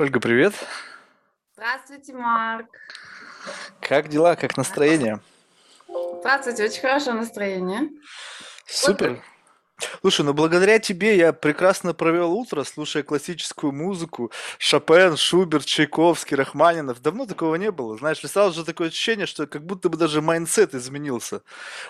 Ольга, привет. Здравствуйте, Марк. Как дела, как настроение? Здравствуйте, очень хорошее настроение. Супер. Слушай, ну благодаря тебе я прекрасно провел утро, слушая классическую музыку. Шопен, Шуберт, Чайковский, Рахманинов. Давно такого не было. Знаешь, и сразу же такое ощущение, что как будто бы даже mindset изменился.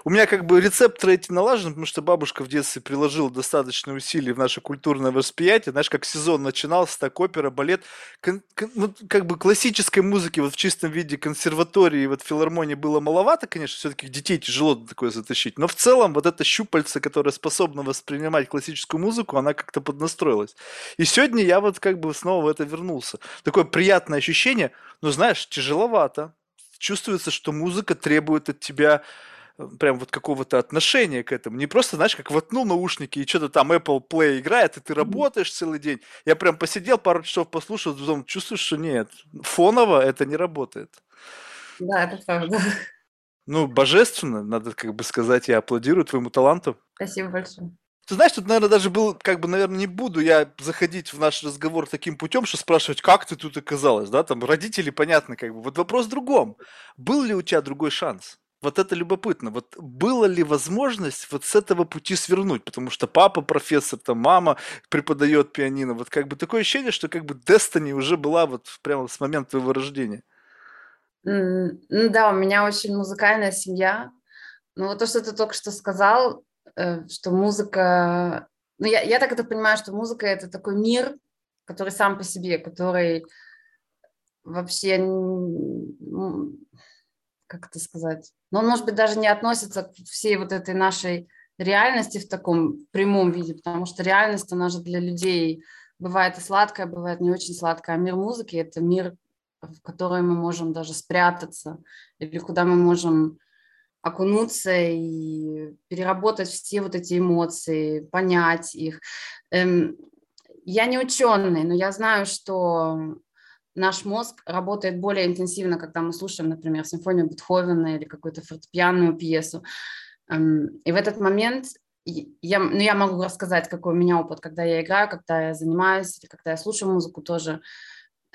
У меня как бы рецепторы эти налажены, потому что бабушка в детстве приложила достаточно усилий в наше культурное восприятие. Знаешь, как сезон начинался, так опера, балет. Кон- кон- ну, как бы классической музыки вот в чистом виде консерватории, вот филармонии было маловато, конечно, все-таки детей тяжело такое затащить. Но в целом вот это щупальце, которое способно способна воспринимать классическую музыку, она как-то поднастроилась. И сегодня я вот как бы снова в это вернулся. Такое приятное ощущение, но знаешь, тяжеловато. Чувствуется, что музыка требует от тебя э, прям вот какого-то отношения к этому. Не просто, знаешь, как воткнул наушники и что-то там Apple Play играет, и ты работаешь целый день. Я прям посидел пару часов послушал, потом чувствуешь, что нет, фоново это не работает. Да, это правда. Ну, божественно, надо как бы сказать, я аплодирую твоему таланту. Спасибо большое. Ты знаешь, тут, наверное, даже был, как бы, наверное, не буду я заходить в наш разговор таким путем, что спрашивать, как ты тут оказалась, да, там, родители, понятно, как бы. Вот вопрос в другом. Был ли у тебя другой шанс? Вот это любопытно. Вот была ли возможность вот с этого пути свернуть? Потому что папа профессор, там мама преподает пианино. Вот как бы такое ощущение, что как бы Destiny уже была вот прямо с момента твоего рождения. Ну да, у меня очень музыкальная семья. Но вот то, что ты только что сказал, э, что музыка... Ну, я, я так это понимаю, что музыка — это такой мир, который сам по себе, который вообще, как это сказать, но он, может быть, даже не относится к всей вот этой нашей реальности в таком прямом виде, потому что реальность, она же для людей бывает и сладкая, бывает не очень сладкая, а мир музыки – это мир в которой мы можем даже спрятаться, или куда мы можем окунуться и переработать все вот эти эмоции, понять их. Эм, я не ученый, но я знаю, что наш мозг работает более интенсивно, когда мы слушаем, например, симфонию Бетховена или какую-то фортепианную пьесу. Эм, и в этот момент я, ну, я могу рассказать, какой у меня опыт, когда я играю, когда я занимаюсь, когда я слушаю музыку тоже.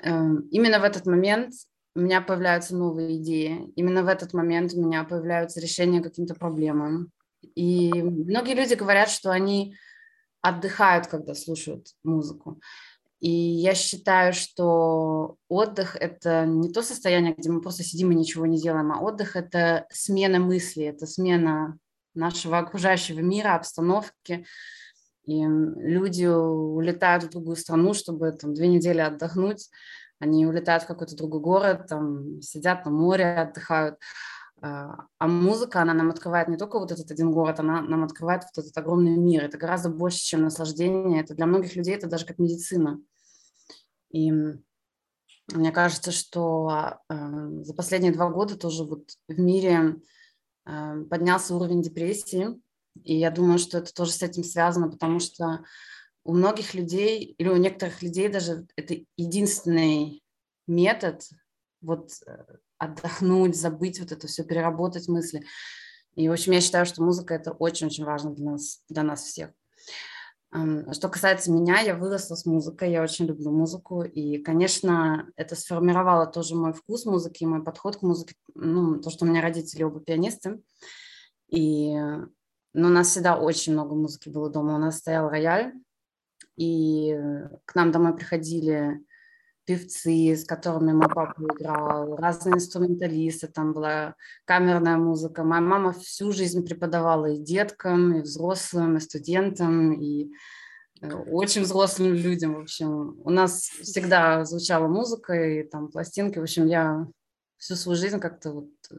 Эм, именно в этот момент у меня появляются новые идеи. Именно в этот момент у меня появляются решения каким-то проблемам. И многие люди говорят, что они отдыхают, когда слушают музыку. И я считаю, что отдых – это не то состояние, где мы просто сидим и ничего не делаем, а отдых – это смена мысли, это смена нашего окружающего мира, обстановки, и люди улетают в другую страну, чтобы там две недели отдохнуть. Они улетают в какой-то другой город, там сидят на море, отдыхают. А, а музыка, она нам открывает не только вот этот один город, она нам открывает вот этот огромный мир. Это гораздо больше, чем наслаждение. Это для многих людей это даже как медицина. И мне кажется, что э, за последние два года тоже вот в мире э, поднялся уровень депрессии, и я думаю, что это тоже с этим связано, потому что у многих людей, или у некоторых людей даже это единственный метод вот э, отдохнуть, забыть вот это все, переработать мысли. И, в общем, я считаю, что музыка – это очень-очень важно для нас, для нас всех. Что касается меня, я выросла с музыкой, я очень люблю музыку, и, конечно, это сформировало тоже мой вкус музыки, мой подход к музыке, ну, то, что у меня родители оба пианисты, и но у нас всегда очень много музыки было дома. У нас стоял рояль, и к нам домой приходили певцы, с которыми мой папа играл, разные инструменталисты, там была камерная музыка. Моя мама всю жизнь преподавала и деткам, и взрослым, и студентам, и э, очень взрослым людям, в общем. У нас всегда звучала музыка и там пластинки, в общем, я всю свою жизнь как-то вот э,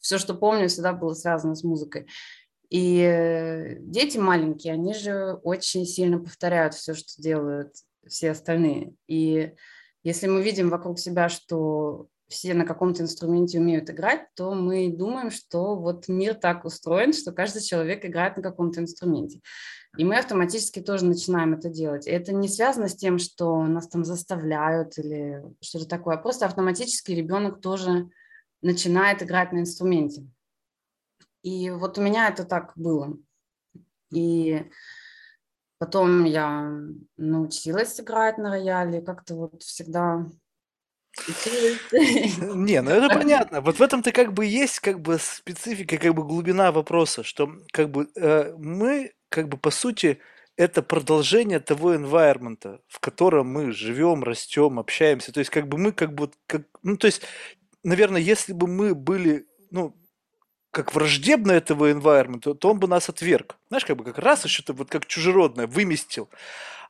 все, что помню, всегда было связано с музыкой. И э, дети маленькие, они же очень сильно повторяют все, что делают все остальные. И если мы видим вокруг себя, что все на каком-то инструменте умеют играть, то мы думаем, что вот мир так устроен, что каждый человек играет на каком-то инструменте. И мы автоматически тоже начинаем это делать. И это не связано с тем, что нас там заставляют или что-то такое, а просто автоматически ребенок тоже начинает играть на инструменте. И вот у меня это так было. И Потом я научилась играть на рояле, как-то вот всегда Не, ну это понятно. Вот в этом-то как бы есть как бы специфика, как бы глубина вопроса, что как бы э, мы как бы по сути это продолжение того environment, в котором мы живем, растем, общаемся. То есть как бы мы как бы как, ну то есть, наверное, если бы мы были, ну как враждебно этого environment, то он бы нас отверг. Знаешь, как бы как раз еще-то вот как чужеродное выместил.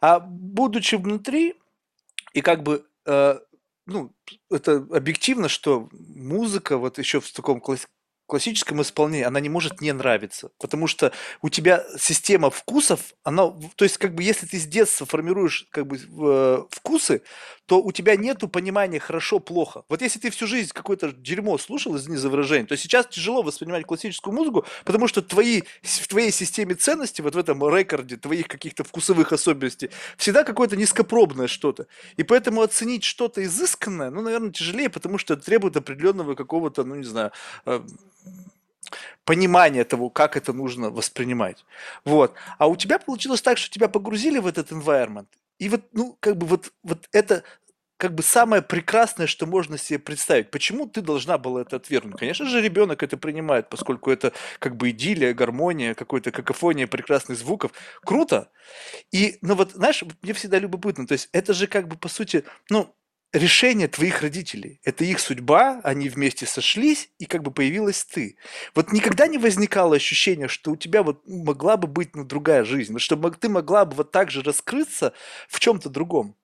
А будучи внутри, и как бы э, ну, это объективно, что музыка вот еще в таком класс классическом исполнении она не может не нравиться, потому что у тебя система вкусов, она, то есть как бы если ты с детства формируешь как бы э, вкусы, то у тебя нету понимания хорошо-плохо. Вот если ты всю жизнь какое-то дерьмо слушал, извини за выражение, то сейчас тяжело воспринимать классическую музыку, потому что твои, в твоей системе ценностей, вот в этом рекорде твоих каких-то вкусовых особенностей, всегда какое-то низкопробное что-то. И поэтому оценить что-то изысканное, ну, наверное, тяжелее, потому что требует определенного какого-то, ну, не знаю, э, понимание того, как это нужно воспринимать. Вот. А у тебя получилось так, что тебя погрузили в этот environment, и вот, ну, как бы вот, вот это как бы самое прекрасное, что можно себе представить. Почему ты должна была это отвергнуть? Конечно же, ребенок это принимает, поскольку это как бы идиллия, гармония, какой-то какофония прекрасных звуков. Круто. И, ну вот, знаешь, мне всегда любопытно, то есть это же как бы, по сути, ну, решение твоих родителей. Это их судьба, они вместе сошлись, и как бы появилась ты. Вот никогда не возникало ощущение, что у тебя вот могла бы быть ну, другая жизнь, что ты могла бы вот так же раскрыться в чем-то другом.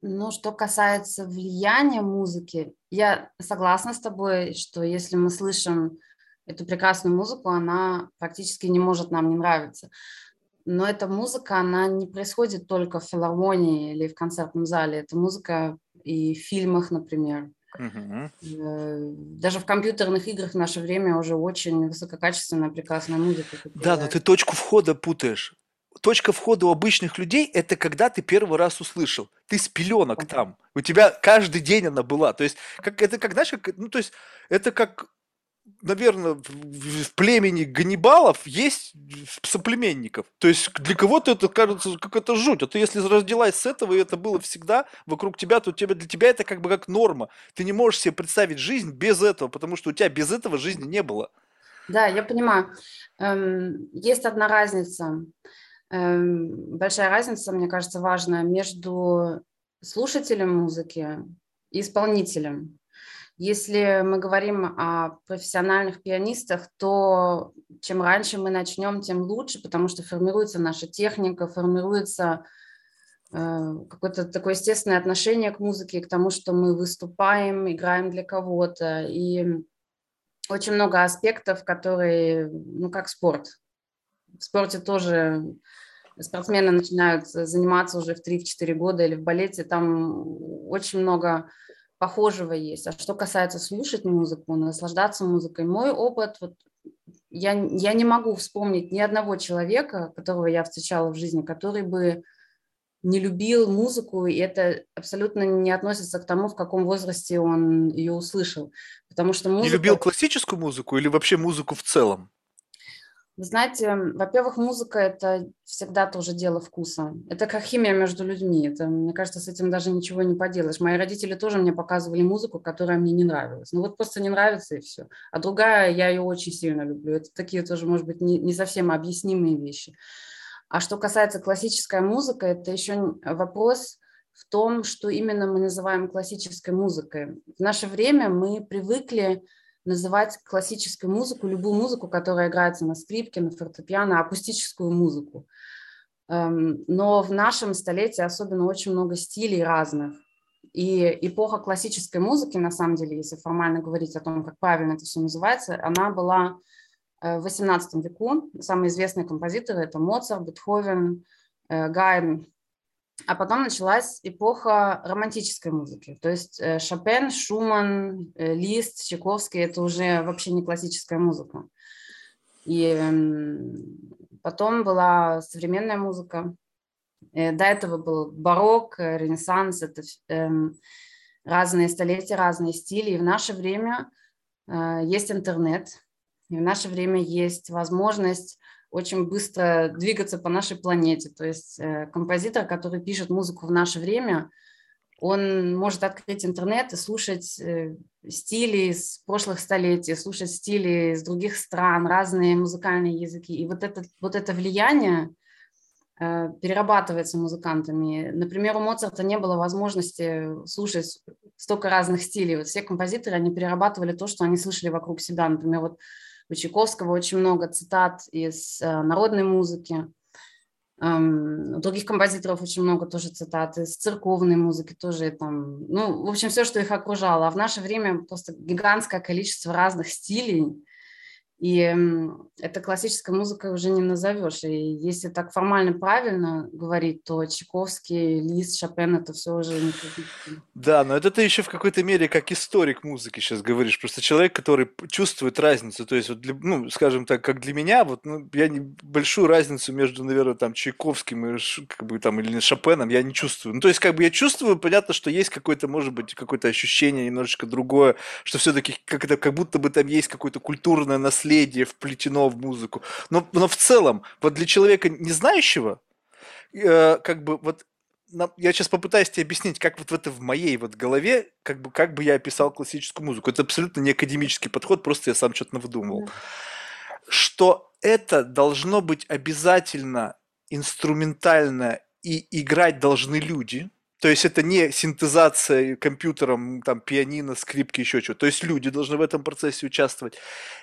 Ну, что касается влияния музыки, я согласна с тобой, что если мы слышим эту прекрасную музыку, она практически не может нам не нравиться но эта музыка, она не происходит только в филармонии или в концертном зале. Это музыка и в фильмах, например. Угу. Даже в компьютерных играх в наше время уже очень высококачественная, прекрасная музыка. Да, но ты точку входа путаешь. Точка входа у обычных людей – это когда ты первый раз услышал. Ты с пеленок там. У тебя каждый день она была. То есть, как, это как, знаешь, как, ну, то есть, это как наверное, в племени Ганнибалов есть соплеменников. То есть для кого-то это кажется как это жуть. А ты если родилась с этого, и это было всегда вокруг тебя, то тебя, для тебя это как бы как норма. Ты не можешь себе представить жизнь без этого, потому что у тебя без этого жизни не было. Да, я понимаю. Эм, есть одна разница. Эм, большая разница, мне кажется, важная между слушателем музыки и исполнителем. Если мы говорим о профессиональных пианистах, то чем раньше мы начнем, тем лучше, потому что формируется наша техника, формируется э, какое-то такое естественное отношение к музыке, к тому, что мы выступаем, играем для кого-то. И очень много аспектов, которые, ну, как спорт. В спорте тоже спортсмены начинают заниматься уже в 3-4 года или в балете, там очень много похожего есть. А что касается слушать музыку, наслаждаться музыкой, мой опыт, вот, я, я не могу вспомнить ни одного человека, которого я встречала в жизни, который бы не любил музыку, и это абсолютно не относится к тому, в каком возрасте он ее услышал. Потому что музыка... Не любил классическую музыку или вообще музыку в целом? Вы знаете, во-первых, музыка – это всегда тоже дело вкуса. Это как химия между людьми. Это, мне кажется, с этим даже ничего не поделаешь. Мои родители тоже мне показывали музыку, которая мне не нравилась. Ну вот просто не нравится и все. А другая, я ее очень сильно люблю. Это такие тоже, может быть, не, не совсем объяснимые вещи. А что касается классической музыки, это еще вопрос в том, что именно мы называем классической музыкой. В наше время мы привыкли называть классическую музыку, любую музыку, которая играется на скрипке, на фортепиано, акустическую музыку. Эм, но в нашем столетии особенно очень много стилей разных. И эпоха классической музыки, на самом деле, если формально говорить о том, как правильно это все называется, она была э, в XVIII веку. Самые известные композиторы – это Моцарт, Бетховен, э, Гайден, а потом началась эпоха романтической музыки. То есть э, Шопен, Шуман, э, Лист, Чайковский – это уже вообще не классическая музыка. И потом была современная музыка. Э, до этого был барокко, ренессанс, это эм, разные столетия, разные стили. И в наше время есть интернет, и в наше время есть возможность очень быстро двигаться по нашей планете. То есть э, композитор, который пишет музыку в наше время, он может открыть интернет и слушать э, стили из прошлых столетий, слушать стили из других стран, разные музыкальные языки. И вот это, вот это влияние э, перерабатывается музыкантами. Например, у Моцарта не было возможности слушать столько разных стилей. Вот все композиторы, они перерабатывали то, что они слышали вокруг себя. Например, вот у Чайковского очень много цитат из э, народной музыки. У других композиторов очень много тоже цитат из церковной музыки, тоже там, ну, в общем, все, что их окружало. А в наше время просто гигантское количество разных стилей, и это классическая музыка уже не назовешь. И если так формально правильно говорить, то Чайковский, Лист, Шопен – это все уже не Да, но это ты еще в какой-то мере как историк музыки сейчас говоришь. Просто человек, который чувствует разницу. То есть, вот для, ну, скажем так, как для меня, вот, ну, я не, большую разницу между, наверное, там, Чайковским и как бы, там, или Шопеном я не чувствую. Ну, то есть, как бы я чувствую, понятно, что есть какое-то, может быть, какое-то ощущение немножечко другое, что все-таки как, это, как будто бы там есть какое-то культурное наследие наследие вплетено в музыку. Но, но в целом, вот для человека не знающего, э, как бы вот я сейчас попытаюсь тебе объяснить, как вот в это в моей вот голове, как бы, как бы я описал классическую музыку. Это абсолютно не академический подход, просто я сам что-то навыдумывал. Что это должно быть обязательно инструментально и играть должны люди, то есть это не синтезация компьютером, там, пианино, скрипки, еще что-то. То есть люди должны в этом процессе участвовать.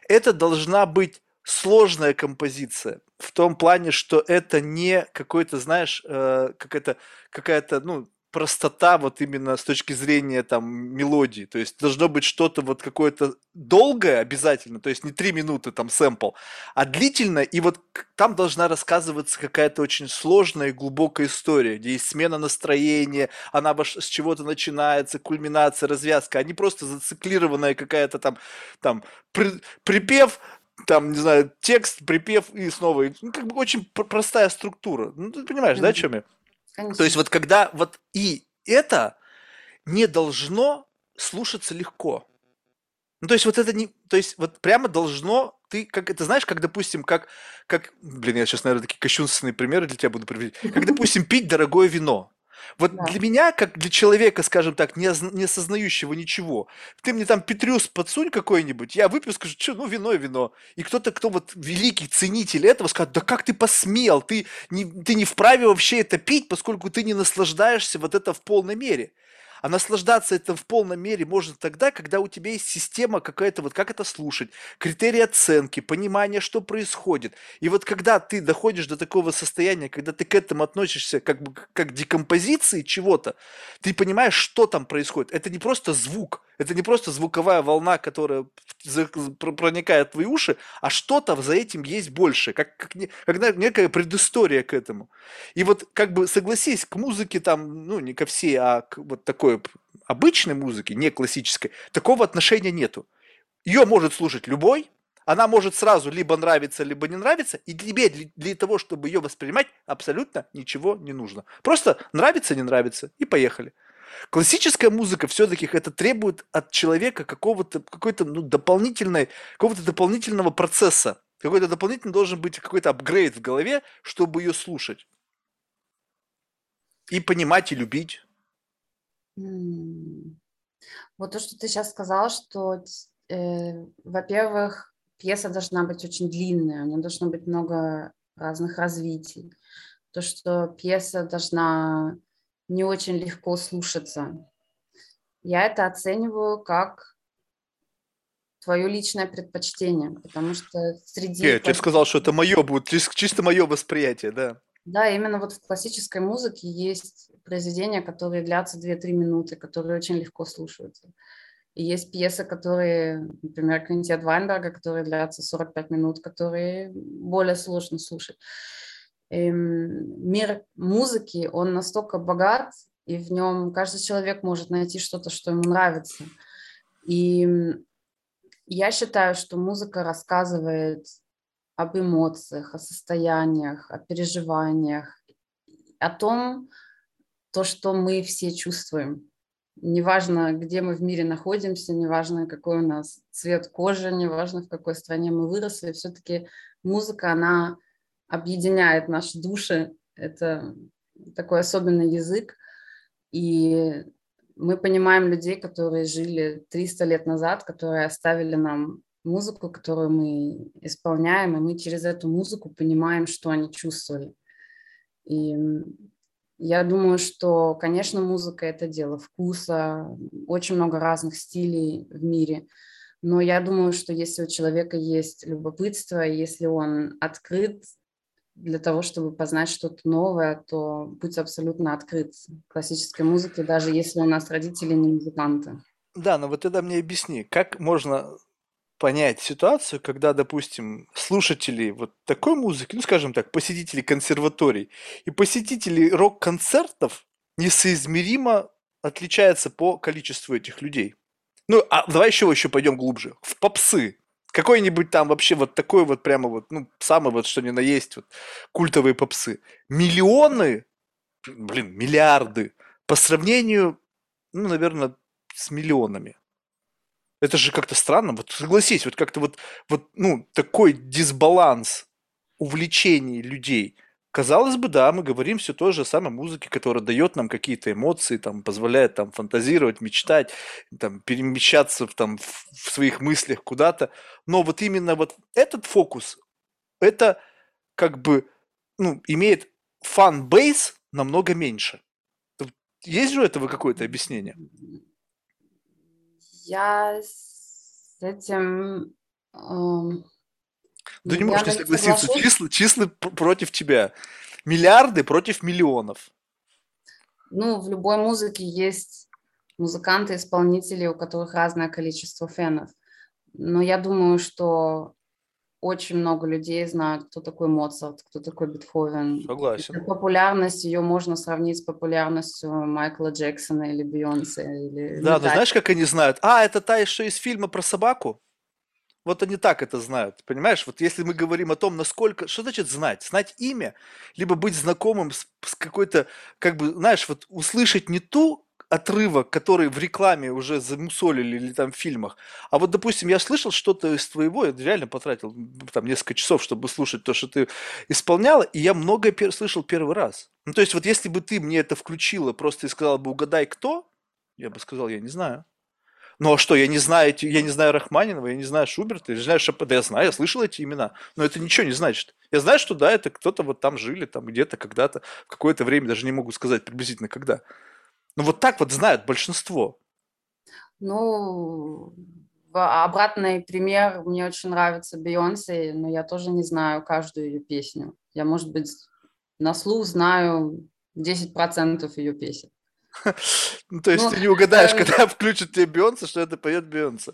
Это должна быть сложная композиция в том плане, что это не какой-то, знаешь, э, какая-то, какая-то, ну, простота вот именно с точки зрения там мелодии. То есть должно быть что-то вот какое-то долгое обязательно, то есть не три минуты там сэмпл, а длительное, и вот там должна рассказываться какая-то очень сложная и глубокая история, где есть смена настроения, она с чего-то начинается, кульминация, развязка, а не просто зациклированная какая-то там, там при, припев, там, не знаю, текст, припев и снова. Ну, как бы очень простая структура. Ну, ты понимаешь, mm-hmm. да, о чем я? Конечно. То есть вот когда вот и это не должно слушаться легко. Ну, то есть вот это не, то есть вот прямо должно, ты, как это знаешь, как, допустим, как, как, блин, я сейчас, наверное, такие кощунственные примеры для тебя буду приводить, как, допустим, пить дорогое вино. Вот да. для меня, как для человека, скажем так, не, не осознающего ничего, ты мне там Петрюс подсунь какой-нибудь, я выпью, скажу, что, ну, вино вино. И кто-то, кто вот великий ценитель этого, скажет, да как ты посмел, ты не, ты не вправе вообще это пить, поскольку ты не наслаждаешься вот это в полной мере. А наслаждаться это в полной мере можно тогда, когда у тебя есть система какая-то, вот как это слушать, критерии оценки, понимание, что происходит. И вот когда ты доходишь до такого состояния, когда ты к этому относишься как бы как декомпозиции чего-то, ты понимаешь, что там происходит. Это не просто звук, это не просто звуковая волна, которая проникает в твои уши, а что-то за этим есть больше, как, как, как некая предыстория к этому. И вот как бы согласись, к музыке там, ну не ко всей, а к вот такой обычной музыки, не классической, такого отношения нету. Ее может слушать любой, она может сразу либо нравиться, либо не нравиться, и тебе для, для того, чтобы ее воспринимать, абсолютно ничего не нужно. Просто нравится, не нравится, и поехали. Классическая музыка все-таки это требует от человека какого-то какой-то ну, дополнительной, какого-то дополнительного процесса. Какой-то дополнительный должен быть какой-то апгрейд в голове, чтобы ее слушать. И понимать, и любить. Вот то, что ты сейчас сказал, что, э, во-первых, пьеса должна быть очень длинная, у нее должно быть много разных развитий. То, что пьеса должна не очень легко слушаться. Я это оцениваю как твое личное предпочтение, потому что среди... Нет, ты сказал, что это мое будет, чисто мое восприятие, да. Да, именно вот в классической музыке есть произведения, которые длятся 2-3 минуты, которые очень легко слушаются. И есть пьесы, которые, например, Квинтет Вайнберга, которые длятся 45 минут, которые более сложно слушать. Эм, мир музыки, он настолько богат, и в нем каждый человек может найти что-то, что ему нравится. И я считаю, что музыка рассказывает об эмоциях, о состояниях, о переживаниях, о том, то, что мы все чувствуем. Неважно, где мы в мире находимся, неважно, какой у нас цвет кожи, неважно, в какой стране мы выросли, все-таки музыка, она объединяет наши души. Это такой особенный язык. И мы понимаем людей, которые жили 300 лет назад, которые оставили нам музыку, которую мы исполняем, и мы через эту музыку понимаем, что они чувствовали. И я думаю, что, конечно, музыка – это дело вкуса, очень много разных стилей в мире, но я думаю, что если у человека есть любопытство, если он открыт для того, чтобы познать что-то новое, то будь абсолютно открыт классической музыке, даже если у нас родители не музыканты. Да, но вот тогда мне объясни, как можно понять ситуацию, когда, допустим, слушатели вот такой музыки, ну, скажем так, посетители консерваторий и посетители рок-концертов несоизмеримо отличаются по количеству этих людей. Ну, а давай еще, еще пойдем глубже. В попсы. Какой-нибудь там вообще вот такой вот прямо вот, ну, самый вот что ни на есть, вот, культовые попсы. Миллионы, блин, миллиарды по сравнению, ну, наверное, с миллионами. Это же как-то странно. Вот согласись, вот как-то вот, вот, ну, такой дисбаланс увлечений людей. Казалось бы, да, мы говорим все то же самое музыке, которая дает нам какие-то эмоции, там, позволяет там фантазировать, мечтать, там, перемещаться в, там, в своих мыслях куда-то. Но вот именно вот этот фокус, это как бы, ну, имеет фан-бейс намного меньше. Есть же у этого какое-то объяснение? Я с этим... Эм, да не можешь не согласиться. Числа, числа против тебя. Миллиарды против миллионов. Ну, в любой музыке есть музыканты, исполнители, у которых разное количество фенов. Но я думаю, что очень много людей знают, кто такой Моцарт, кто такой Бетховен. Согласен. И популярность ее можно сравнить с популярностью Майкла Джексона или Бейонсе. Или да, но знаешь, как они знают? А, это та еще из фильма про собаку? Вот они так это знают, понимаешь? Вот если мы говорим о том, насколько... Что значит знать? Знать имя, либо быть знакомым с, с какой-то, как бы, знаешь, вот услышать не ту отрывок, который в рекламе уже замусолили или там в фильмах. А вот, допустим, я слышал что-то из твоего, я реально потратил там несколько часов, чтобы слушать то, что ты исполняла, и я многое пер- слышал первый раз. Ну, то есть вот если бы ты мне это включила просто и сказала бы, угадай кто, я бы сказал, я не знаю. Ну а что, я не знаю, я не знаю Рахманинова, я не знаю Шуберта, я не знаю Шопена, я знаю, я слышал эти имена, но это ничего не значит. Я знаю, что да, это кто-то вот там жили, там где-то, когда-то, в какое-то время, даже не могу сказать приблизительно когда. Ну вот так вот знают большинство. Ну, обратный пример, мне очень нравится Бейонсе, но я тоже не знаю каждую ее песню. Я, может быть, на слух знаю 10% ее песен. Ну, то есть ну, ты не угадаешь, э, когда включат тебе Бейонсе, что это поет Бейонсе.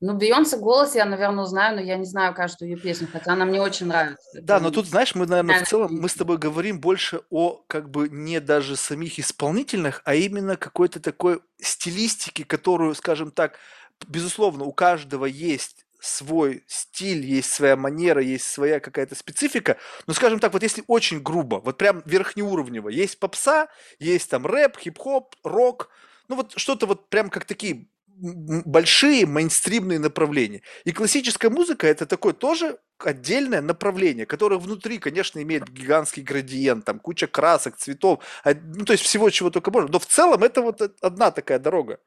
Ну, Бейонсе голос я, наверное, знаю, но я не знаю каждую ее песню, хотя она мне очень нравится. Да, но тут, знаешь, мы, наверное, в целом, мы с тобой говорим больше о, как бы, не даже самих исполнительных, а именно какой-то такой стилистике, которую, скажем так, безусловно, у каждого есть свой стиль, есть своя манера, есть своя какая-то специфика. Но, скажем так, вот если очень грубо, вот прям верхнеуровнево, есть попса, есть там рэп, хип-хоп, рок, ну вот что-то вот прям как такие большие мейнстримные направления. И классическая музыка это такое тоже отдельное направление, которое внутри, конечно, имеет гигантский градиент, там куча красок, цветов, а, ну то есть всего, чего только можно. Но в целом это вот одна такая дорога.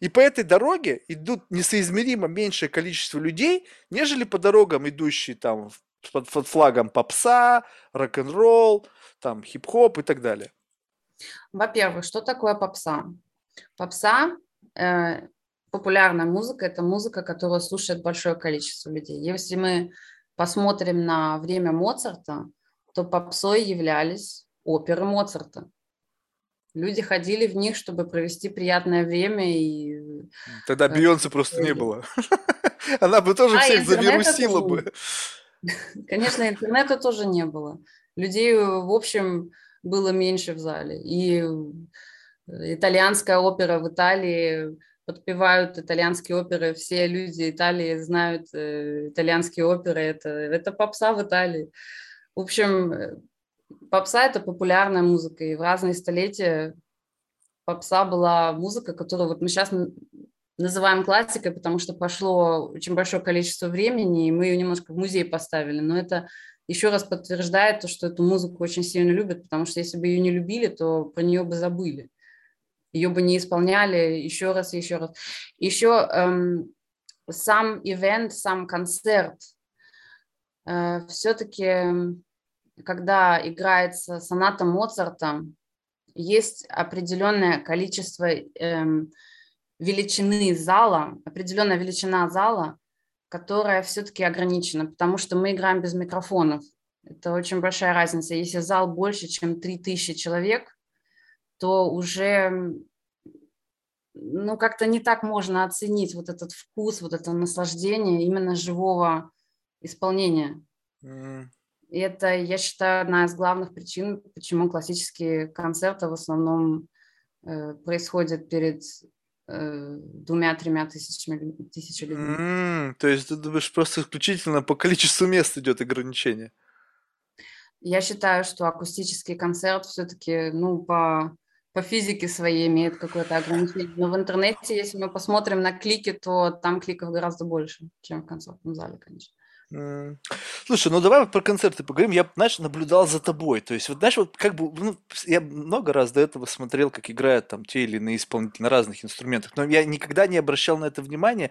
И по этой дороге идут несоизмеримо меньшее количество людей, нежели по дорогам, идущие там под, под флагом попса, рок-н-ролл, там хип-хоп и так далее. Во-первых, что такое попса? Попса э, популярная музыка – это музыка, которую слушает большое количество людей. Если мы посмотрим на время Моцарта, то попсой являлись оперы Моцарта. Люди ходили в них, чтобы провести приятное время и... Тогда э, Бейонсе просто не было. Она бы тоже а, всех завирусила бы. Конечно, интернета тоже не было. Людей, в общем, было меньше в зале. И итальянская опера в Италии подпевают итальянские оперы, все люди Италии знают э, итальянские оперы, это, это попса в Италии. В общем, э, попса – это популярная музыка, и в разные столетия попса была музыка, которую вот мы сейчас называем классикой, потому что пошло очень большое количество времени, и мы ее немножко в музей поставили, но это еще раз подтверждает то, что эту музыку очень сильно любят, потому что если бы ее не любили, то про нее бы забыли. Ее бы не исполняли еще раз и еще раз. Еще эм, сам ивент, сам концерт, э, все-таки, когда играется соната Моцарта, есть определенное количество эм, величины зала, определенная величина зала, которая все-таки ограничена, потому что мы играем без микрофонов. Это очень большая разница. Если зал больше, чем 3000 человек, то уже ну, как-то не так можно оценить вот этот вкус, вот это наслаждение именно живого исполнения. И это, я считаю, одна из главных причин, почему классические концерты в основном э, происходят перед э, двумя-тремя тысячами, тысячами людей. Mm, то есть ты думаешь, просто исключительно по количеству мест идет ограничение? Я считаю, что акустический концерт все-таки, ну, по, по физике своей имеет какое-то ограничение. Но в интернете, если мы посмотрим на клики, то там кликов гораздо больше, чем в концертном зале, конечно. Слушай, ну давай про концерты поговорим. Я, знаешь, наблюдал за тобой. То есть, вот знаешь, вот как бы, ну, я много раз до этого смотрел, как играют там те или иные исполнители на разных инструментах, но я никогда не обращал на это внимание.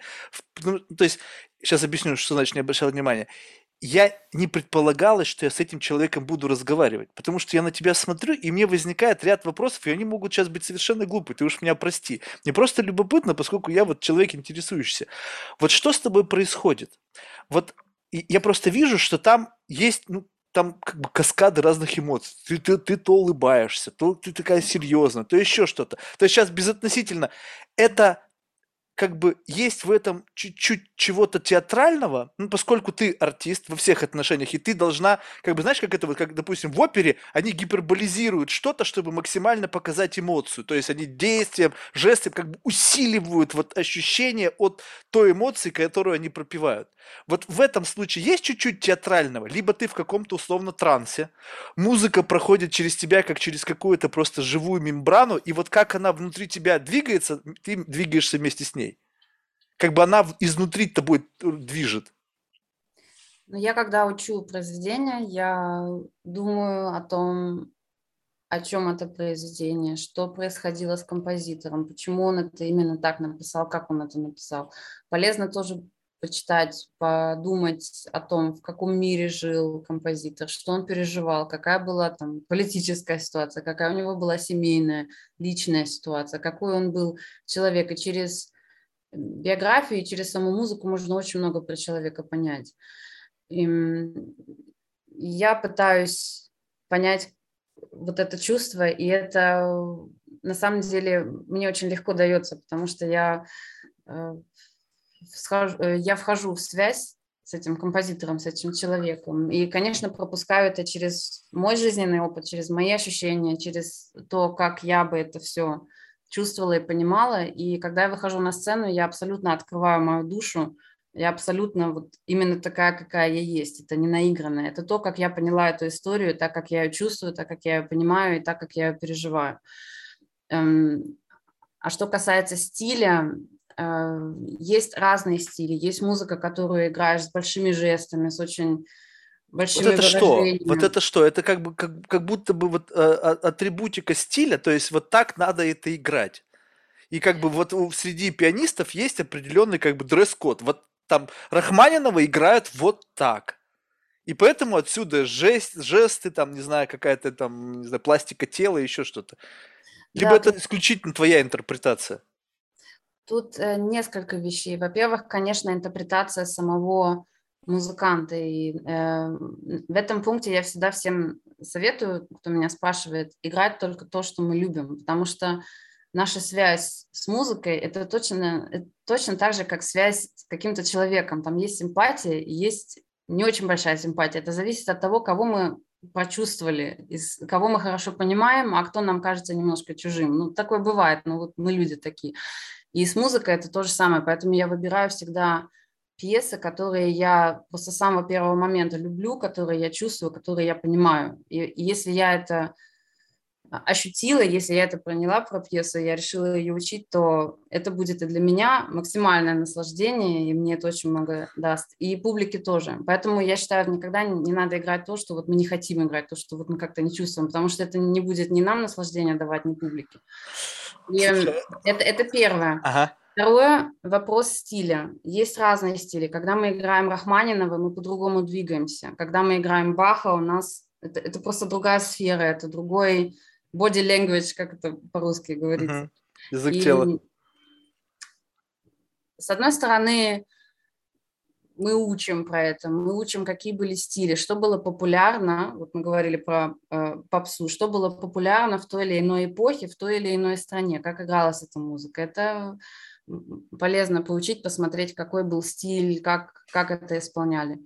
Ну, то есть, сейчас объясню, что значит не обращал внимания. Я не предполагалось, что я с этим человеком буду разговаривать, потому что я на тебя смотрю, и мне возникает ряд вопросов, и они могут сейчас быть совершенно глупые, ты уж меня прости. Мне просто любопытно, поскольку я вот человек интересующийся. Вот что с тобой происходит? Вот я просто вижу, что там есть, ну, там как бы каскады разных эмоций. Ты, ты, ты то улыбаешься, то ты такая серьезная, то еще что-то. То есть сейчас безотносительно. Это как бы есть в этом чуть-чуть чего-то театрального, ну, поскольку ты артист во всех отношениях, и ты должна, как бы, знаешь, как это вот, как, допустим, в опере они гиперболизируют что-то, чтобы максимально показать эмоцию, то есть они действием, жестом как бы усиливают вот ощущение от той эмоции, которую они пропивают. Вот в этом случае есть чуть-чуть театрального, либо ты в каком-то условно трансе, музыка проходит через тебя как через какую-то просто живую мембрану, и вот как она внутри тебя двигается, ты двигаешься вместе с ней как бы она изнутри тобой движет. Но я когда учу произведение, я думаю о том, о чем это произведение, что происходило с композитором, почему он это именно так написал, как он это написал. Полезно тоже почитать, подумать о том, в каком мире жил композитор, что он переживал, какая была там политическая ситуация, какая у него была семейная, личная ситуация, какой он был человек. И через биографию и через саму музыку можно очень много про человека понять. И я пытаюсь понять вот это чувство, и это на самом деле мне очень легко дается, потому что я, э, э, я вхожу в связь с этим композитором, с этим человеком. И, конечно, пропускаю это через мой жизненный опыт, через мои ощущения, через то, как я бы это все чувствовала и понимала. И когда я выхожу на сцену, я абсолютно открываю мою душу, я абсолютно вот именно такая, какая я есть. Это не наигранное. Это то, как я поняла эту историю, так, как я ее чувствую, так, как я ее понимаю и так, как я ее переживаю. Эм, а что касается стиля, э, есть разные стили. Есть музыка, которую играешь с большими жестами, с очень вот это что? Вот это что? Это как бы как, как будто бы вот э, атрибутика стиля, то есть вот так надо это играть. И как бы вот среди пианистов есть определенный как бы дресс-код. Вот там Рахманинова играют вот так. И поэтому отсюда жест, жесты, там, не знаю, какая-то там, не знаю, пластика тела, еще что-то. Либо да, это тут... исключительно твоя интерпретация? Тут э, несколько вещей. Во-первых, конечно, интерпретация самого музыканты. И э, в этом пункте я всегда всем советую, кто меня спрашивает, играть только то, что мы любим, потому что наша связь с музыкой это точно, это точно так же, как связь с каким-то человеком. Там есть симпатия есть не очень большая симпатия. Это зависит от того, кого мы почувствовали, из кого мы хорошо понимаем, а кто нам кажется немножко чужим. Ну, такое бывает, но вот мы люди такие. И с музыкой это то же самое, поэтому я выбираю всегда пьесы, которые я после самого первого момента люблю, которые я чувствую, которые я понимаю. И, и если я это ощутила, если я это поняла про пьесу, я решила ее учить, то это будет и для меня максимальное наслаждение, и мне это очень много даст, и публике тоже. Поэтому я считаю, никогда не надо играть то, что вот мы не хотим играть, то, что вот мы как-то не чувствуем, потому что это не будет ни нам наслаждения давать, ни публике. И это, это первое. Ага. Второе – вопрос стиля. Есть разные стили. Когда мы играем Рахманинова, мы по-другому двигаемся. Когда мы играем Баха, у нас это, это просто другая сфера, это другой body language, как это по-русски говорится. Угу. Язык И, тела. С одной стороны, мы учим про это, мы учим, какие были стили, что было популярно, вот мы говорили про э, попсу, что было популярно в той или иной эпохе, в той или иной стране, как игралась эта музыка. Это полезно получить, посмотреть, какой был стиль, как, как это исполняли.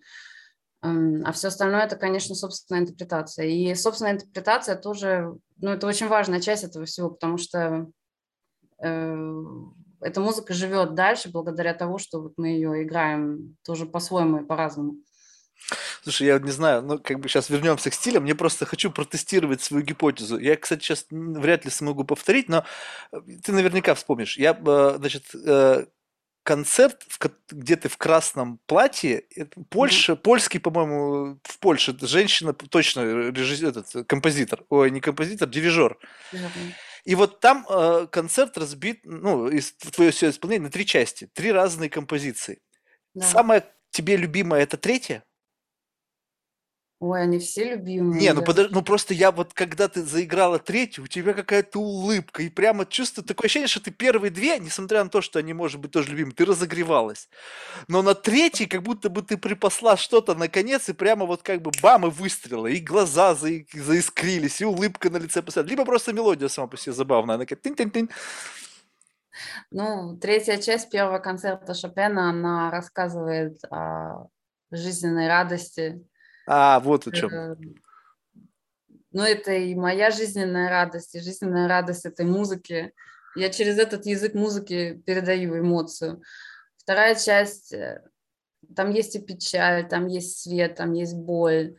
А все остальное это, конечно, собственная интерпретация. И собственная интерпретация тоже, ну, это очень важная часть этого всего, потому что э, эта музыка живет дальше благодаря тому, что вот мы ее играем тоже по-своему и по-разному. Слушай, я не знаю, ну, как бы сейчас вернемся к стилям. Мне просто хочу протестировать свою гипотезу. Я, кстати, сейчас вряд ли смогу повторить, но э, ты наверняка вспомнишь. Я, э, значит, э, концерт, где ты в красном платье, Польша, mm-hmm. польский, по-моему, в Польше женщина, точно режиссер, этот композитор, ой, не композитор, дирижер. Mm-hmm. И вот там э, концерт разбит, ну, из, твое все исполнение на три части, три разные композиции. Да. Самая тебе любимая это третья? Ой, они все любимые. Не, ну, подож... ну просто я вот, когда ты заиграла третью, у тебя какая-то улыбка, и прямо чувство, такое ощущение, что ты первые две, несмотря на то, что они, может быть, тоже любимы, ты разогревалась. Но на третьей, как будто бы ты припасла что-то наконец, и прямо вот как бы бам, и выстрела, и глаза за... заискрились, и улыбка на лице посмотрела. Либо просто мелодия сама по себе забавная, она как тынь-тынь-тынь. Ну, третья часть первого концерта Шопена, она рассказывает о жизненной радости, а, вот о чем. Ну, это и моя жизненная радость, и жизненная радость этой музыки. Я через этот язык музыки передаю эмоцию. Вторая часть, э, там есть и печаль, там есть свет, там есть боль.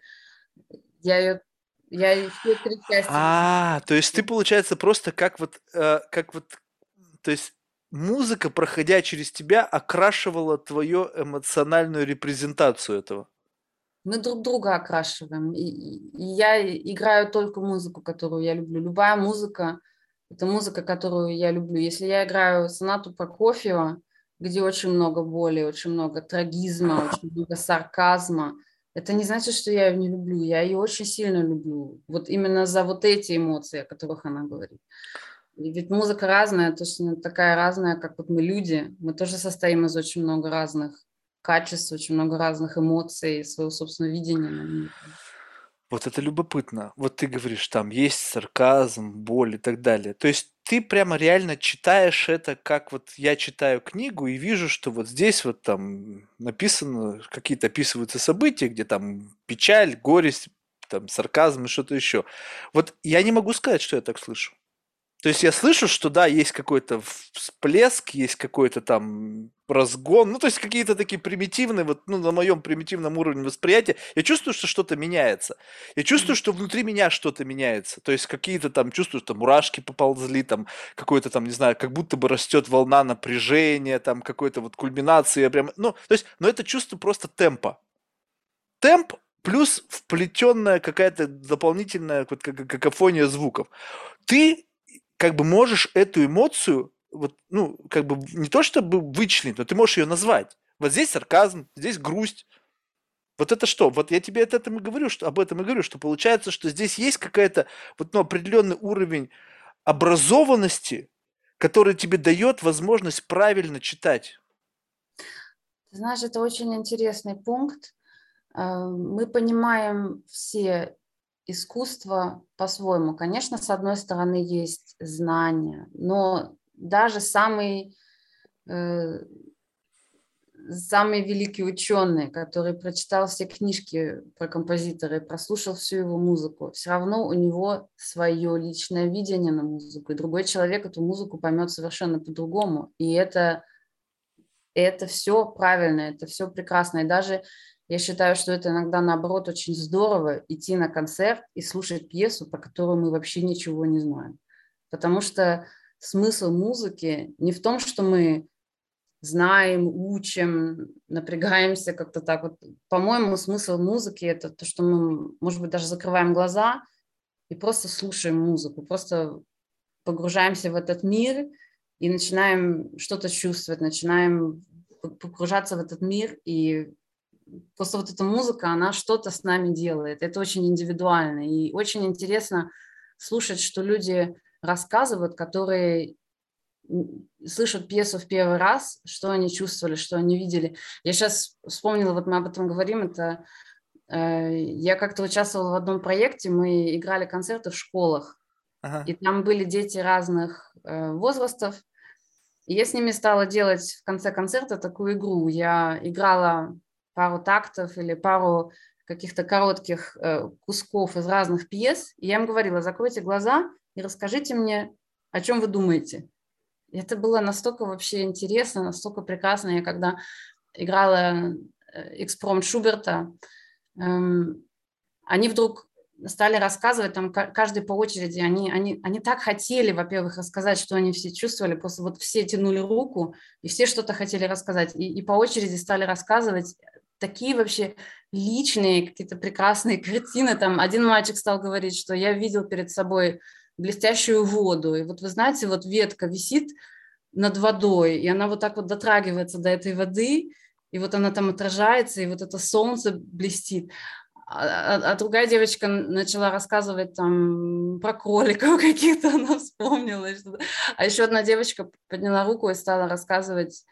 Я ее я все три части. А, то есть ты, получается, просто как вот, э, как вот, то есть музыка, проходя через тебя, окрашивала твою эмоциональную репрезентацию этого мы друг друга окрашиваем. И, и я играю только музыку, которую я люблю. Любая музыка – это музыка, которую я люблю. Если я играю сонату Прокофьева, где очень много боли, очень много трагизма, очень много сарказма, это не значит, что я ее не люблю. Я ее очень сильно люблю. Вот именно за вот эти эмоции, о которых она говорит. И ведь музыка разная, точно такая разная, как вот мы люди. Мы тоже состоим из очень много разных качеств, очень много разных эмоций, своего собственного видения. Вот это любопытно. Вот ты говоришь, там есть сарказм, боль и так далее. То есть ты прямо реально читаешь это, как вот я читаю книгу и вижу, что вот здесь вот там написано, какие-то описываются события, где там печаль, горесть, там сарказм и что-то еще. Вот я не могу сказать, что я так слышу. То есть я слышу, что да, есть какой-то всплеск, есть какой-то там разгон, ну то есть какие-то такие примитивные, вот ну, на моем примитивном уровне восприятия, я чувствую, что что-то меняется. Я чувствую, что внутри меня что-то меняется. То есть какие-то там, чувствую, что мурашки поползли, там какой-то там, не знаю, как будто бы растет волна напряжения, там какой-то вот кульминации. Прям, ну, то есть, но это чувство просто темпа. Темп плюс вплетенная какая-то дополнительная вот, какофония звуков. Ты как бы можешь эту эмоцию, вот, ну, как бы не то чтобы вычленить, но ты можешь ее назвать. Вот здесь сарказм, здесь грусть. Вот это что? Вот я тебе это, этом и говорю, что об этом и говорю, что получается, что здесь есть какая-то вот ну, определенный уровень образованности, который тебе дает возможность правильно читать. знаешь, это очень интересный пункт. Э, мы понимаем все искусство по-своему. Конечно, с одной стороны есть знания, но даже самый, э, самый великий ученый, который прочитал все книжки про композитора и прослушал всю его музыку, все равно у него свое личное видение на музыку, и другой человек эту музыку поймет совершенно по-другому. И это, это все правильно, это все прекрасно. И даже Я считаю, что это иногда, наоборот, очень здорово идти на концерт и слушать пьесу, про которую мы вообще ничего не знаем. Потому что смысл музыки не в том, что мы знаем, учим, напрягаемся как-то так. Вот, по-моему, смысл музыки – это то, что мы, может быть, даже закрываем глаза и просто слушаем музыку, просто погружаемся в этот мир и начинаем что-то чувствовать, начинаем погружаться в этот мир и просто вот эта музыка, она что-то с нами делает. Это очень индивидуально. И очень интересно слушать, что люди рассказывают, которые слышат пьесу в первый раз, что они чувствовали, что они видели. Я сейчас вспомнила, вот мы об этом говорим, это э, я как-то участвовала в одном проекте, мы играли концерты в школах, ага. и там были дети разных э, возрастов, и я с ними стала делать в конце концерта такую игру. Я играла пару тактов или пару каких-то коротких э, кусков из разных пьес, и я им говорила, закройте глаза и расскажите мне, о чем вы думаете. И это было настолько вообще интересно, настолько прекрасно. Я когда играла э, экспромт Шуберта, эм, они вдруг стали рассказывать, там каждый по очереди, они, они, они так хотели, во-первых, рассказать, что они все чувствовали, просто вот все тянули руку, и все что-то хотели рассказать, и, и по очереди стали рассказывать такие вообще личные какие-то прекрасные картины. Там один мальчик стал говорить, что я видел перед собой блестящую воду, и вот вы знаете, вот ветка висит над водой, и она вот так вот дотрагивается до этой воды, и вот она там отражается, и вот это солнце блестит. А, а, а другая девочка начала рассказывать там про кроликов каких-то, она вспомнила. А еще одна девочка подняла руку и стала рассказывать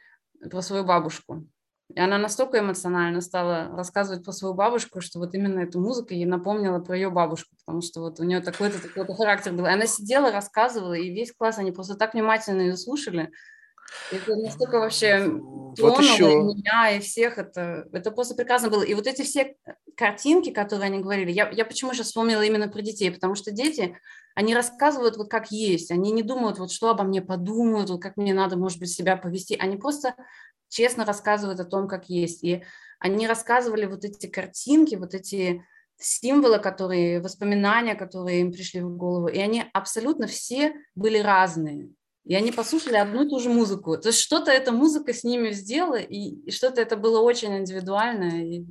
про свою бабушку. И она настолько эмоционально стала рассказывать про свою бабушку, что вот именно эта музыка ей напомнила про ее бабушку, потому что вот у нее такой-то такой-то характер был. И она сидела, рассказывала, и весь класс, они просто так внимательно ее слушали. Это настолько вообще вот еще. меня, и всех. Это, это просто прекрасно было. И вот эти все картинки, которые они говорили, я, я почему сейчас вспомнила именно про детей, потому что дети, они рассказывают вот как есть, они не думают, вот что обо мне подумают, вот как мне надо, может быть, себя повести, они просто честно рассказывают о том, как есть. И они рассказывали вот эти картинки, вот эти символы, которые, воспоминания, которые им пришли в голову. И они абсолютно все были разные и они послушали одну и ту же музыку. То есть что-то эта музыка с ними сделала, и, и что-то это было очень индивидуально. И.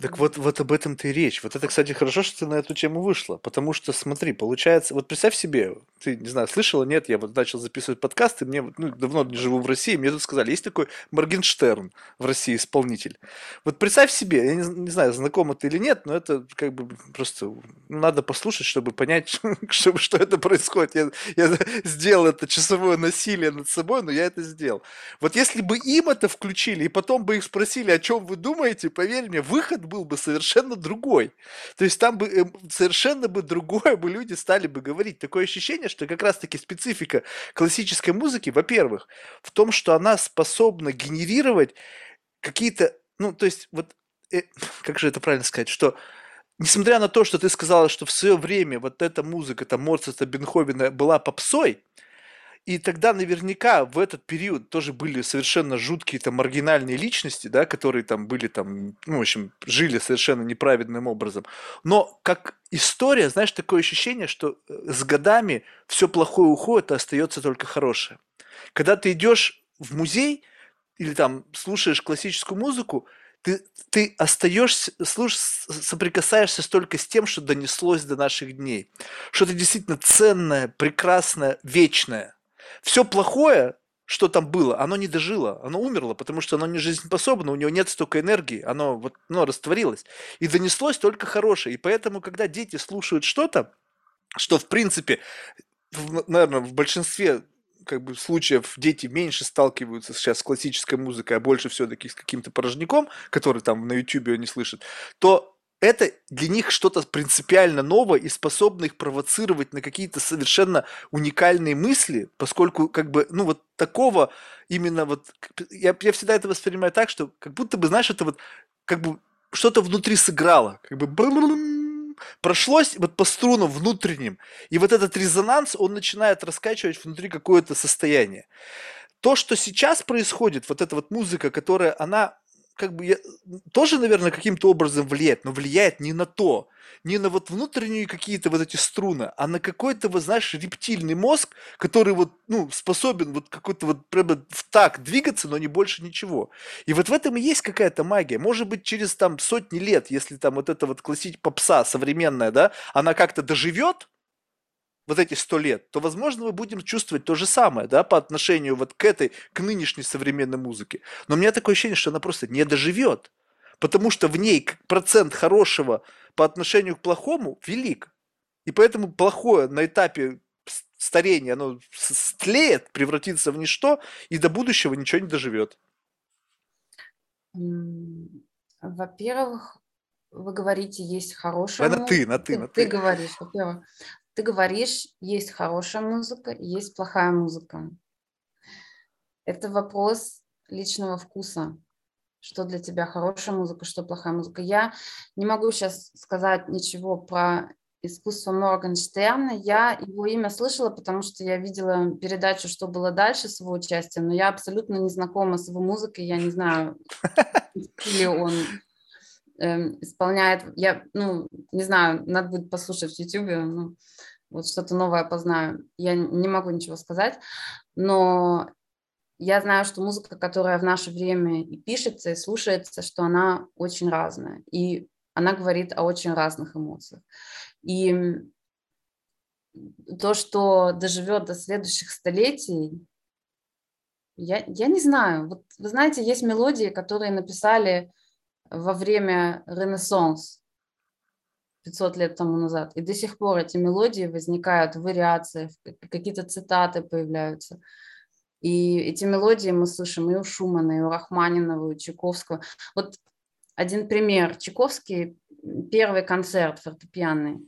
Так вот, вот об этом-то и речь. Вот это, кстати, хорошо, что ты на эту тему вышла, потому что, смотри, получается, вот представь себе, ты, не знаю, слышала, нет, я вот начал записывать подкасты, мне ну, давно не живу в России, мне тут сказали, есть такой Моргенштерн в России исполнитель. Вот представь себе, я не, не знаю, знакомо ты или нет, но это как бы просто ну, надо послушать, чтобы понять, чтобы, что это происходит. Я, я сделал это часовое насилие над собой, но я это сделал. Вот если бы им это включили, и потом бы их спросили, о чем вы думаете, поверь мне, выход был бы совершенно другой. То есть там бы э, совершенно бы другое бы люди стали бы говорить. Такое ощущение, что как раз-таки специфика классической музыки, во-первых, в том, что она способна генерировать какие-то, ну, то есть вот, э, как же это правильно сказать, что несмотря на то, что ты сказала, что в свое время вот эта музыка, там, Моцарта, Бенховена была попсой, и тогда наверняка в этот период тоже были совершенно жуткие там маргинальные личности, да, которые там были там, ну, в общем, жили совершенно неправедным образом. Но как история, знаешь, такое ощущение, что э, с годами все плохое уходит, а остается только хорошее. Когда ты идешь в музей или там слушаешь классическую музыку, ты, ты остаешься, слуш, соприкасаешься только с тем, что донеслось до наших дней. Что-то действительно ценное, прекрасное, вечное. Все плохое, что там было, оно не дожило, оно умерло, потому что оно не жизнеспособно, у него нет столько энергии, оно вот, оно растворилось. И донеслось только хорошее. И поэтому, когда дети слушают что-то, что в принципе, в, наверное, в большинстве как бы случаев дети меньше сталкиваются сейчас с классической музыкой, а больше все-таки с каким-то порожняком, который там на YouTube они слышат, то это для них что-то принципиально новое и способно их провоцировать на какие-то совершенно уникальные мысли, поскольку как бы, ну вот такого именно вот, я, я всегда это воспринимаю так, что как будто бы, знаешь, это вот как бы что-то внутри сыграло, как бы прошлось вот по струнам внутренним, и вот этот резонанс, он начинает раскачивать внутри какое-то состояние. То, что сейчас происходит, вот эта вот музыка, которая, она как бы я, тоже, наверное, каким-то образом влияет, но влияет не на то, не на вот внутренние какие-то вот эти струны, а на какой-то, вот знаешь, рептильный мозг, который вот, ну, способен вот какой-то вот прямо в так двигаться, но не больше ничего. И вот в этом и есть какая-то магия. Может быть, через там сотни лет, если там вот эта вот классическая попса современная, да, она как-то доживет, вот эти сто лет, то, возможно, мы будем чувствовать то же самое, да, по отношению вот к этой, к нынешней современной музыке. Но у меня такое ощущение, что она просто не доживет, потому что в ней процент хорошего по отношению к плохому велик. И поэтому плохое на этапе старения, оно стлеет, превратится в ничто, и до будущего ничего не доживет. Во-первых, вы говорите, есть хорошая музыка. На ты, на ты, на ты. Ты говоришь, во-первых, ты говоришь, есть хорошая музыка, есть плохая музыка. Это вопрос личного вкуса. Что для тебя хорошая музыка, что плохая музыка. Я не могу сейчас сказать ничего про искусство Моргенштерна. Я его имя слышала, потому что я видела передачу «Что было дальше» с его участием, но я абсолютно не знакома с его музыкой, я не знаю, или он Эм, исполняет, я, ну, не знаю, надо будет послушать в YouTube, ну, вот что-то новое познаю. Я не могу ничего сказать, но я знаю, что музыка, которая в наше время и пишется, и слушается, что она очень разная, и она говорит о очень разных эмоциях. И то, что доживет до следующих столетий, я, я не знаю. Вот вы знаете, есть мелодии, которые написали во время Ренессанс 500 лет тому назад. И до сих пор эти мелодии возникают в вариациях, какие-то цитаты появляются. И эти мелодии мы слышим и у Шумана, и у Рахманинова, и у Чайковского. Вот один пример. Чайковский, первый концерт фортепианный.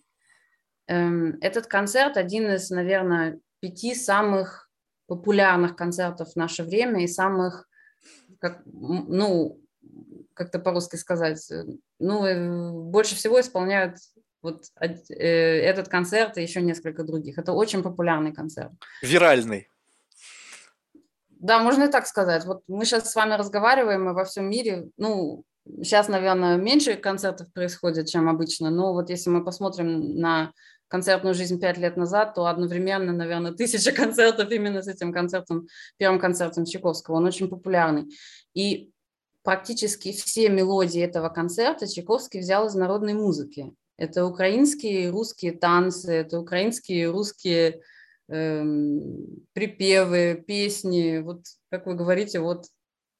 Эм, этот концерт один из, наверное, пяти самых популярных концертов в наше время и самых, как, ну, как-то по-русски сказать, э, ну, э, больше всего исполняют вот э, этот концерт и еще несколько других. Это очень популярный концерт. Виральный. Да, можно и так сказать. Вот мы сейчас с вами разговариваем, и во всем мире, ну, сейчас, наверное, меньше концертов происходит, чем обычно, но вот если мы посмотрим на концертную жизнь пять лет назад, то одновременно, наверное, тысяча концертов именно с этим концертом, первым концертом Чайковского. Он очень популярный. И практически все мелодии этого концерта Чайковский взял из народной музыки. Это украинские и русские танцы, это украинские и русские эм, припевы, песни, вот как вы говорите, вот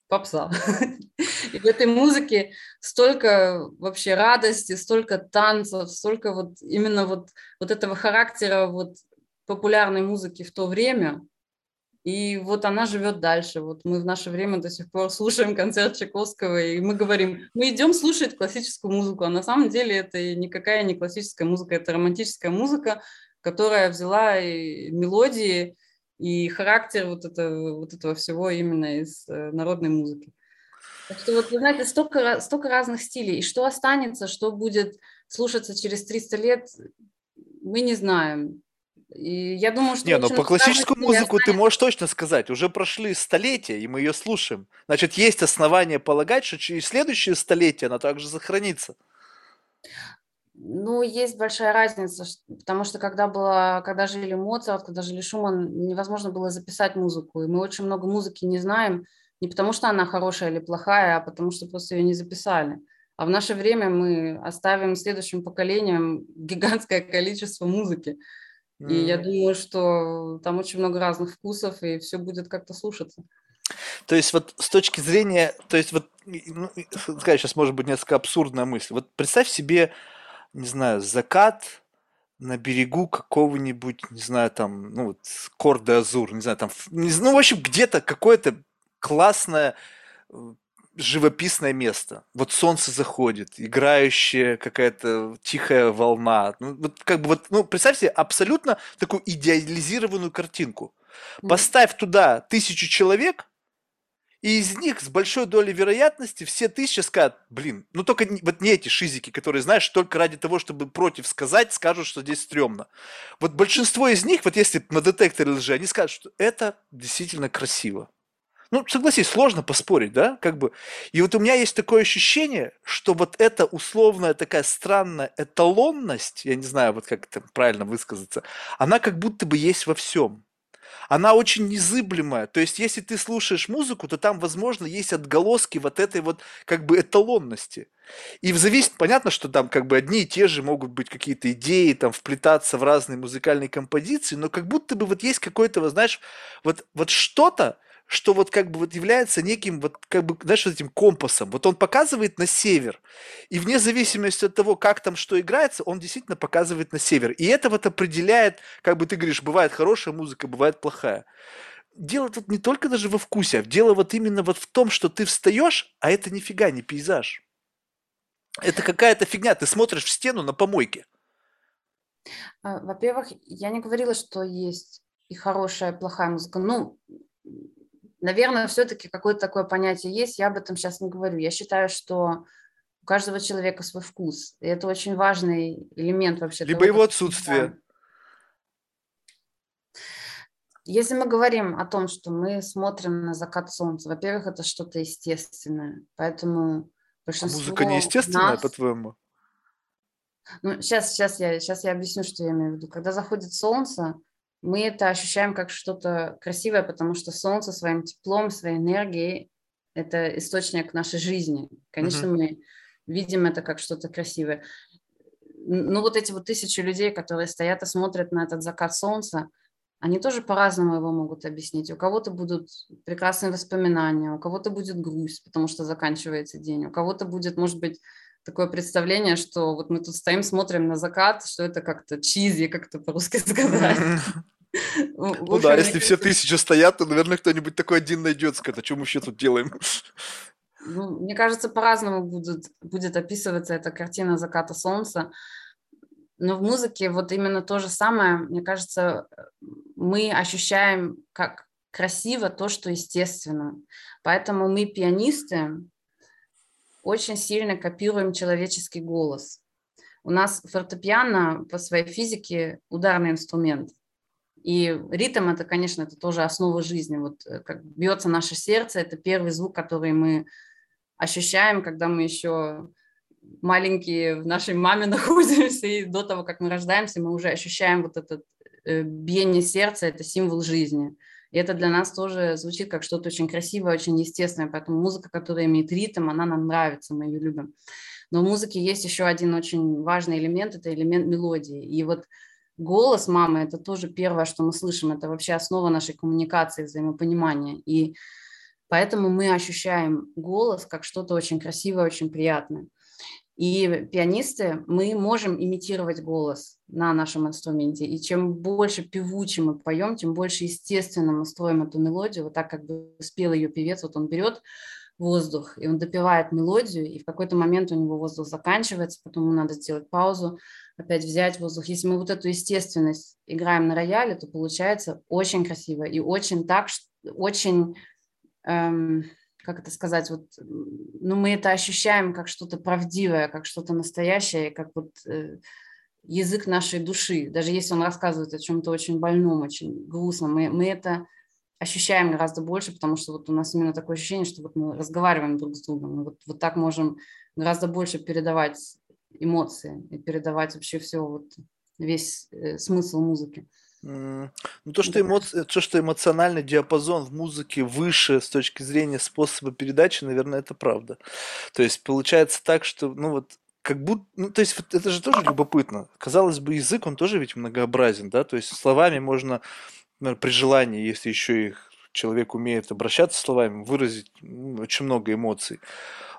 попса. И в этой музыке столько вообще радости, столько танцев, столько вот именно вот, вот этого характера вот популярной музыки в то время – и вот она живет дальше. Вот мы в наше время до сих пор слушаем концерт Чайковского, и мы говорим, мы идем слушать классическую музыку, а на самом деле это никакая не классическая музыка, это романтическая музыка, которая взяла и мелодии и характер вот, это, вот этого всего именно из э, народной музыки. Так что вот, вы знаете, столько, столько разных стилей. И что останется, что будет слушаться через 300 лет, мы не знаем. И я думаю, что... Не, но ну, по классическую музыку ты можешь точно сказать. Уже прошли столетия, и мы ее слушаем. Значит, есть основания полагать, что через следующее столетие она также сохранится. Ну, есть большая разница, потому что когда, было, когда жили Моцарт, когда жили Шуман, невозможно было записать музыку. И мы очень много музыки не знаем, не потому что она хорошая или плохая, а потому что просто ее не записали. А в наше время мы оставим следующим поколениям гигантское количество музыки. И я думаю, что там очень много разных вкусов, и все будет как-то слушаться. То есть вот с точки зрения, то есть вот, ну, сказать сейчас может быть несколько абсурдная мысль. Вот представь себе, не знаю, закат на берегу какого-нибудь, не знаю, там, ну вот, Корде Азур, не знаю, там, ну, в общем, где-то какое-то классное э, живописное место. Вот солнце заходит, играющая какая-то тихая волна. Ну, вот как бы вот, ну, представь себе абсолютно такую идеализированную картинку. Поставь туда тысячу человек, и из них с большой долей вероятности все тысячи скажут, блин, ну только не, вот не эти шизики, которые, знаешь, только ради того, чтобы против сказать, скажут, что здесь стрёмно. Вот большинство из них, вот если на детекторе лжи, они скажут, что это действительно красиво. Ну, согласись, сложно поспорить, да, как бы. И вот у меня есть такое ощущение, что вот эта условная такая странная эталонность, я не знаю, вот как это правильно высказаться, она как будто бы есть во всем она очень незыблемая. То есть, если ты слушаешь музыку, то там, возможно, есть отголоски вот этой вот как бы эталонности. И в зависимости, понятно, что там как бы одни и те же могут быть какие-то идеи, там, вплетаться в разные музыкальные композиции, но как будто бы вот есть какой-то, вот, знаешь, вот, вот что-то, что вот как бы вот является неким вот как бы, знаешь, вот этим компасом. Вот он показывает на север. И вне зависимости от того, как там что играется, он действительно показывает на север. И это вот определяет, как бы ты говоришь, бывает хорошая музыка, бывает плохая. Дело тут не только даже во вкусе, а дело вот именно вот в том, что ты встаешь, а это нифига не пейзаж. Это какая-то фигня. Ты смотришь в стену на помойке. А, во-первых, я не говорила, что есть и хорошая, и плохая музыка. Ну, Наверное, все-таки какое-то такое понятие есть, я об этом сейчас не говорю. Я считаю, что у каждого человека свой вкус, и это очень важный элемент вообще. Либо того, его отсутствие. Если мы говорим о том, что мы смотрим на закат солнца, во-первых, это что-то естественное, поэтому большинство а музыка неестественная, нас... по-твоему? Ну, сейчас, сейчас, я, сейчас я объясню, что я имею в виду. Когда заходит солнце, мы это ощущаем как что-то красивое, потому что Солнце своим теплом, своей энергией – это источник нашей жизни. Конечно, uh-huh. мы видим это как что-то красивое. Ну вот эти вот тысячи людей, которые стоят и смотрят на этот закат солнца, они тоже по-разному его могут объяснить. У кого-то будут прекрасные воспоминания, у кого-то будет грусть, потому что заканчивается день, у кого-то будет, может быть, такое представление, что вот мы тут стоим, смотрим на закат, что это как-то чизи, как это по-русски сказать. Ну да, если все тысячи стоят, то, наверное, кто-нибудь такой один найдется, когда что мы еще тут делаем? Ну, мне кажется, по-разному будет, будет описываться эта картина заката солнца. Но в музыке вот именно то же самое, мне кажется, мы ощущаем как красиво то, что естественно. Поэтому мы, пианисты, очень сильно копируем человеческий голос. У нас фортепиано по своей физике ударный инструмент. И ритм это, конечно, это тоже основа жизни. Вот э, как бьется наше сердце, это первый звук, который мы ощущаем, когда мы еще маленькие в нашей маме находимся, и до того, как мы рождаемся, мы уже ощущаем вот это э, биение сердца, это символ жизни. И это для нас тоже звучит как что-то очень красивое, очень естественное. Поэтому музыка, которая имеет ритм, она нам нравится, мы ее любим. Но в музыке есть еще один очень важный элемент, это элемент мелодии. И вот голос мамы – это тоже первое, что мы слышим. Это вообще основа нашей коммуникации, взаимопонимания. И поэтому мы ощущаем голос как что-то очень красивое, очень приятное. И пианисты, мы можем имитировать голос на нашем инструменте. И чем больше певучим мы поем, тем больше естественно мы строим эту мелодию. Вот так, как бы спел ее певец, вот он берет воздух, и он допивает мелодию, и в какой-то момент у него воздух заканчивается, потом ему надо сделать паузу, опять взять воздух. Если мы вот эту естественность играем на рояле, то получается очень красиво и очень так, очень эм, как это сказать, вот, ну, мы это ощущаем как что-то правдивое, как что-то настоящее, как вот э, язык нашей души. Даже если он рассказывает о чем-то очень больном, очень грустном, мы, мы это ощущаем гораздо больше, потому что вот у нас именно такое ощущение, что вот мы разговариваем друг с другом, мы вот, вот так можем гораздо больше передавать эмоции и передавать вообще все, вот весь э, смысл музыки. Ну, то, что, эмоци... то, что эмоциональный диапазон в музыке выше с точки зрения способа передачи, наверное, это правда. То есть получается так, что, ну вот, как будто, ну, то есть вот это же тоже любопытно. Казалось бы, язык, он тоже ведь многообразен, да, то есть словами можно, например, при желании, если еще их человек умеет обращаться словами, выразить ну, очень много эмоций.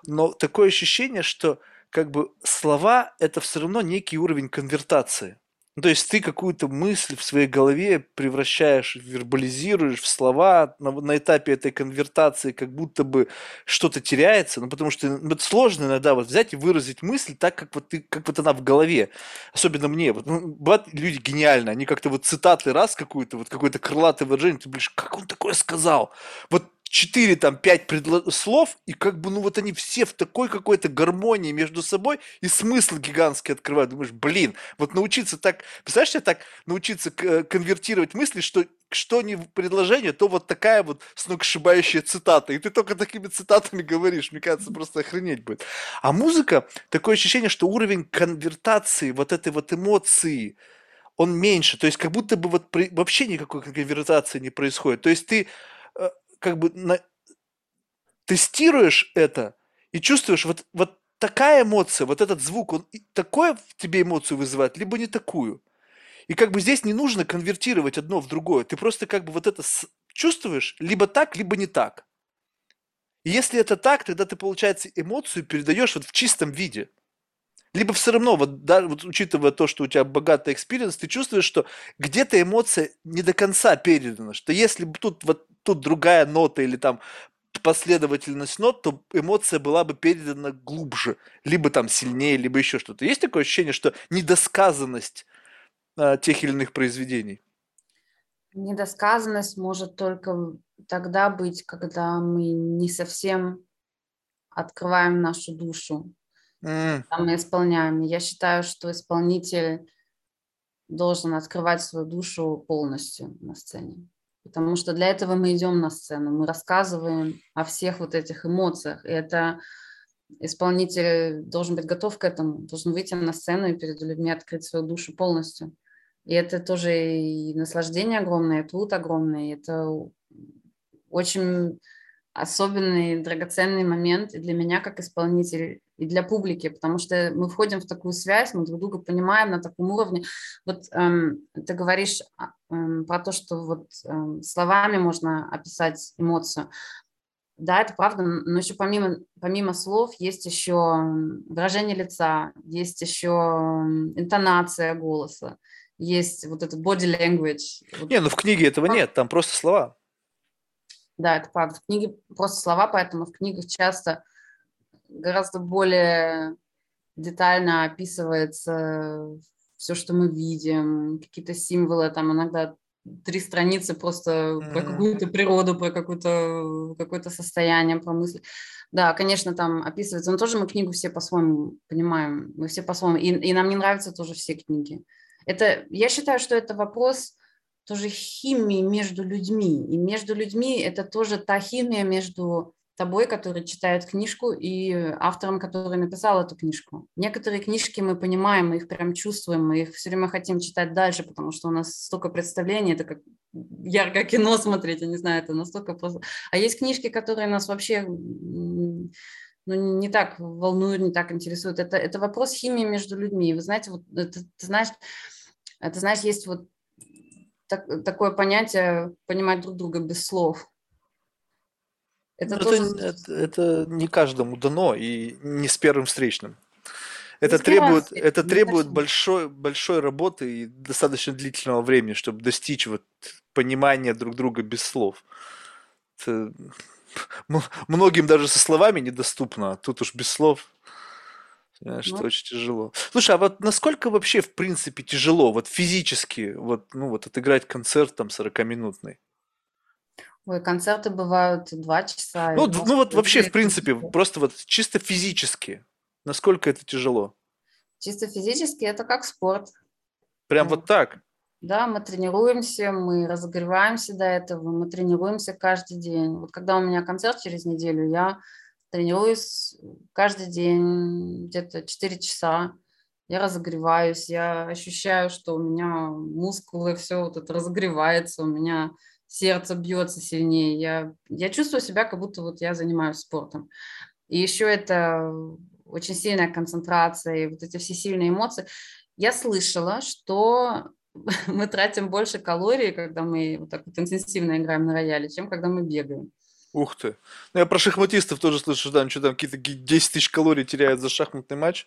Но такое ощущение, что как бы слова это все равно некий уровень конвертации. Ну, то есть ты какую-то мысль в своей голове превращаешь, вербализируешь в слова, на, на этапе этой конвертации как будто бы что-то теряется, ну потому что ну, это сложно иногда вот взять и выразить мысль так, как вот, ты, как вот она в голове. Особенно мне. Вот, ну, бывают люди гениальные, они как-то вот цитаты раз какую-то, вот какое-то крылатое выражение, ты, блин, как он такое сказал? Вот четыре, там, пять предло- слов, и как бы, ну, вот они все в такой какой-то гармонии между собой, и смысл гигантский открывают. Думаешь, блин, вот научиться так, представляешь себе так, научиться к- конвертировать мысли, что что не предложение, то вот такая вот сногсшибающая цитата. И ты только такими цитатами говоришь. Мне кажется, просто охренеть будет. А музыка, такое ощущение, что уровень конвертации вот этой вот эмоции, он меньше. То есть как будто бы вот при- вообще никакой конвертации не происходит. То есть ты э, как бы на- тестируешь это и чувствуешь вот, вот такая эмоция, вот этот звук, он такое в тебе эмоцию вызывает, либо не такую. И как бы здесь не нужно конвертировать одно в другое. Ты просто как бы вот это с- чувствуешь либо так, либо не так. И если это так, тогда ты, получается, эмоцию передаешь вот в чистом виде. Либо все равно, вот, да, вот учитывая то, что у тебя богатый experience, ты чувствуешь, что где-то эмоция не до конца передана, что если бы тут вот тут другая нота или там последовательность нот, то эмоция была бы передана глубже, либо там сильнее, либо еще что-то. Есть такое ощущение, что недосказанность а, тех или иных произведений? Недосказанность может только тогда быть, когда мы не совсем открываем нашу душу, Когда мы исполняем. Я считаю, что исполнитель должен открывать свою душу полностью на сцене. Потому что для этого мы идем на сцену, мы рассказываем о всех вот этих эмоциях. И это исполнитель должен быть готов к этому, должен выйти на сцену и перед людьми открыть свою душу полностью. И это тоже и наслаждение огромное, и труд огромный, это очень особенный, драгоценный момент и для меня как исполнитель, и для публики, потому что мы входим в такую связь, мы друг друга понимаем на таком уровне. Вот эм, ты говоришь а, эм, про то, что вот эм, словами можно описать эмоцию. Да, это правда, но еще помимо, помимо слов есть еще выражение лица, есть еще интонация голоса, есть вот этот body language. Не, ну в книге этого нет, там просто слова. Да, это правда. В книге просто слова, поэтому в книгах часто гораздо более детально описывается все, что мы видим, какие-то символы, там иногда три страницы просто про Мгм. какую-то природу, про какое-то какое состояние, про мысли. Да, конечно, там описывается, но тоже мы книгу все по-своему понимаем, мы все по-своему, и, и нам не нравятся тоже все книги. Это, я считаю, что это вопрос тоже химии между людьми. И между людьми это тоже та химия между тобой, который читает книжку, и автором, который написал эту книжку. Некоторые книжки мы понимаем, мы их прям чувствуем, мы их все время хотим читать дальше, потому что у нас столько представлений, это как яркое кино смотреть, я не знаю, это настолько просто. А есть книжки, которые нас вообще ну, не так волнуют, не так интересуют. Это, это вопрос химии между людьми. Вы знаете, вот это, ты знаешь, ты знаешь, есть вот так, такое понятие понимать друг друга без слов. Это, ну, тоже... это, это, это не каждому дано и не с первым встречным. Это не требует, это требует большой, большой работы и достаточно длительного времени, чтобы достичь вот понимания друг друга без слов. Это многим даже со словами недоступно, а тут уж без слов. Понимаешь, ну. что очень тяжело. Слушай, а вот насколько вообще, в принципе, тяжело, вот физически, вот, ну, вот отыграть концерт там 40-минутный? Ой, концерты бывают два часа. Ну, ну вот вообще, в принципе, просто вот чисто физически, насколько это тяжело? Чисто физически это как спорт. Прям вот так? Да, мы тренируемся, мы разогреваемся до этого, мы тренируемся каждый день. Вот когда у меня концерт через неделю, я тренируюсь каждый день где-то 4 часа. Я разогреваюсь, я ощущаю, что у меня мускулы, все вот это разогревается, у меня сердце бьется сильнее. Я, я чувствую себя, как будто вот я занимаюсь спортом. И еще это очень сильная концентрация, и вот эти все сильные эмоции. Я слышала, что мы тратим больше калорий, когда мы вот так вот интенсивно играем на рояле, чем когда мы бегаем. Ух ты. Ну, я про шахматистов тоже слышу, что там, что там какие-то 10 тысяч калорий теряют за шахматный матч.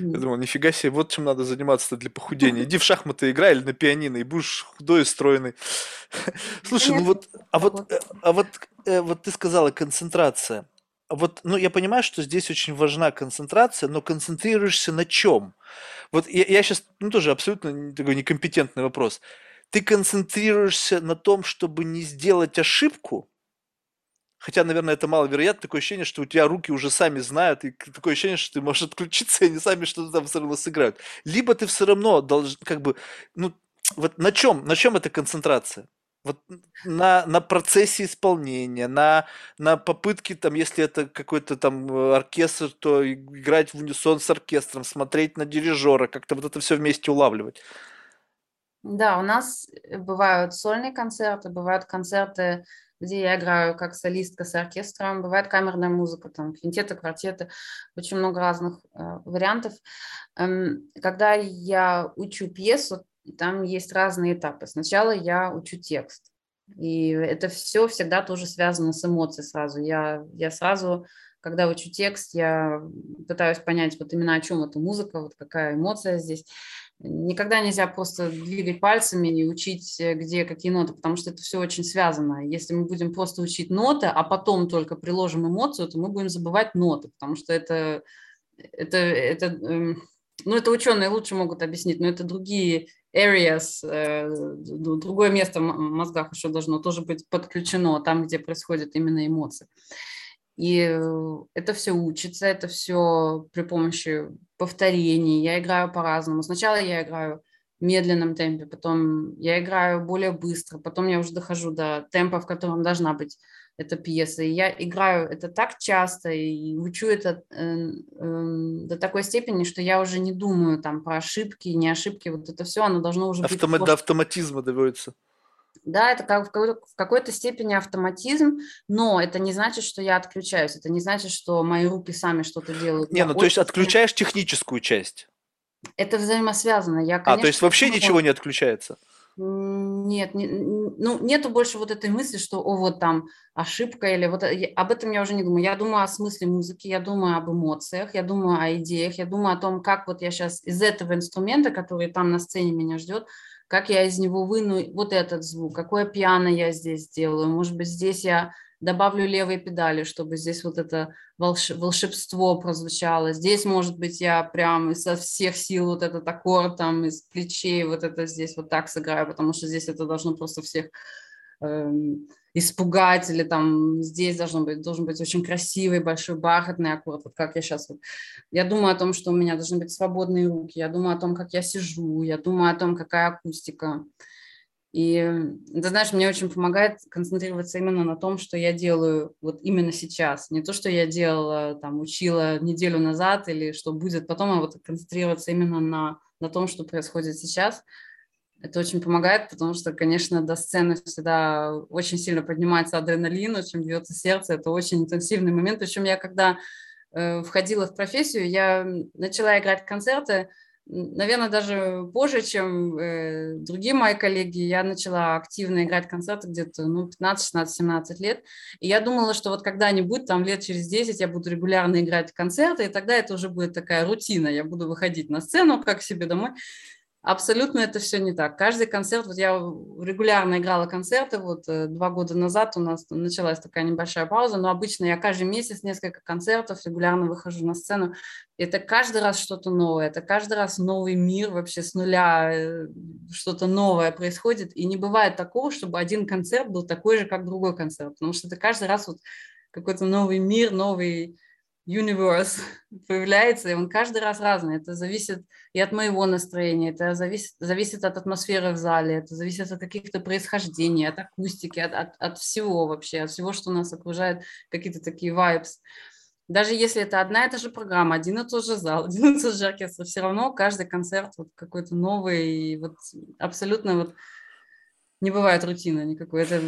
Mm. Я думал, нифига себе, вот чем надо заниматься для похудения. Иди в шахматы играй или на пианино, и будешь худой и стройный. Слушай, ну вот, а вот, а вот, вот ты сказала концентрация. Вот, ну, я понимаю, что здесь очень важна концентрация, но концентрируешься на чем? Вот я, я сейчас, ну, тоже абсолютно такой некомпетентный вопрос. Ты концентрируешься на том, чтобы не сделать ошибку, Хотя, наверное, это маловероятно. Такое ощущение, что у тебя руки уже сами знают, и такое ощущение, что ты можешь отключиться, и они сами что-то там все равно сыграют. Либо ты все равно должен, как бы, ну, вот на чем, на чем эта концентрация? Вот на, на процессе исполнения, на, на попытке, там, если это какой-то там э, оркестр, то играть в унисон с оркестром, смотреть на дирижера, как-то вот это все вместе улавливать. Да, у нас бывают сольные концерты, бывают концерты, где я играю как солистка с оркестром, бывает камерная музыка, там квинтеты, квартеты, очень много разных э, вариантов. Эм, когда я учу пьесу, там есть разные этапы. Сначала я учу текст, и это все всегда тоже связано с эмоцией сразу. Я, я сразу, когда учу текст, я пытаюсь понять вот именно о чем эта музыка, вот какая эмоция здесь. Никогда нельзя просто двигать пальцами и учить, э, где какие ноты, потому что это все очень связано. Если мы будем просто учить ноты, а потом только приложим эмоцию, то мы будем забывать ноты, потому что это, это, это, эм, ну, это ученые лучше могут объяснить, но это другие areas, э, другое место в мозгах еще должно тоже быть подключено, там, где происходят именно эмоции. И э, это все учится, это все при помощи повторений. Я играю по-разному. Сначала я играю в медленном темпе, потом я играю более быстро, потом я уже дохожу до темпа, в котором должна быть эта пьеса. И я играю это так часто и учу это э, э, до такой степени, что я уже не думаю там про ошибки, не ошибки. Вот это все, оно должно уже Автомат, быть... До автоматизма доводится. Да, это как в какой-то степени автоматизм, но это не значит, что я отключаюсь, это не значит, что мои руки сами что-то делают. Не, ну то есть отключаешь техническую часть. Это взаимосвязано. Я, конечно, а, то есть вообще думаю... ничего не отключается? Нет, не, ну нету больше вот этой мысли, что о вот там ошибка или вот э, об этом я уже не думаю. Я думаю о смысле музыки, я думаю об эмоциях, я думаю о идеях, я думаю о том, как вот я сейчас из этого инструмента, который там на сцене меня ждет, как я из него выну вот этот звук, какое пиано я здесь сделаю, может быть, здесь я добавлю левые педали, чтобы здесь вот это волш... волшебство прозвучало. Здесь, может быть, я прям изо всех сил вот этот аккорд там из плечей вот это здесь вот так сыграю, потому что здесь это должно просто всех эм, испугать, или там здесь должен быть, должен быть очень красивый, большой бархатный аккорд, вот как я сейчас вот. Я думаю о том, что у меня должны быть свободные руки, я думаю о том, как я сижу, я думаю о том, какая акустика. И ты знаешь, мне очень помогает концентрироваться именно на том, что я делаю вот именно сейчас. Не то, что я делала, там, учила неделю назад или что будет потом, а вот концентрироваться именно на, на том, что происходит сейчас – это очень помогает, потому что, конечно, до сцены всегда очень сильно поднимается адреналин, очень бьется сердце. Это очень интенсивный момент. Причем я, когда э, входила в профессию, я начала играть концерты, наверное, даже позже, чем э, другие мои коллеги. Я начала активно играть концерты где-то ну, 15, 16, 17 лет. И я думала, что вот когда-нибудь, там лет через 10, я буду регулярно играть концерты, и тогда это уже будет такая рутина. Я буду выходить на сцену, как себе домой. Абсолютно это все не так. Каждый концерт, вот я регулярно играла концерты, вот э, два года назад у нас началась такая небольшая пауза, но обычно я каждый месяц несколько концертов регулярно выхожу на сцену. Это каждый раз что-то новое, это каждый раз новый мир вообще с нуля, э, что-то новое происходит. И не бывает такого, чтобы один концерт был такой же, как другой концерт, потому что это каждый раз вот какой-то новый мир, новый universe появляется, и он каждый раз разный. Это зависит и от моего настроения, это зависит, зависит от атмосферы в зале, это зависит от каких-то происхождений, от акустики, от, от, от всего вообще, от всего, что нас окружает, какие-то такие vibes. Даже если это одна и та же программа, один и тот же зал, один и тот же оркестр, все равно каждый концерт вот какой-то новый, вот абсолютно вот не бывает рутины никакой. Это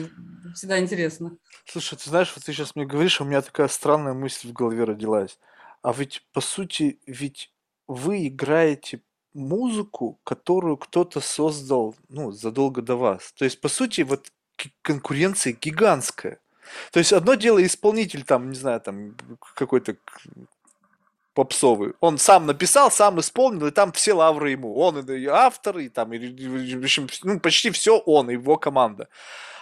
всегда интересно. Слушай, ты знаешь, вот ты сейчас мне говоришь, у меня такая странная мысль в голове родилась. А ведь, по сути, ведь вы играете музыку, которую кто-то создал, ну, задолго до вас. То есть, по сути, вот конкуренция гигантская. То есть одно дело исполнитель там, не знаю, там какой-то попсовый. Он сам написал, сам исполнил, и там все лавры ему. Он и автор, и там, и, в общем, ну, почти все он, и его команда.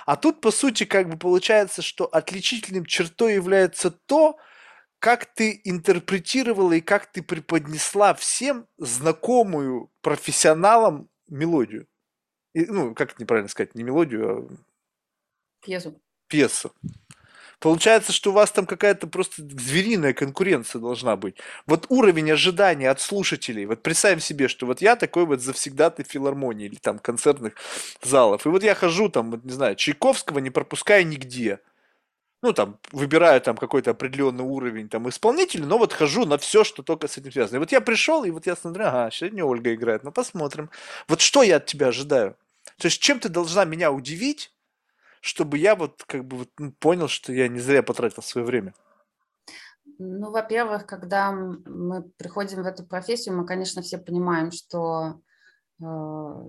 А тут, по сути, как бы получается, что отличительным чертой является то, как ты интерпретировала и как ты преподнесла всем знакомую профессионалам мелодию. И, ну, как неправильно сказать, не мелодию, а... Пьесу. Пьесу. Получается, что у вас там какая-то просто звериная конкуренция должна быть. Вот уровень ожидания от слушателей. Вот представим себе, что вот я такой вот завсегдатый филармонии или там концертных залов. И вот я хожу там, вот, не знаю, Чайковского не пропуская нигде. Ну, там, выбираю там какой-то определенный уровень там исполнителя, но вот хожу на все, что только с этим связано. И вот я пришел, и вот я смотрю, ага, сегодня Ольга играет, ну посмотрим. Вот что я от тебя ожидаю? То есть чем ты должна меня удивить, чтобы я вот как бы вот, понял, что я не зря потратил свое время? Ну, во-первых, когда мы приходим в эту профессию, мы, конечно, все понимаем, что э,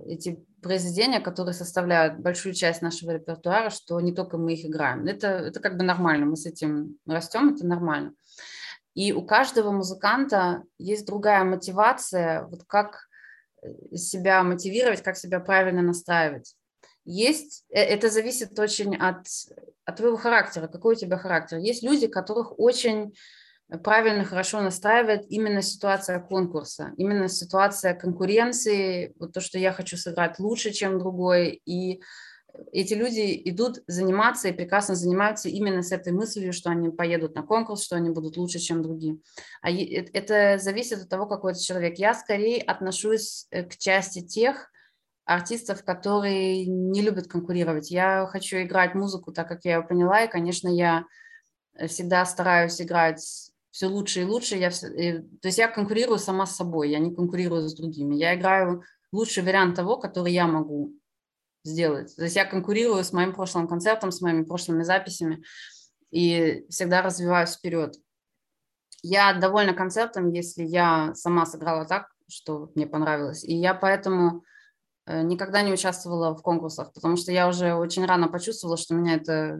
эти произведения, которые составляют большую часть нашего репертуара, что не только мы их играем. Это, это как бы нормально, мы с этим растем, это нормально. И у каждого музыканта есть другая мотивация, вот как э, себя мотивировать, как себя правильно настраивать. Есть, э, это зависит очень от, от твоего характера, какой у тебя характер. Есть люди, которых очень правильно, хорошо настраивает именно ситуация конкурса, именно ситуация конкуренции, вот то, что я хочу сыграть лучше, чем другой, и эти люди идут заниматься и прекрасно занимаются именно с этой мыслью, что они поедут на конкурс, что они будут лучше, чем другие. А это зависит от того, какой это человек. Я скорее отношусь э, к части тех, артистов, которые не любят конкурировать. Я хочу играть музыку так, как я ее поняла, и, конечно, я всегда стараюсь играть все лучше и лучше. Я все, и, то есть я конкурирую сама с собой, я не конкурирую с другими. Я играю лучший вариант того, который я могу сделать. То есть я конкурирую с моим прошлым концертом, с моими прошлыми записями и всегда развиваюсь вперед. Я довольна концертом, если я сама сыграла так, что мне понравилось. И я поэтому Э, никогда не участвовала в конкурсах, потому что я уже очень рано почувствовала, что меня это...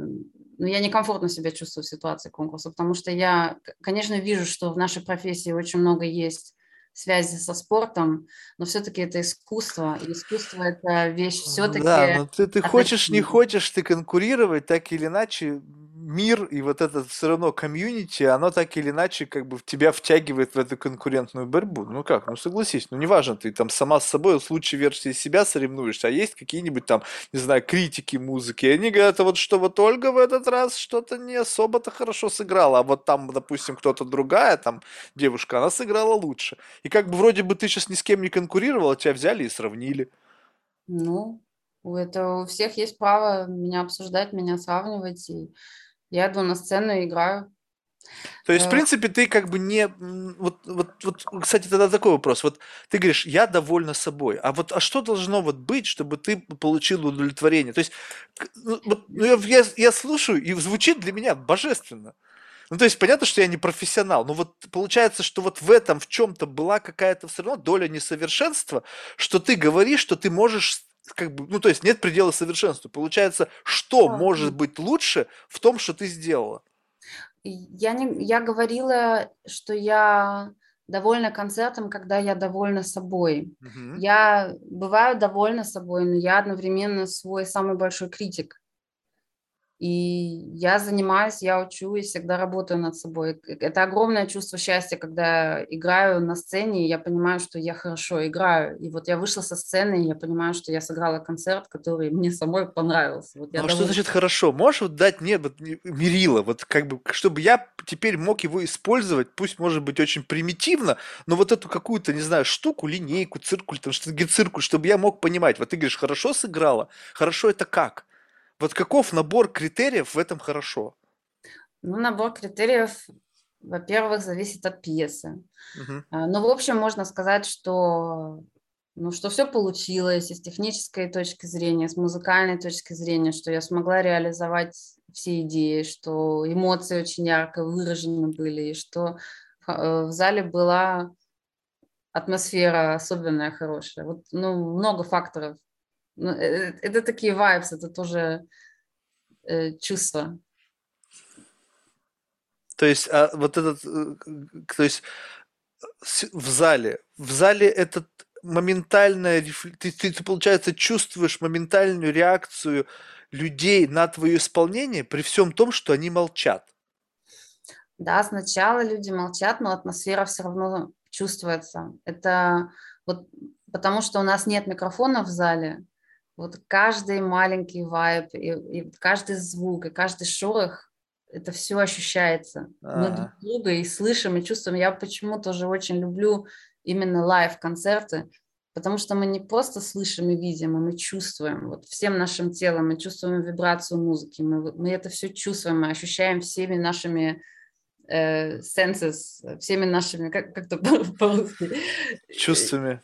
Ну, я некомфортно себя чувствую в ситуации конкурса, потому что я, конечно, вижу, что в нашей профессии очень много есть связи со спортом, но все-таки это искусство, и искусство это вещь все-таки... Да, но ты, ты хочешь, не хочешь ты конкурировать, так или иначе мир и вот это все равно комьюнити, оно так или иначе как бы в тебя втягивает в эту конкурентную борьбу. Ну как, ну согласись, ну неважно, ты там сама с собой в случае версии себя соревнуешься, а есть какие-нибудь там, не знаю, критики музыки, и они говорят, вот что вот Ольга в этот раз что-то не особо-то хорошо сыграла, а вот там, допустим, кто-то другая, там девушка, она сыграла лучше. И как бы вроде бы ты сейчас ни с кем не конкурировала, тебя взяли и сравнили. Ну, это у всех есть право меня обсуждать, меня сравнивать, и я на сцену и играю. То есть, в э. принципе, ты как бы не... Вот, вот, вот, кстати, тогда такой вопрос. Вот ты говоришь, я довольна собой. А вот а что должно вот быть, чтобы ты получил удовлетворение? То есть, ну, вот, ну, я, я, я слушаю, и звучит для меня божественно. Ну, то есть, понятно, что я не профессионал, но вот получается, что вот в этом в чем-то была какая-то все равно доля несовершенства, что ты говоришь, что ты можешь как бы, ну, то есть нет предела совершенству. Получается, что да. может быть лучше в том, что ты сделала? Я, не, я говорила, что я довольна концертом, когда я довольна собой. Угу. Я бываю довольна собой, но я одновременно свой самый большой критик. И я занимаюсь, я учу и всегда работаю над собой. Это огромное чувство счастья, когда играю на сцене, и я понимаю, что я хорошо играю. И вот я вышла со сцены, и я понимаю, что я сыграла концерт, который мне самой понравился. Вот я ну, а довольна. что значит хорошо? Можешь вот дать мне вот мерило, вот как бы, чтобы я теперь мог его использовать, пусть может быть очень примитивно, но вот эту какую-то, не знаю, штуку, линейку, циркуль, там что-то циркуль, чтобы я мог понимать. Вот ты говоришь, хорошо сыграла, хорошо это как? Вот каков набор критериев в этом хорошо? Ну, набор критериев, во-первых, зависит от пьесы. Угу. Ну, в общем, можно сказать, что ну, что все получилось и с технической точки зрения, с музыкальной точки зрения, что я смогла реализовать все идеи, что эмоции очень ярко выражены были, и что э, в зале была атмосфера особенная, хорошая. Вот, ну, много факторов это такие vibes, это тоже э, чувства. То есть, а вот этот, э, то есть в зале, в зале этот моментальная, ты, ты, ты, получается, чувствуешь моментальную реакцию людей на твое исполнение при всем том, что они молчат. Да, сначала люди молчат, но атмосфера все равно чувствуется. Это вот потому что у нас нет микрофона в зале, вот каждый маленький вайб, и, и каждый звук, и каждый шорох это все ощущается. Мы друг друга и слышим, и чувствуем. Я почему тоже очень люблю именно лайв-концерты, потому что мы не просто слышим и видим, а мы чувствуем. Вот всем нашим телом мы чувствуем вибрацию музыки, мы, мы это все чувствуем, мы ощущаем всеми нашими э, senses, всеми нашими, как, как то по-русски? чувствами.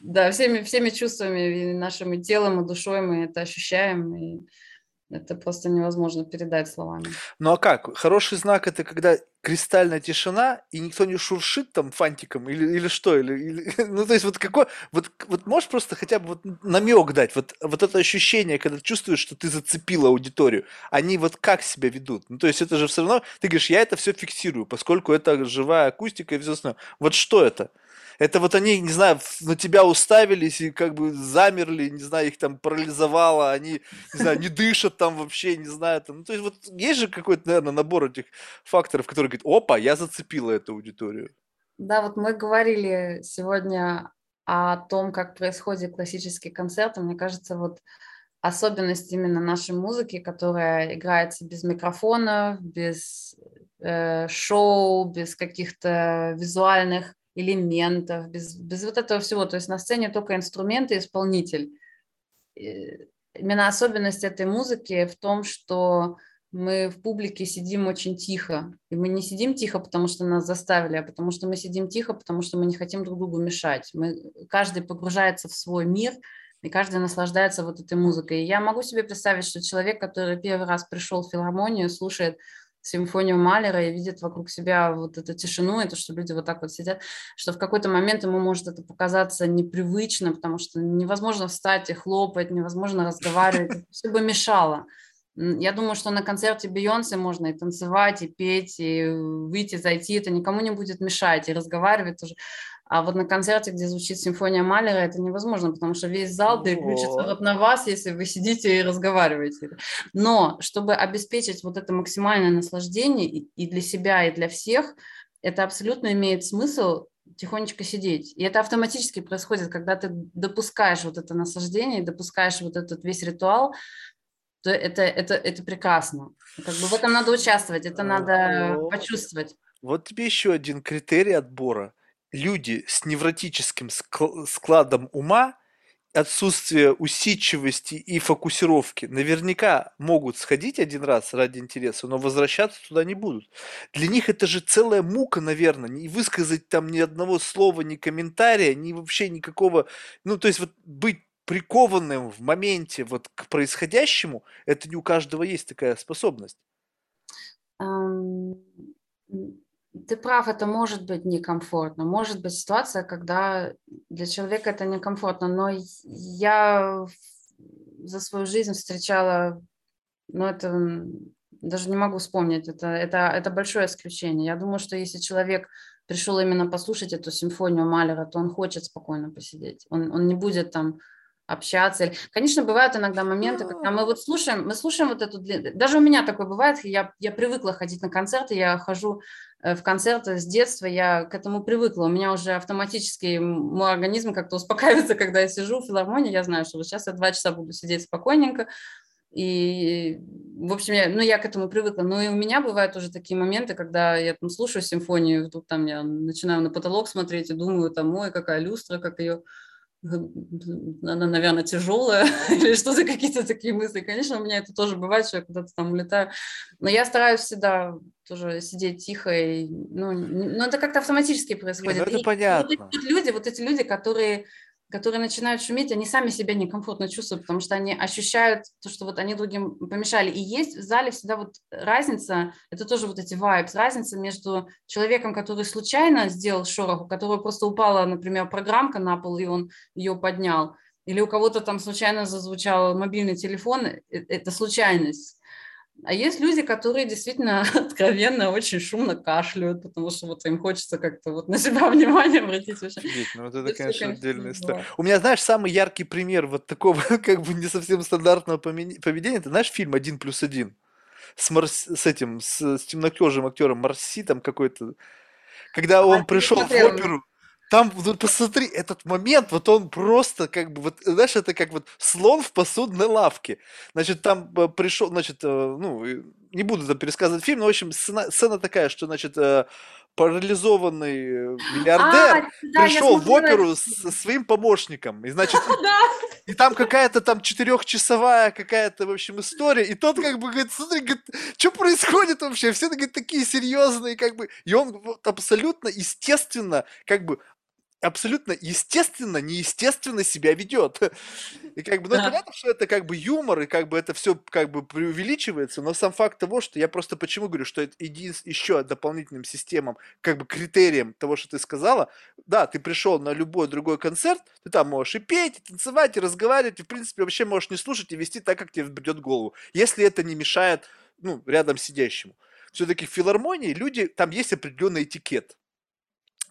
Да, всеми, всеми чувствами, и нашим и телом, и душой мы это ощущаем, и это просто невозможно передать словами. Ну а как? Хороший знак это когда кристальная тишина и никто не шуршит там фантиком или, или что? Или, или- ну то есть вот какой, вот, вот можешь просто хотя бы вот намек дать, вот, вот это ощущение, когда чувствуешь, что ты зацепил аудиторию, они вот как себя ведут? Ну то есть это же все равно, ты говоришь, я это все фиксирую, поскольку это живая акустика и все остальное. Вот что это? Это вот они, не знаю, на тебя уставились и как бы замерли, не знаю, их там парализовало, они, не знаю, не дышат там вообще, не знаю, там. Ну, то есть вот есть же какой-то, наверное, набор этих факторов, которые говорят, опа, я зацепила эту аудиторию. Да, вот мы говорили сегодня о том, как происходит классический концерт. И мне кажется, вот особенность именно нашей музыки, которая играется без микрофонов, без э, шоу, без каких-то визуальных элементов, без, без вот этого всего. То есть на сцене только инструмент и исполнитель. Именно особенность этой музыки в том, что мы в публике сидим очень тихо. И мы не сидим тихо, потому что нас заставили, а потому что мы сидим тихо, потому что мы не хотим друг другу мешать. Мы, каждый погружается в свой мир, и каждый наслаждается вот этой музыкой. И я могу себе представить, что человек, который первый раз пришел в филармонию, слушает симфонию Малера и видит вокруг себя вот эту тишину, это что люди вот так вот сидят, что в какой-то момент ему может это показаться непривычно, потому что невозможно встать и хлопать, невозможно разговаривать, все бы мешало. Я думаю, что на концерте Бейонсе можно и танцевать, и петь, и выйти, зайти, это никому не будет мешать, и разговаривать тоже. А вот на концерте, где звучит симфония Малера, это невозможно, потому что весь зал переключится Вот. на вас, если вы сидите и разговариваете. Но чтобы обеспечить вот это максимальное наслаждение и для себя, и для всех, это абсолютно имеет смысл тихонечко сидеть. И это автоматически происходит, когда ты допускаешь вот это наслаждение, допускаешь вот этот весь ритуал, то это, это, это прекрасно. Как бы в этом надо участвовать, это надо Ого. почувствовать. Вот тебе еще один критерий отбора. Люди с невротическим ск- складом ума, отсутствие усидчивости и фокусировки наверняка могут сходить один раз ради интереса, но возвращаться туда не будут. Для них это же целая мука, наверное, не высказать там ни одного слова, ни комментария, ни вообще никакого... Ну, то есть вот быть прикованным в моменте вот к происходящему, это не у каждого есть такая способность. М, Ты прав, это может быть некомфортно. Может быть ситуация, когда для человека это некомфортно, но я за свою жизнь встречала, ну это даже не могу вспомнить, это, это, это большое исключение. Я думаю, что если человек пришел именно послушать эту симфонию Малера, то он хочет спокойно посидеть. Он, он не будет там общаться. Или- Конечно, бывают иногда моменты, когда мы вот слушаем, мы слушаем вот эту... Даже у меня такое бывает, я, я привыкла ходить на концерты, я хожу э, в концерты с детства, я к этому привыкла. У меня уже автоматически мой организм как-то успокаивается, когда я сижу в филармонии, я знаю, что вот сейчас я два часа буду сидеть спокойненько, и, в общем, я, ну, я к этому привыкла. Но и у меня бывают уже такие моменты, когда я там слушаю симфонию, вдруг там я начинаю на потолок смотреть и думаю, там, ой, какая люстра, как ее она, наверное, тяжелая, или что за какие-то такие мысли. Конечно, у меня это тоже бывает, что я куда-то там улетаю. Но я стараюсь всегда тоже сидеть тихо. И, ну, не- ну, это как-то автоматически Не, происходит. ну это И вот эти понятно. вот люди, вот эти люди, которые которые начинают шуметь, они сами себя некомфортно чувствуют, потому что они ощущают то, что вот они другим помешали. И есть в зале всегда вот разница, это тоже вот эти vibes, разница между человеком, который случайно сделал шорох, у которого просто упала, например, программка на пол, и он ее поднял, или у кого-то там случайно зазвучал мобильный телефон, э- это случайность. А есть люди, которые действительно откровенно очень шумно кашляют, потому что вот им хочется как-то вот на себя внимание обратить. Вообще. Офигеть, ну вот это, конечно, отдельная история. У меня, знаешь, самый яркий пример вот такого, как бы не совсем стандартного поведения, ты знаешь фильм «Один плюс один»? С, Марс... с этим, с, с темнокожим актером Марси там какой-то. Когда А, он не пришел в оперу, Там, вот посмотри, этот момент, вот он просто как бы, вот, знаешь, это как вот слон в посудной лавке. Значит, там э, пришел, значит, э, ну, не буду там пересказывать фильм, но, в общем, сцена, сцена такая, что, значит, э, парализованный миллиардер А, да, я пришел в смотрела оперу этот со своим помощником. И, значит, Да. и там какая-то там четырехчасовая какая-то, в общем, история. И тот как бы говорит, смотри, говорит, что происходит вообще? Все говорит, такие серьезные, как бы. И он вот абсолютно естественно, как бы, абсолютно естественно, неестественно себя ведет. И как бы, ну, Да. понятно, что это как бы юмор, и как бы это все как бы преувеличивается, но сам факт того, что я просто почему говорю, что это един... еще дополнительным системам, как бы критерием того, что ты сказала, да, ты пришел на любой другой концерт, ты там можешь и петь, и танцевать, и разговаривать, и, в принципе, вообще можешь не слушать и вести так, как тебе придет в голову, если это не мешает, ну, рядом сидящему. Все-таки в филармонии люди, там есть определенный этикет.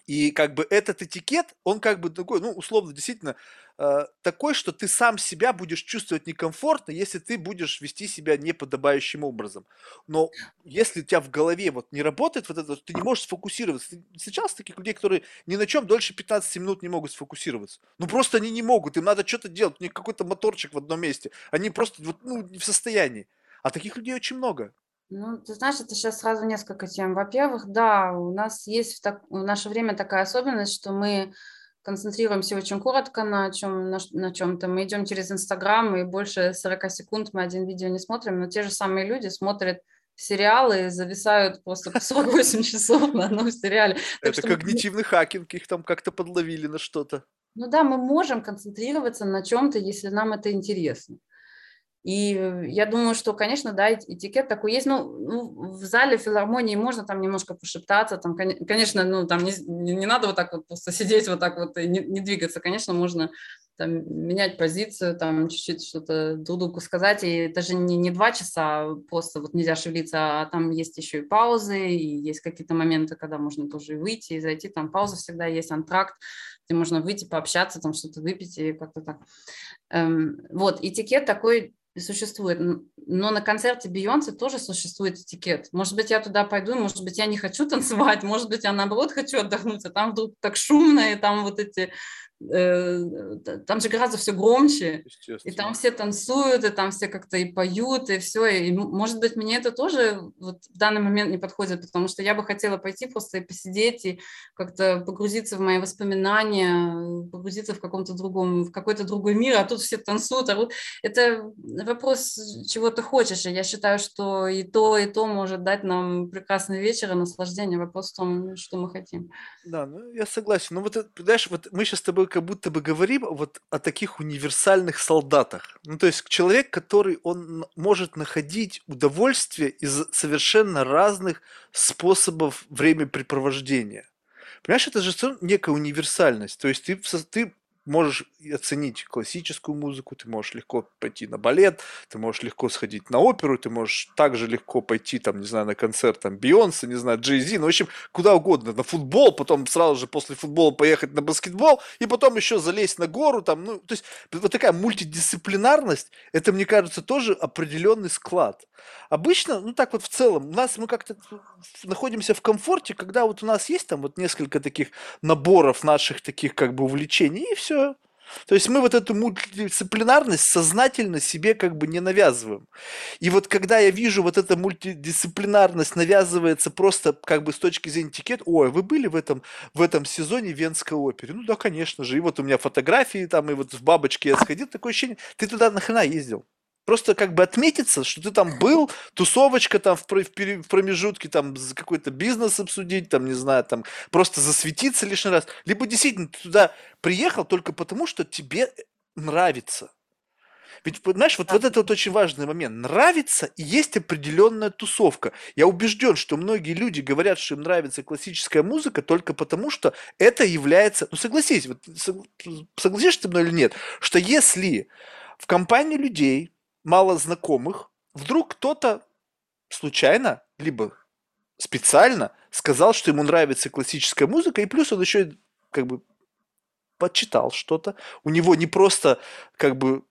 И как бы этот этикет, он как бы такой, ну, условно, действительно, э, такой, что ты сам себя будешь чувствовать некомфортно, если ты будешь вести себя неподобающим образом. Но если у тебя в голове вот не работает вот это, ты не можешь сфокусироваться. Встречался таких людей, которые ни на чем дольше 15 минут не могут сфокусироваться. Ну, просто они не могут, им надо что-то делать, у них какой-то моторчик в одном месте. Они просто вот, ну, не в состоянии. А таких людей очень много. Ну, ты знаешь, это сейчас сразу несколько тем. Во-первых, да, у нас есть в, так- в наше время такая особенность, что мы концентрируемся очень коротко на чем на, на чем-то. Мы идем через Инстаграм, и больше 40 секунд мы один видео не смотрим, но те же самые люди смотрят сериалы и зависают просто по 48 часов на одном сериале. Так Это что мы- когнитивный хакинг, их там как-то подловили на что-то. Ну да, мы можем концентрироваться на чем-то, если нам это интересно. И э, я думаю, что, конечно, да, эти- этикет такой есть. Ну, ну, в зале филармонии можно там немножко пошептаться, там, коне- конечно, ну, там не, не- надо вот так вот просто сидеть вот так вот и не, не двигаться. Конечно, можно там менять позицию, там чуть-чуть что-то друг другу сказать. И это же не, не два часа просто вот нельзя шевелиться, а там есть еще и паузы, и есть какие-то моменты, когда можно тоже выйти и зайти. Там пауза всегда есть, антракт, где можно выйти, пообщаться, там что-то выпить и как-то так. Эм, вот, этикет такой существует. Но на концерте Бейонсе тоже существует этикет. Может быть, я туда пойду, может быть, я не хочу танцевать, может быть, я наоборот хочу отдохнуть, а там вдруг так шумно, и там вот эти... э, там же гораздо все громче, и там все танцуют, и там все как-то и поют, и все. И, может быть, мне это тоже вот в данный момент не подходит, потому что я бы хотела пойти просто и посидеть, и как-то погрузиться в мои воспоминания, погрузиться в каком-то другом, в какой-то другой мир, а тут все танцуют, орут. Это вопрос, чего ты хочешь. И я считаю, что и то, и то может дать нам прекрасный вечер и наслаждение. Вопрос в том, что мы хотим. Да, ну я согласен. Ну вот, это, знаешь, вот мы сейчас с тобой как будто бы говорим вот о таких универсальных солдатах. Ну то есть человек, который он может находить удовольствие из совершенно разных способов времяпрепровождения. Понимаешь, это же некая универсальность. То есть ты, ты можешь оценить классическую музыку, ты можешь легко пойти на балет, ты можешь легко сходить на оперу, ты можешь также легко пойти, там, не знаю, на концерт, там, Бейонсе, не знаю, Джей Зи, ну, в общем, куда угодно, на футбол, потом сразу же после футбола поехать на баскетбол, и потом еще залезть на гору, там, ну, то есть вот такая мультидисциплинарность, это, мне кажется, тоже определенный склад. Обычно, ну, так вот в целом, у нас мы как-то находимся в комфорте, когда вот у нас есть там вот несколько таких наборов наших таких как бы увлечений, и все. То есть мы вот эту мультидисциплинарность сознательно себе как бы не навязываем. И вот когда я вижу вот эта мультидисциплинарность навязывается просто как бы с точки зрения этикет, ой, вы были в этом, в этом сезоне Венской опере? Ну да, конечно же. И вот у меня фотографии там, и вот в бабочке я сходил, такое ощущение, ты туда нахрена ездил? Просто как бы отметиться, что ты там был, тусовочка там в, промежутке, там какой-то бизнес обсудить, там, не знаю, там просто засветиться лишний раз. Либо действительно ты туда приехал только потому, что тебе нравится. Ведь, понимаешь, вот, вот это вот очень важный момент. Нравится и есть определенная тусовка. Я убежден, что многие люди говорят, что им нравится классическая музыка только потому, что это является... Ну, согласись, вот, сог- согласишься ты мной или нет, что если в компании людей, мало знакомых, вдруг кто-то случайно, либо специально сказал, что ему нравится классическая музыка, и плюс он еще как бы почитал что-то. У него не просто как бы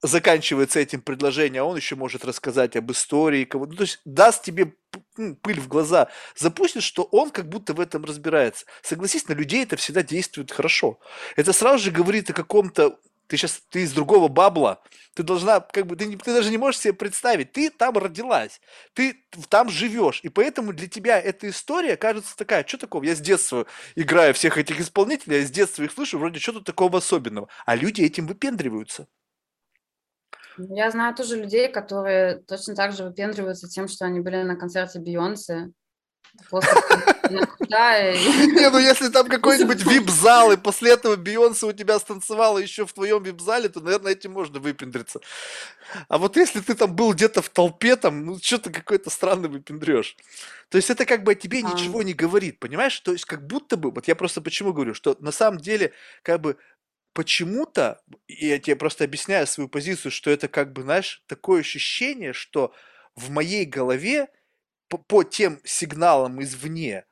заканчивается этим предложение, а он еще может рассказать об истории кого Ну, то есть даст тебе ну, пыль в глаза запустит, что он как будто в этом разбирается. Согласись, на людей это всегда действует хорошо. Это сразу же говорит о каком-то ты сейчас, ты из другого бабла, ты должна, как бы, ты, ты даже не можешь себе представить, ты там родилась, ты там живешь, и поэтому для тебя эта история кажется такая, что такого, я с детства играю всех этих исполнителей, я с детства их слышу, вроде что-то такого особенного, а люди этим выпендриваются. Я знаю тоже людей, которые точно так же выпендриваются тем, что они были на концерте Бейонсе, не, ну если там какой-нибудь вип-зал, и после этого Бейонсе у тебя станцевала еще в твоем вип-зале, то, наверное, этим можно выпендриться. А вот если ты там был где-то в толпе, там, ну, что-то какой-то странный выпендрешь. То есть это как бы о тебе а. ничего не говорит, понимаешь? То есть как будто бы, вот я просто почему говорю, что на самом деле, как бы, почему-то, я тебе просто объясняю свою позицию, что это как бы, знаешь, такое ощущение, что в моей голове по, по тем сигналам извне,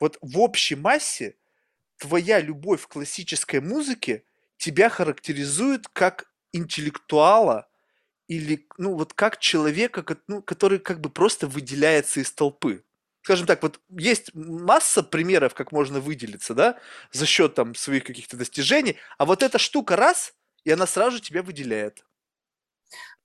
вот в общей массе твоя любовь к классической музыке тебя характеризует как интеллектуала или, ну, вот как человека, ну, который как бы просто выделяется из толпы. Скажем так, вот есть масса примеров, как можно выделиться, да, за счет там своих каких-то достижений, а вот эта штука раз, и она сразу же тебя выделяет.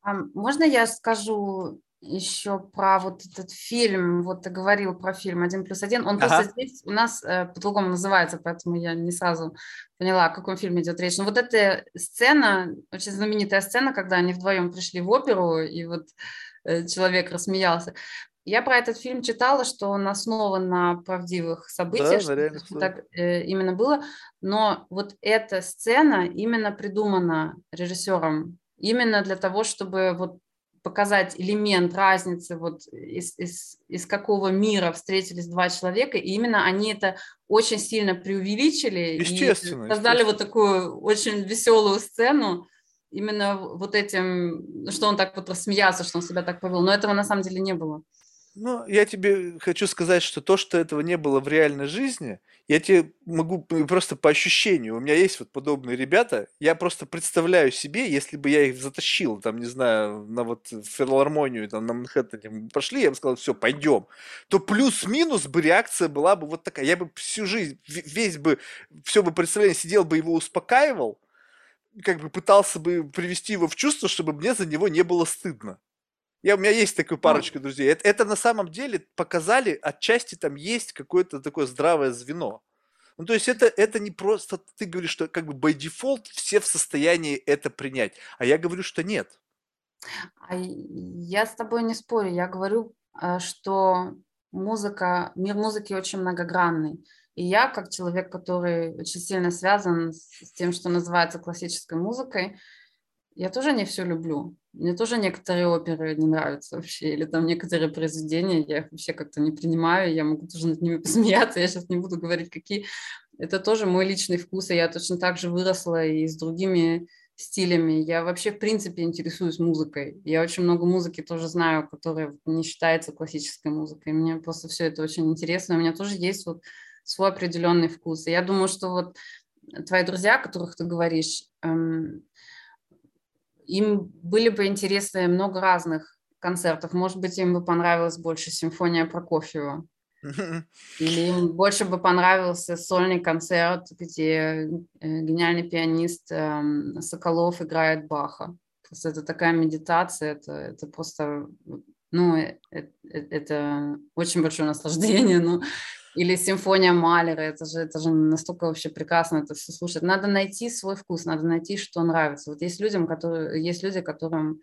Можно я скажу еще про вот этот фильм, вот ты говорил про фильм «Один плюс один», он ага. просто здесь у нас э, по-другому называется, поэтому я не сразу поняла, о каком фильме идет речь. Но вот эта сцена, очень знаменитая сцена, когда они вдвоем пришли в оперу, и вот э, человек рассмеялся. Я про этот фильм читала, что он основан на правдивых событиях, да, что так э, именно было, но вот эта сцена именно придумана режиссером именно для того, чтобы вот показать элемент разницы, вот из, из, из какого мира встретились два человека, и именно они это очень сильно преувеличили и создали вот такую очень веселую сцену, именно вот этим, что он так вот рассмеялся, что он себя так повел, но этого на самом деле не было. Ну, я тебе хочу сказать, что то, что этого не было в реальной жизни, я тебе могу просто по ощущению, у меня есть вот подобные ребята, я просто представляю себе, если бы я их затащил, там, не знаю, на вот филармонию, там, на Манхэттене пошли, я бы сказал, все, пойдем, то плюс-минус бы реакция была бы вот такая, я бы всю жизнь, весь бы, все бы представление, сидел бы его успокаивал, как бы пытался бы привести его в чувство, чтобы мне за него не было стыдно. Я, у меня есть такая парочка друзей. Это, это на самом деле показали, отчасти там есть какое-то такое здравое звено. Ну, то есть это, это не просто, ты говоришь, что как бы by default все в состоянии это принять. А я говорю, что нет. А я с тобой не спорю. Я говорю, э, что музыка, мир музыки очень многогранный. И я, как человек, который очень сильно связан с тем, что называется классической музыкой, я тоже не все люблю. Мне тоже некоторые оперы не нравятся вообще, или там некоторые произведения, я их вообще как-то не принимаю, я могу тоже над ними посмеяться, я сейчас не буду говорить, какие. Это тоже мой личный вкус, и я точно так же выросла и с другими стилями. Я вообще, в принципе, интересуюсь музыкой. Я очень много музыки тоже знаю, которая не считается классической музыкой. Мне просто все это очень интересно. У меня тоже есть вот свой определенный вкус. И я думаю, что вот твои друзья, о которых ты говоришь, эм, им были бы интересны много разных концертов. Может быть, им бы понравилась больше симфония Прокофьева. Или им больше бы понравился сольный концерт, где э, гениальный пианист эм, Соколов играет Баха. Просто это такая медитация, это, это просто, ну, это, э, это очень большое наслаждение. Ну, или симфония Малера, это же, это же настолько вообще прекрасно это все слушать. Надо найти свой вкус, надо найти, что нравится. Вот есть, людям, которые, есть люди, которым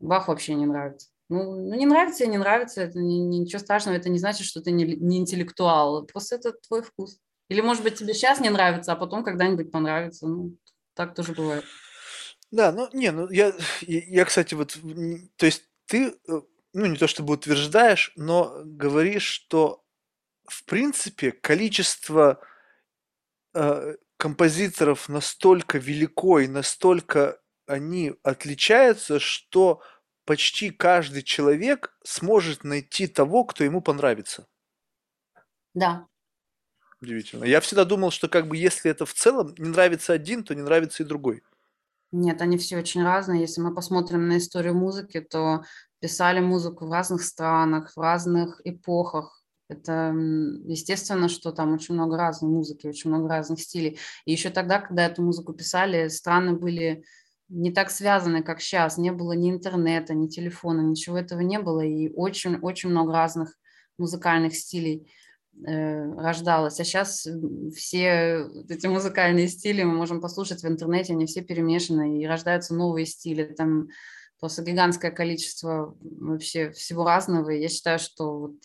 Бах вообще не нравится. Ну, ну не нравится не нравится, это не, ничего страшного, это не значит, что ты не, не интеллектуал, просто это твой вкус. Или, может быть, тебе сейчас не нравится, а потом когда-нибудь понравится. Ну, так тоже бывает. Да, ну, не, ну, я, я, кстати, вот, то есть ты, э, ну, не то чтобы утверждаешь, но говоришь, что в принципе, количество э, композиторов настолько велико и настолько они отличаются, что почти каждый человек сможет найти того, кто ему понравится. Да. Удивительно. Я всегда думал, что как бы если это в целом не нравится один, то не нравится и другой. Нет, они все очень разные. Если мы посмотрим на историю музыки, то писали музыку в разных странах, в разных эпохах. Это естественно, что там очень много разной музыки, очень много разных стилей. И еще тогда, когда эту музыку писали, страны были не так связаны, как сейчас. Не было ни интернета, ни телефона, ничего этого не было. И очень-очень много разных музыкальных стилей э, рождалось. А сейчас все эти музыкальные стили мы можем послушать в интернете, они все перемешаны, и рождаются новые стили. Там просто гигантское количество вообще всего разного. И я считаю, что вот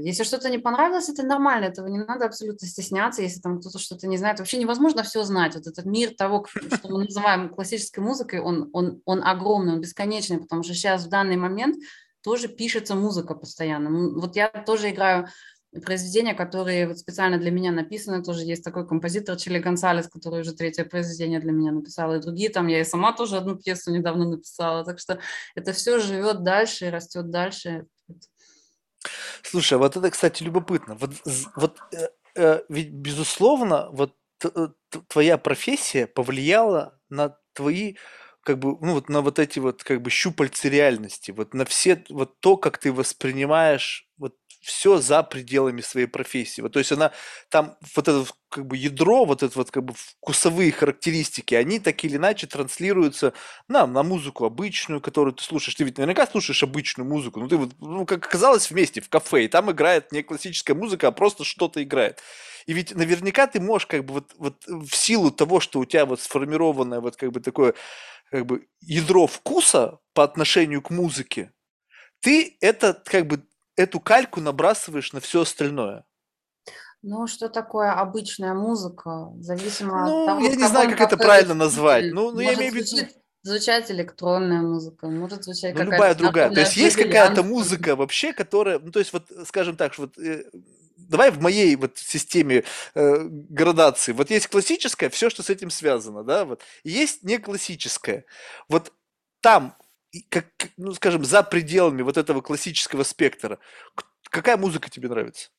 если что-то не понравилось, это нормально, этого не надо абсолютно стесняться, если там кто-то что-то не знает. Вообще невозможно все знать. Вот этот мир того, что мы называем классической музыкой, он, он, он огромный, он бесконечный, потому что сейчас в данный момент тоже пишется музыка постоянно. Вот я тоже играю произведения, которые вот специально для меня написаны. Тоже есть такой композитор Чили Гонсалес, который уже третье произведение для меня написал, и другие там. Я и сама тоже одну пьесу недавно написала. Так что это все живет дальше и растет дальше. Слушай, вот это, кстати, любопытно. Вот, вот э, э, ведь, безусловно, вот э, твоя профессия повлияла на твои как бы, ну вот на вот эти вот как бы щупальцы реальности, вот на все, вот то, как ты воспринимаешь вот все за пределами своей профессии. Вот, то есть она там вот это как бы ядро, вот это вот как бы вкусовые характеристики, они так или иначе транслируются нам на музыку обычную, которую ты слушаешь. Ты ведь наверняка слушаешь обычную музыку, ну ты вот, ну как оказалось, вместе в кафе, и там играет не классическая музыка, а просто что-то играет. И ведь наверняка ты можешь как бы вот, вот в силу того, что у тебя вот сформированное вот как бы такое как бы ядро вкуса по отношению к музыке, ты это как бы эту кальку набрасываешь на все остальное. Ну, что такое обычная музыка? Зависимо ну, от того, я не знаю, как это правильно назвать. Ну, ну я имею в виду... Звучать электронная музыка, может звучать ну, любая другая. То есть есть какая-то музыка вообще, которая, ну то есть вот, скажем так, вот э, давай в моей вот системе э, градации, вот есть классическая, все, что с этим связано, да, вот, и есть не классическая. Вот там как, ну, скажем, за пределами вот этого классического спектра, какая музыка тебе нравится?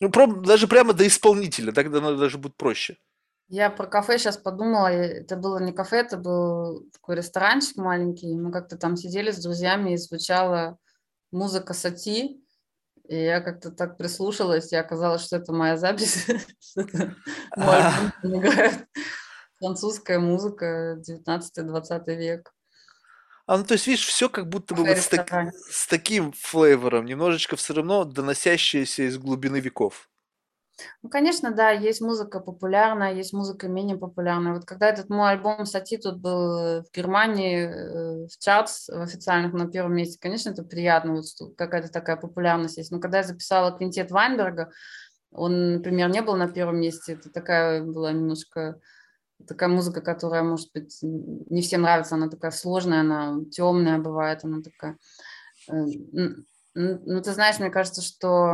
Ну, прям, даже прямо до исполнителя, тогда даже будет проще. Я про кафе сейчас подумала, это было не кафе, это был такой ресторанчик маленький, мы как-то там сидели с друзьями и звучала музыка Сати, и я как-то так прислушалась, и оказалось, что это моя запись, играет французская музыка, 19-20 век. А, ну, то есть, видишь, все как будто бы вот с, так, с таким флейвором, немножечко все равно доносящееся из глубины веков. Ну, конечно, да, есть музыка популярная, есть музыка менее популярная. Вот когда этот мой альбом «Сати» тут был э, в Германии, э, в чартс в официальных на первом месте, конечно, это приятно, вот какая-то такая популярность есть. Но когда я записала «Квинтет Вайнберга», он, например, не был на первом месте, это такая была немножко такая музыка, которая, может быть, не всем нравится, она такая сложная, она темная бывает, она такая... Ну, ты знаешь, мне кажется, что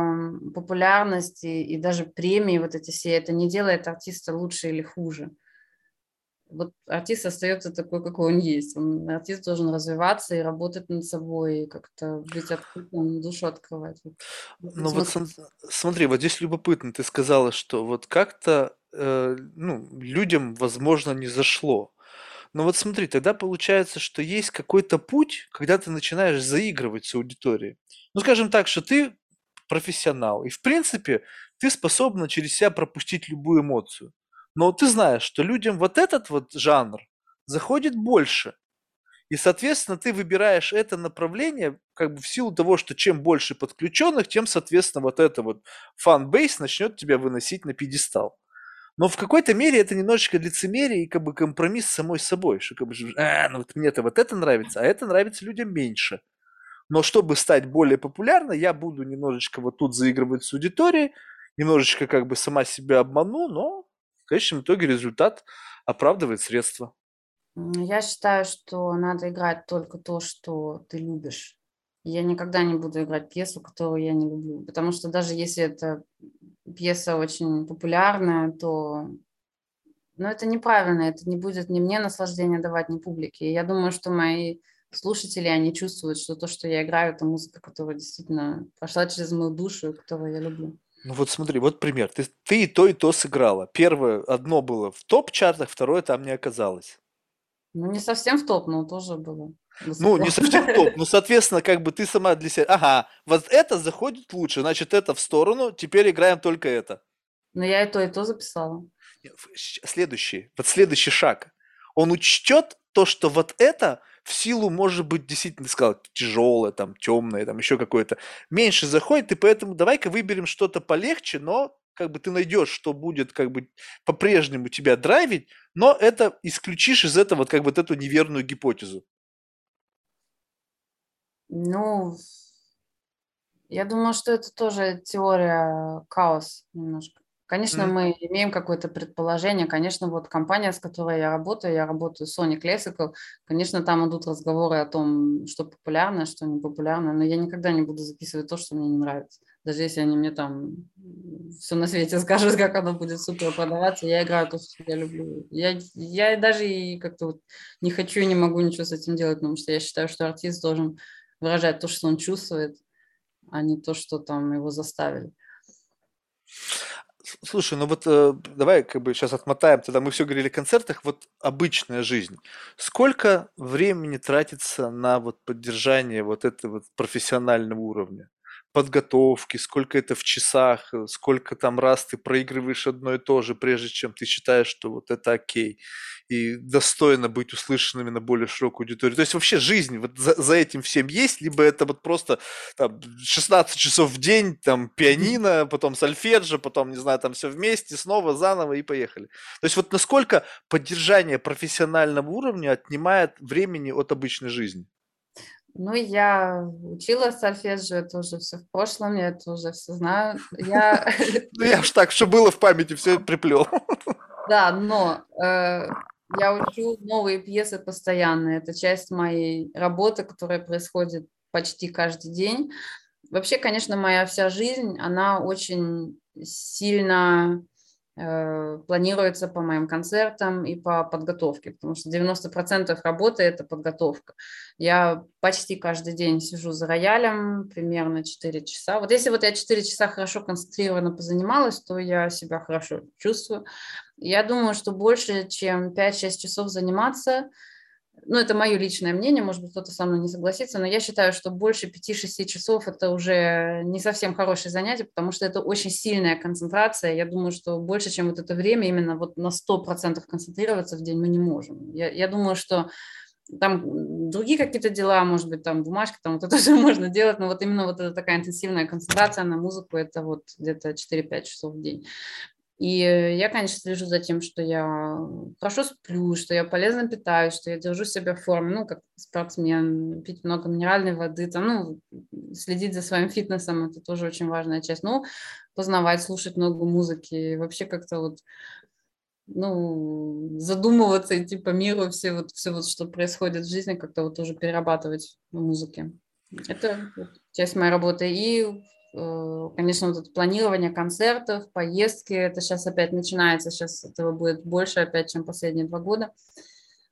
популярность и, и даже премии вот эти все, это не делает артиста лучше или хуже. Вот артист остается такой, какой он есть. Он, артист должен развиваться и работать над собой, и как-то быть открытым, душу открывать. ну вот смотри, вот здесь любопытно, ты сказала, что вот как-то э, ну, людям, возможно, не зашло. Но вот смотри, тогда получается, что есть какой-то путь, когда ты начинаешь заигрывать с аудиторией. Ну, скажем так, что ты профессионал, и в принципе ты способна через себя пропустить любую эмоцию. Но ты знаешь, что людям вот этот вот жанр заходит больше. И, соответственно, ты выбираешь это направление как бы в силу того, что чем больше подключенных, тем, соответственно, вот это вот фан-бейс начнет тебя выносить на пьедестал. Но в какой-то мере это немножечко лицемерие и как бы компромисс с самой собой, что как бы, а, ну вот мне-то вот это нравится, а это нравится людям меньше. Но чтобы стать более популярной, я буду немножечко вот тут заигрывать с аудиторией, немножечко как бы сама себя обману, но в конечном итоге результат оправдывает средства. Я считаю, что надо играть только то, что ты любишь. Я никогда не буду играть пьесу, которую я не люблю. Потому что даже если это пьеса очень популярная, то ну, это неправильно, это не будет ни мне наслаждения давать, ни публике. И я думаю, что мои слушатели, они чувствуют, что то, что я играю, это музыка, которая действительно прошла через мою душу, которую я люблю. Ну вот смотри, вот пример. Ты, ты и то, и то сыграла. Первое, одно было в топ-чартах, второе там не оказалось. Ну, не совсем в топ, но тоже было. Ну, не совсем топ. Ну, соответственно, как бы ты сама для себя... Ага, вот это заходит лучше, значит, это в сторону, теперь играем только это. Но я и то, и то записала. Следующий, вот следующий шаг. Он учтет то, что вот это в силу, может быть, действительно, ты сказал, тяжелое, там, темное, там, еще какое-то, меньше заходит, и поэтому давай-ка выберем что-то полегче, но как бы ты найдешь, что будет как бы по-прежнему тебя драйвить, но это исключишь из этого вот как бы вот эту неверную гипотезу. Ну, я думаю, что это тоже теория хаос немножко. Конечно, mm. мы имеем какое-то предположение. Конечно, вот компания, с которой я работаю, я работаю Sony Classical, конечно, там идут разговоры о том, что популярно, что не популярно, но я никогда не буду записывать то, что мне не нравится. Даже если они мне там все на свете скажут, как оно будет супер продаваться, я играю то, что я люблю. Я, я даже и как-то вот не хочу и не могу ничего с этим делать, потому что я считаю, что артист должен выражать то, что он чувствует, а не то, что там его заставили. Слушай, ну вот э, давай как бы сейчас отмотаем, тогда мы все говорили о концертах, вот обычная жизнь. Сколько времени тратится на вот поддержание вот этого вот профессионального уровня? Подготовки, сколько это в часах, э, сколько там раз ты проигрываешь одно и то же, прежде чем ты считаешь, что вот это окей, и достойно быть услышанными на более широкую аудиторию. То есть вообще жизнь вот за, за этим всем есть, либо это вот просто там 16 часов в день, там пианино, потом сольфеджио, потом, не знаю, там все вместе, снова, заново и поехали. То есть вот насколько поддержание профессионального уровня отнимает времени от обычной жизни? Ну, я учила сольфеджио, это уже все в прошлом, я это уже все знаю. Я... Ну, я уж так, что было в памяти, все приплел. Да, но э, я учу новые пьесы постоянно. Это часть моей работы, которая происходит почти каждый день. Вообще, конечно, моя вся жизнь, она очень сильно планируется по моим концертам и по подготовке, потому что 90% работы – это подготовка. Я почти каждый день сижу за роялем, примерно 4 часа. Вот если вот я 4 часа хорошо концентрированно позанималась, то я себя хорошо чувствую. Я думаю, что больше, чем 5-6 часов заниматься – ну, это мое личное мнение, может быть, кто-то со мной не согласится, но я считаю, что больше 5-6 часов это уже не совсем хорошее занятие, потому что это очень сильная концентрация. Я думаю, что больше, чем вот это время, именно вот на 100% концентрироваться в день мы не можем. Я, я думаю, что там другие какие-то дела, может быть, там бумажка, там вот это тоже можно делать, но вот именно вот эта такая интенсивная концентрация на музыку, это вот где-то 4-5 часов в день. И я, конечно, слежу за тем, что я хорошо сплю, что я полезно питаюсь, что я держу себя в форме, ну, как спортсмен, пить много минеральной воды, там, ну, следить за своим фитнесом, это тоже очень важная часть. Ну, познавать, слушать много музыки, вообще как-то вот ну, задумываться, идти по миру, все вот, все вот, что происходит в жизни, как-то вот тоже перерабатывать в музыке. Это часть моей работы. И Э, конечно, вот это планирование концертов, поездки, это сейчас опять начинается, сейчас этого будет больше опять, чем последние два года.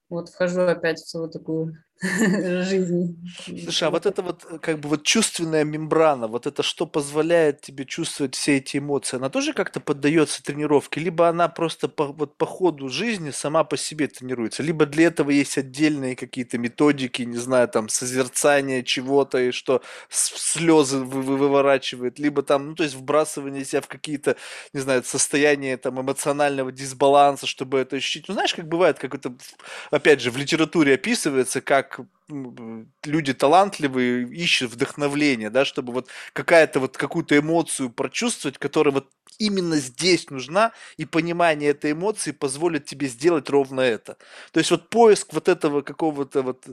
Вот вхожу опять в свою такую жизнь. Слушай, а вот это вот э, как бы вот чувственная мембрана, вот это что позволяет тебе чувствовать все эти эмоции, она тоже как-то поддается тренировке, либо она просто по, вот по ходу жизни сама по себе тренируется, либо для этого есть отдельные какие-то методики, не знаю, там созерцание чего-то и что слезы вы, вы, выворачивает, либо там, ну то есть вбрасывание себя в какие-то, не знаю, состояния там эмоционального дисбаланса, чтобы это ощутить. Ну знаешь, как бывает, как это опять же, в литературе описывается, как люди талантливые ищут вдохновление, да, чтобы вот какая-то вот какую-то эмоцию прочувствовать, которая вот именно здесь нужна, и понимание этой эмоции позволит тебе сделать ровно это. То есть вот поиск вот этого какого-то вот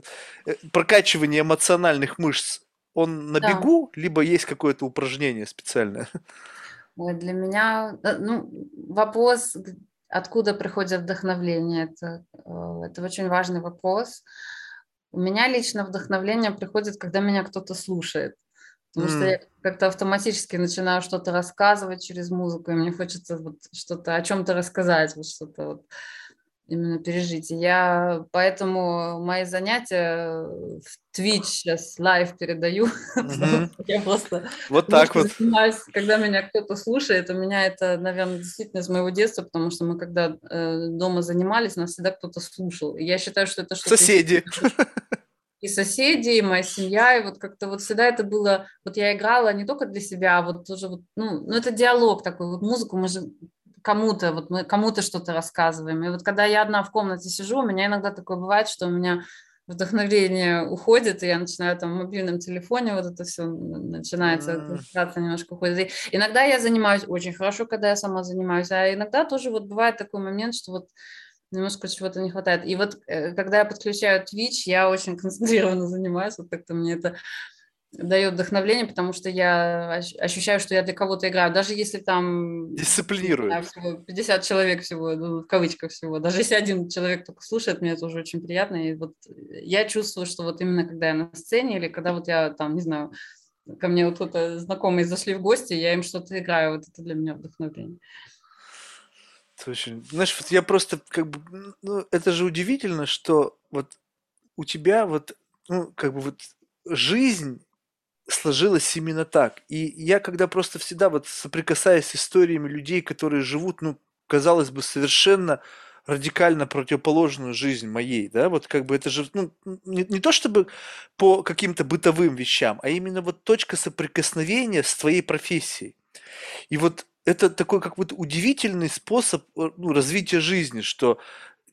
э, прокачивания эмоциональных мышц, он на да. бегу, либо есть какое-то упражнение специальное? Для меня, э, ну, вопрос, откуда приходит вдохновление? Это, э, это очень важный вопрос. У меня лично вдохновление приходит, когда меня кто-то слушает. Потому mm. что я как-то автоматически начинаю что-то рассказывать через музыку, и мне хочется вот что-то о чем-то рассказать, вот что-то вот именно пережить. Я поэтому мои занятия в Twitch сейчас live передаю. Mm-hmm. я просто вот так вот. Когда меня кто-то слушает, у меня это, наверное, действительно из моего детства, потому что мы когда э, дома занимались, нас всегда кто-то слушал. И я считаю, что это что-то... Соседи. и соседи, и моя семья, и вот как-то вот всегда это было, вот я играла не только для себя, а вот тоже вот, ну, ну это диалог такой, вот музыку мы же кому-то, вот мы кому-то что-то рассказываем, и вот когда я одна в комнате сижу, у меня иногда такое бывает, что у меня вдохновение уходит, и я начинаю там в мобильном телефоне вот это все начинается, концентрация немножко уходит. И иногда я занимаюсь очень хорошо, когда я сама занимаюсь, а иногда тоже вот бывает такой момент, что вот немножко чего-то не хватает. И вот э, когда я подключаю Twitch, я очень концентрированно занимаюсь, вот как-то мне это дает вдохновление, потому что я ощущаю, что я для кого-то играю. Даже если там... Дисциплинирует. Всего 50 человек всего, ну, в кавычках всего. Даже если один человек только слушает, мне это уже очень приятно. И вот я чувствую, что вот именно когда я на сцене или когда вот я там, не знаю, ко мне вот кто-то знакомые зашли в гости, я им что-то играю, вот это для меня вдохновение. Это очень... Знаешь, вот я просто как бы... Ну, это же удивительно, что вот у тебя вот, ну, как бы вот жизнь сложилось именно так. И я когда просто всегда вот соприкасаясь с историями людей, которые живут, ну, казалось бы, совершенно радикально противоположную жизнь моей, да, вот как бы это же, ну, не, не то чтобы по каким-то бытовым вещам, а именно вот точка соприкосновения с твоей профессией. И вот это такой как вот удивительный способ э, ну, развития жизни, что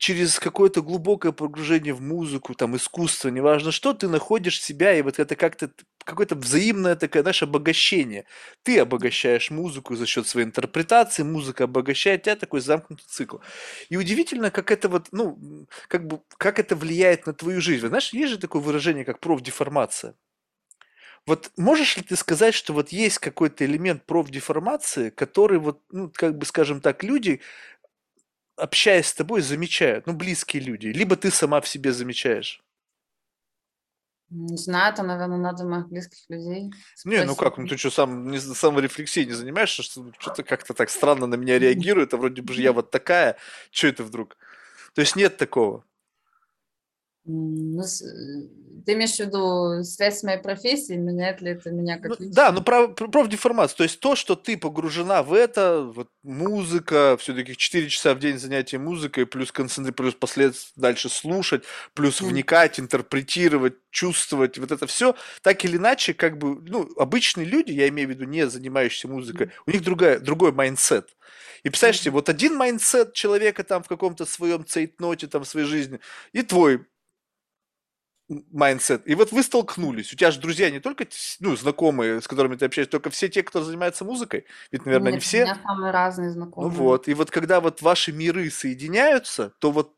через какое-то глубокое погружение в музыку, там, искусство, неважно что, ты находишь себя, и вот это как-то какое-то взаимное такое, знаешь, обогащение. Ты обогащаешь музыку за счет своей интерпретации, музыка обогащает тебя, такой замкнутый цикл. И удивительно, как это вот, ну, как бы, как это влияет на твою жизнь. Знаешь, есть же такое выражение, как профдеформация. Вот можешь ли ты сказать, что вот есть какой-то элемент профдеформации, который вот, ну, как бы, скажем так, люди, общаясь с тобой, замечают, ну, близкие люди, либо ты сама в себе замечаешь? Не знаю, это, наверное, надо моих близких людей. Не, ну как, ну ты что, сам не, саморефлексией не занимаешься, что что-то как-то так странно на меня реагирует, а вроде бы же я вот такая, что это вдруг? То есть нет такого? Ну, ты имеешь в виду связь с моей профессией, меняет ли это меня как ну, Да, ну про, про профдеформация, то есть то, что ты погружена в это, вот музыка, все-таки 4 часа в день занятия музыкой, плюс концентрировать, плюс последствия дальше слушать, плюс mm. вникать, интерпретировать, чувствовать, вот это все, так или иначе, как бы, ну, обычные люди, я имею в виду не занимающиеся музыкой, mm. у них другая, другой mindset. И представляешь себе, вот один mindset человека там в каком-то своем цейтноте, там в своей жизни, и твой mindset. И вот вы столкнулись. У тебя же друзья не только ну, знакомые, с которыми ты общаешься, только все те, кто занимается музыкой. Ведь, наверное, Нет, не все. У меня самые разные знакомые. Ну вот. И вот когда вот ваши миры соединяются, то вот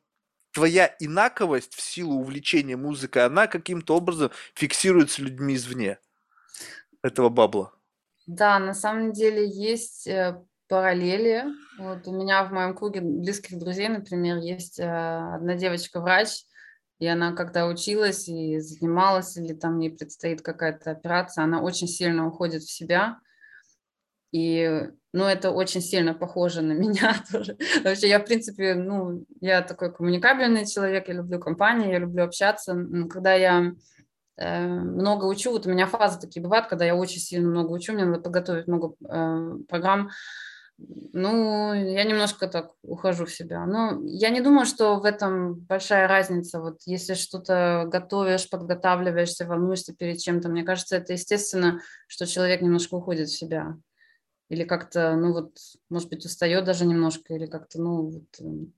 твоя инаковость в силу увлечения музыкой, она каким-то образом фиксируется людьми извне этого бабла. Да, на самом деле есть э, параллели. Вот у меня в моем круге близких друзей, например, есть э, одна девочка-врач, и она, когда училась и занималась, или там ей предстоит какая-то операция, она очень сильно уходит в себя. И, ну, это очень сильно похоже на меня тоже. Вообще, я, в принципе, ну, я такой коммуникабельный человек, я люблю компании, я люблю общаться. Когда я э, много учу, вот у меня фазы такие бывают, когда я очень сильно много учу, мне надо подготовить много э, программ, ну, я немножко так ухожу в себя. Но я не думаю, что в этом большая разница. Вот если что-то готовишь, подготавливаешься, волнуешься перед чем-то, мне кажется, это естественно, что человек немножко уходит в себя. Или как-то, ну вот, может быть, устает даже немножко, или как-то, ну, вот, эм,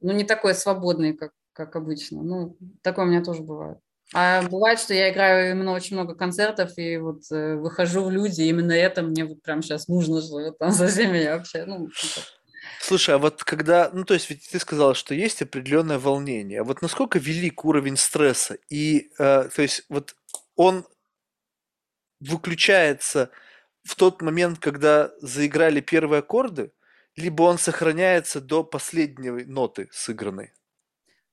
ну, не такой свободный, как, как обычно. Ну, такое у меня тоже бывает. А бывает, что я играю именно очень много концертов и вот э, выхожу в люди, именно это мне вот прямо сейчас нужно, что там за меня вообще, ну, Слушай, а вот когда, ну то есть ведь ты сказала, что есть определенное волнение, вот насколько велик уровень стресса? И, э, то есть вот он выключается в тот момент, когда заиграли первые аккорды, либо он сохраняется до последней ноты сыгранной?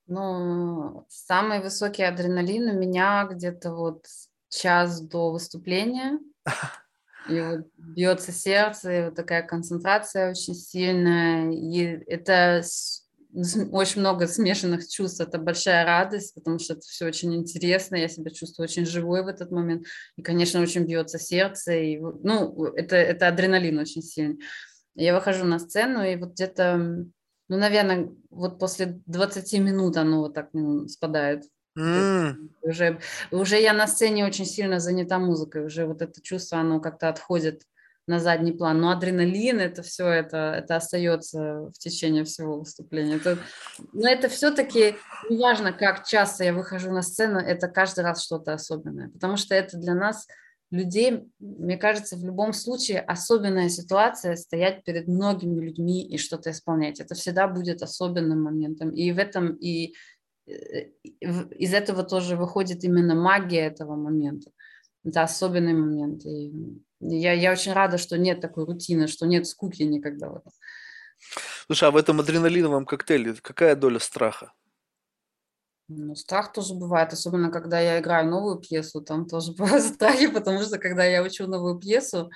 Ну, самый высокий адреналин у меня где-то вот час до выступления. И вот бьется сердце, и вот такая концентрация очень сильная. И это очень много смешанных чувств. Это большая радость, потому что это все очень интересно. Я себя чувствую очень живой в этот момент. И, конечно, очень бьется сердце. И, ну, это, это адреналин очень сильный. Я выхожу на сцену, и вот где-то ну, наверное, вот после 20 минут оно вот так ну, спадает. Mm. Уже, уже я на сцене очень сильно занята музыкой, уже вот это чувство, оно как-то отходит на задний план. Но адреналин, это все, это, это остается в течение всего выступления. Это, но это все-таки, неважно, как часто я выхожу на сцену, это каждый раз что-то особенное. Потому что это для нас, людей, мне кажется, в любом случае особенная ситуация стоять перед многими людьми и что-то исполнять. Это всегда будет особенным моментом. И в этом и э, из этого тоже выходит именно магия этого момента. Это особенный момент. И я, я очень рада, что нет такой рутины, что нет скуки никогда в. Слушай, а в этом адреналиновом коктейле какая доля страха? Ну, страх тоже бывает, особенно когда я играю новую пьесу, там тоже бывают страхи, потому что когда я учу новую пьесу,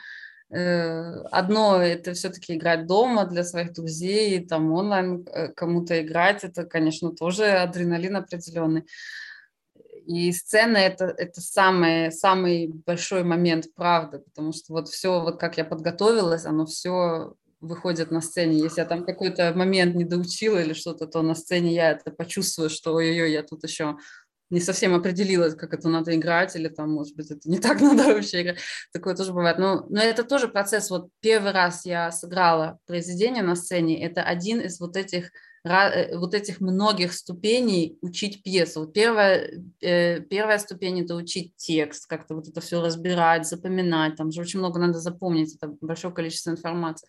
э, одно это все-таки играть дома для своих друзей, там онлайн э, кому-то играть, это, конечно, тоже адреналин определенный. И сцена это, это самый, самый большой момент правды, потому что вот все, вот как я подготовилась, оно все выходит на сцене. Если я там какой-то момент не доучила или что-то, то на сцене я это почувствую, что ой-ой-ой, я тут еще не совсем определилась, как это надо играть, или там, может быть, это не так надо вообще играть. Такое тоже бывает. Но, но это тоже процесс. Вот первый раз я сыграла произведение на сцене, это один из вот этих Э, вот этих многих ступеней учить пьесу. Первая, э, первая ступень – это учить текст, как-то вот это все разбирать, запоминать. Там же очень много надо запомнить, это большое количество информации.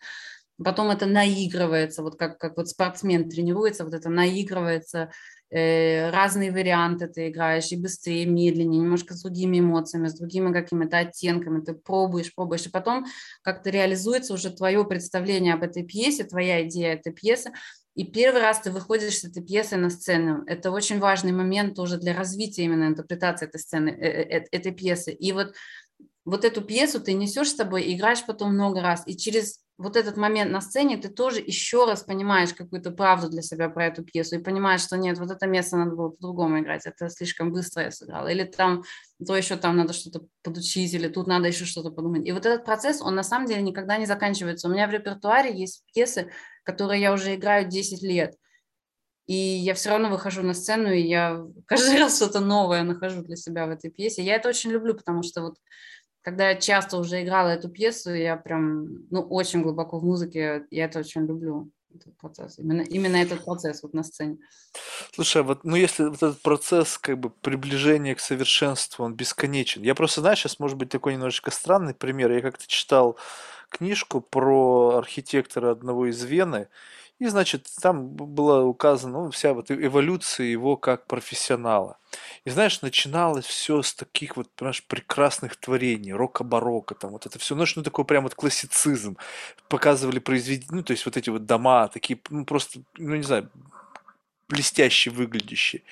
Потом это наигрывается, вот как, как вот спортсмен тренируется, вот это наигрывается, э, разные варианты ты играешь, и быстрее, и медленнее, немножко с другими эмоциями, с другими какими-то оттенками, ты пробуешь, пробуешь, и потом как-то реализуется уже твое представление об этой пьесе, твоя идея этой пьесы, и первый раз ты выходишь с этой пьесой на сцену. Это очень важный момент тоже для развития именно интерпретации этой сцены, э, э, этой пьесы. И вот, вот эту пьесу ты несешь с собой, играешь потом много раз. И через вот этот момент на сцене ты тоже еще раз понимаешь какую-то правду для себя про эту пьесу и понимаешь, что нет, вот это место надо было по-другому играть, это слишком быстро я сыграла, или там, то еще там надо что-то подучить, или тут надо еще что-то подумать. И вот этот процесс, он на самом деле никогда не заканчивается. У меня в репертуаре есть пьесы, которые я уже играю 10 лет, и я все равно выхожу на сцену, и я каждый раз что-то новое нахожу для себя в этой пьесе. Я это очень люблю, потому что вот когда я часто уже играла эту пьесу, я прям, ну, очень глубоко в музыке, я это очень люблю, этот процесс, именно, именно этот процесс вот на сцене. Слушай, а вот, ну, если вот этот процесс, как бы, приближения к совершенству, он бесконечен. Я просто, знаю, сейчас может быть такой немножечко странный пример. Я как-то читал книжку про архитектора одного из Вены, и, значит, там была указана ну, вся вот эволюция его как профессионала. И, знаешь, начиналось все с таких вот, понимаешь, прекрасных творений, рока-барокко, там вот это все, ну, ну, такой прям вот классицизм. Показывали произведения, ну, то есть вот эти вот дома, такие, ну, просто, ну, не знаю, блестяще выглядящие.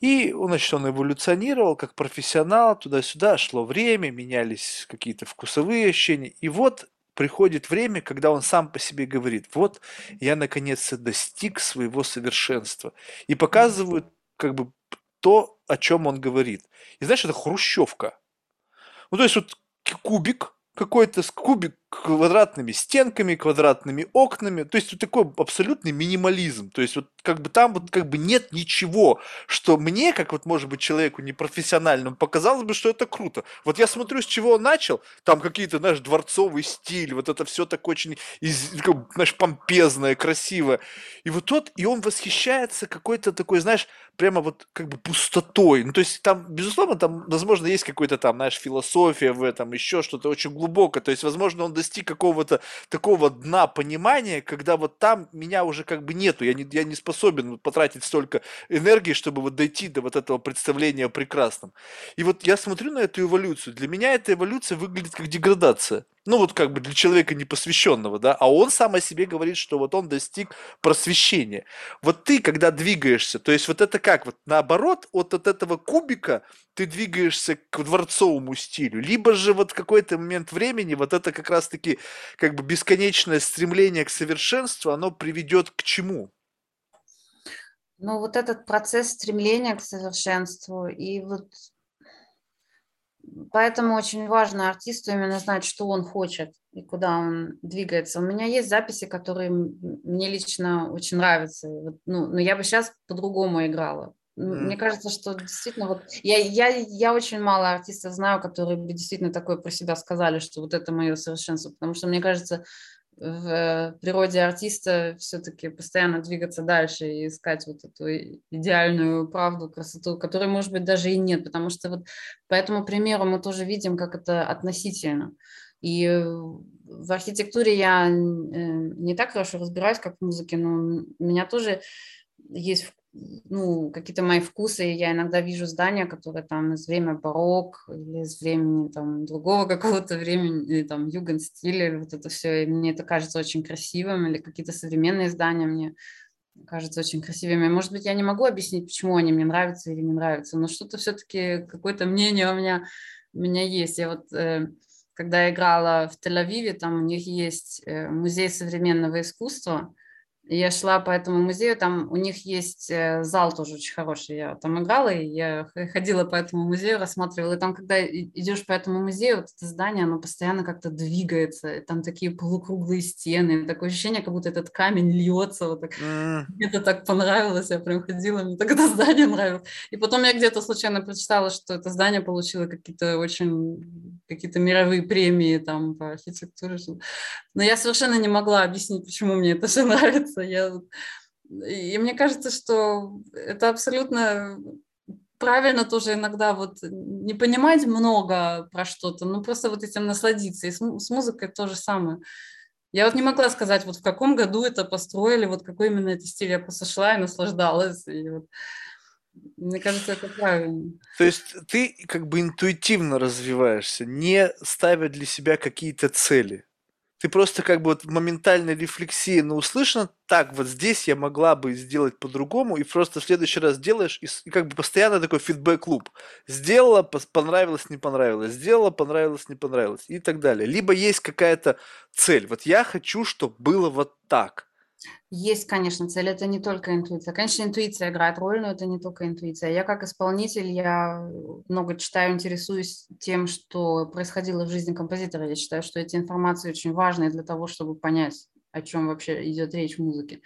И, значит, он эволюционировал как профессионал, туда-сюда шло время, менялись какие-то вкусовые ощущения. И вот приходит время, когда он сам по себе говорит, вот я наконец-то достиг своего совершенства. И показывают как бы то, о чем он говорит. И знаешь, это хрущевка. Ну, то есть вот кубик, какой-то кубик квадратными стенками, квадратными окнами. То есть вот такой абсолютный минимализм. То есть вот как бы там вот как бы нет ничего, что мне, как вот может быть человеку непрофессиональному, показалось бы, что это круто. Вот я смотрю, с чего он начал, там какие-то, знаешь, дворцовый стиль, вот это все так очень, из, как, знаешь, помпезное, красивое. И вот тот, и он восхищается какой-то такой, знаешь, прямо вот как бы пустотой. Ну, то есть там, безусловно, там, возможно, есть какой-то там, знаешь, философия в этом, еще что-то очень глубокое. То есть, возможно, он достиг какого-то такого дна понимания, когда вот там меня уже как бы нету, я не, я не способен потратить столько энергии, чтобы вот дойти до вот этого представления о прекрасном. И вот я смотрю на эту эволюцию, для меня эта эволюция выглядит как деградация ну вот как бы для человека непосвященного, да, а он сам о себе говорит, что вот он достиг просвещения. Вот ты, когда двигаешься, то есть вот это как, вот наоборот, от, от этого кубика ты двигаешься к дворцовому стилю, либо же вот какой-то момент времени вот это как раз-таки как бы бесконечное стремление к совершенству, оно приведет к чему? Ну, вот этот процесс стремления к совершенству и вот Поэтому очень важно артисту именно знать, что он хочет и куда он двигается. У меня есть записи, которые мне лично очень нравятся. Ну, но я бы сейчас по-другому играла. Мне кажется, что действительно вот я, я, я очень мало артистов знаю, которые бы действительно такое про себя сказали, что вот это мое совершенство, потому что мне кажется, в природе артиста все-таки постоянно двигаться дальше и искать вот эту идеальную правду, красоту, которой, может быть, даже и нет, потому что вот по этому примеру мы тоже видим, как это относительно. И в архитектуре я э, не так хорошо разбираюсь, как в музыке, но у меня тоже есть ну, какие-то мои вкусы, я иногда вижу здания, которые там из времени барок или из времени там другого какого-то времени, или там юген стиля, или вот это все, и мне это кажется очень красивым, или какие-то современные здания мне кажутся очень красивыми. Может быть, я не могу объяснить, почему они мне нравятся или не нравятся, но что-то все-таки, какое-то мнение у меня, у меня есть. Я вот, э, когда играла в Тель-Авиве, там у них есть э, музей современного искусства, я шла по этому музею, там у них есть э, зал тоже очень хороший. Я там играла, и я ходила по этому музею, рассматривала. И там, когда идешь по этому музею, вот это здание, оно постоянно как-то двигается. И там такие полукруглые стены. Такое ощущение, как будто этот камень льется. Вот так. Mm. Мне это так понравилось. Я прям ходила, мне так это здание нравилось. И потом я где-то случайно прочитала, что это здание получило какие-то очень какие-то мировые премии там по архитектуре. Но я совершенно не могла объяснить, почему мне это все нравится. Я... И мне кажется, что это абсолютно правильно тоже иногда вот не понимать много про что-то, но просто вот этим насладиться. И с, музыкой то же самое. Я вот не могла сказать, вот в каком году это построили, вот какой именно это стиль. Я просто и наслаждалась. И вот, мне кажется, это правильно. То есть ты как бы интуитивно развиваешься, не ставя для себя какие-то цели ты просто как бы вот в моментальной рефлексии на услышано, так, вот здесь я могла бы сделать по-другому, и просто в следующий раз делаешь, и как бы постоянно такой фидбэк-клуб. Сделала, понравилось, не понравилось, сделала, понравилось, не понравилось, и так далее. Либо есть какая-то цель. Вот я хочу, чтобы было вот так. Есть, конечно, цель. Это не только интуиция. Конечно, интуиция играет роль, но это не только интуиция. Я как исполнитель, я много читаю, интересуюсь тем, что происходило в жизни композитора. Я считаю, что эти информации очень важны для того, чтобы понять, о чем вообще идет речь в музыке.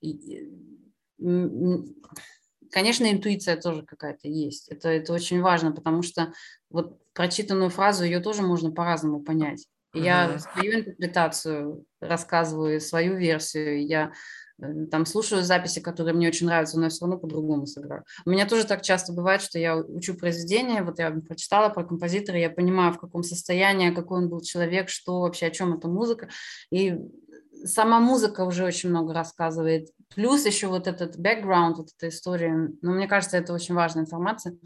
И, конечно, интуиция тоже какая-то есть. Это, это очень важно, потому что вот прочитанную фразу, ее тоже можно по-разному понять. Я свою интерпретацию рассказываю, свою версию. Я э, там слушаю записи, которые мне очень нравятся, но я все равно по-другому сыграю. У меня тоже так часто бывает, что я учу произведение, вот я прочитала про композитора, я понимаю, в каком состоянии, какой он был человек, что вообще, о чем эта музыка. И сама музыка уже очень много рассказывает. Плюс еще вот этот бэкграунд, вот эта история. Но мне кажется, это очень важная информация.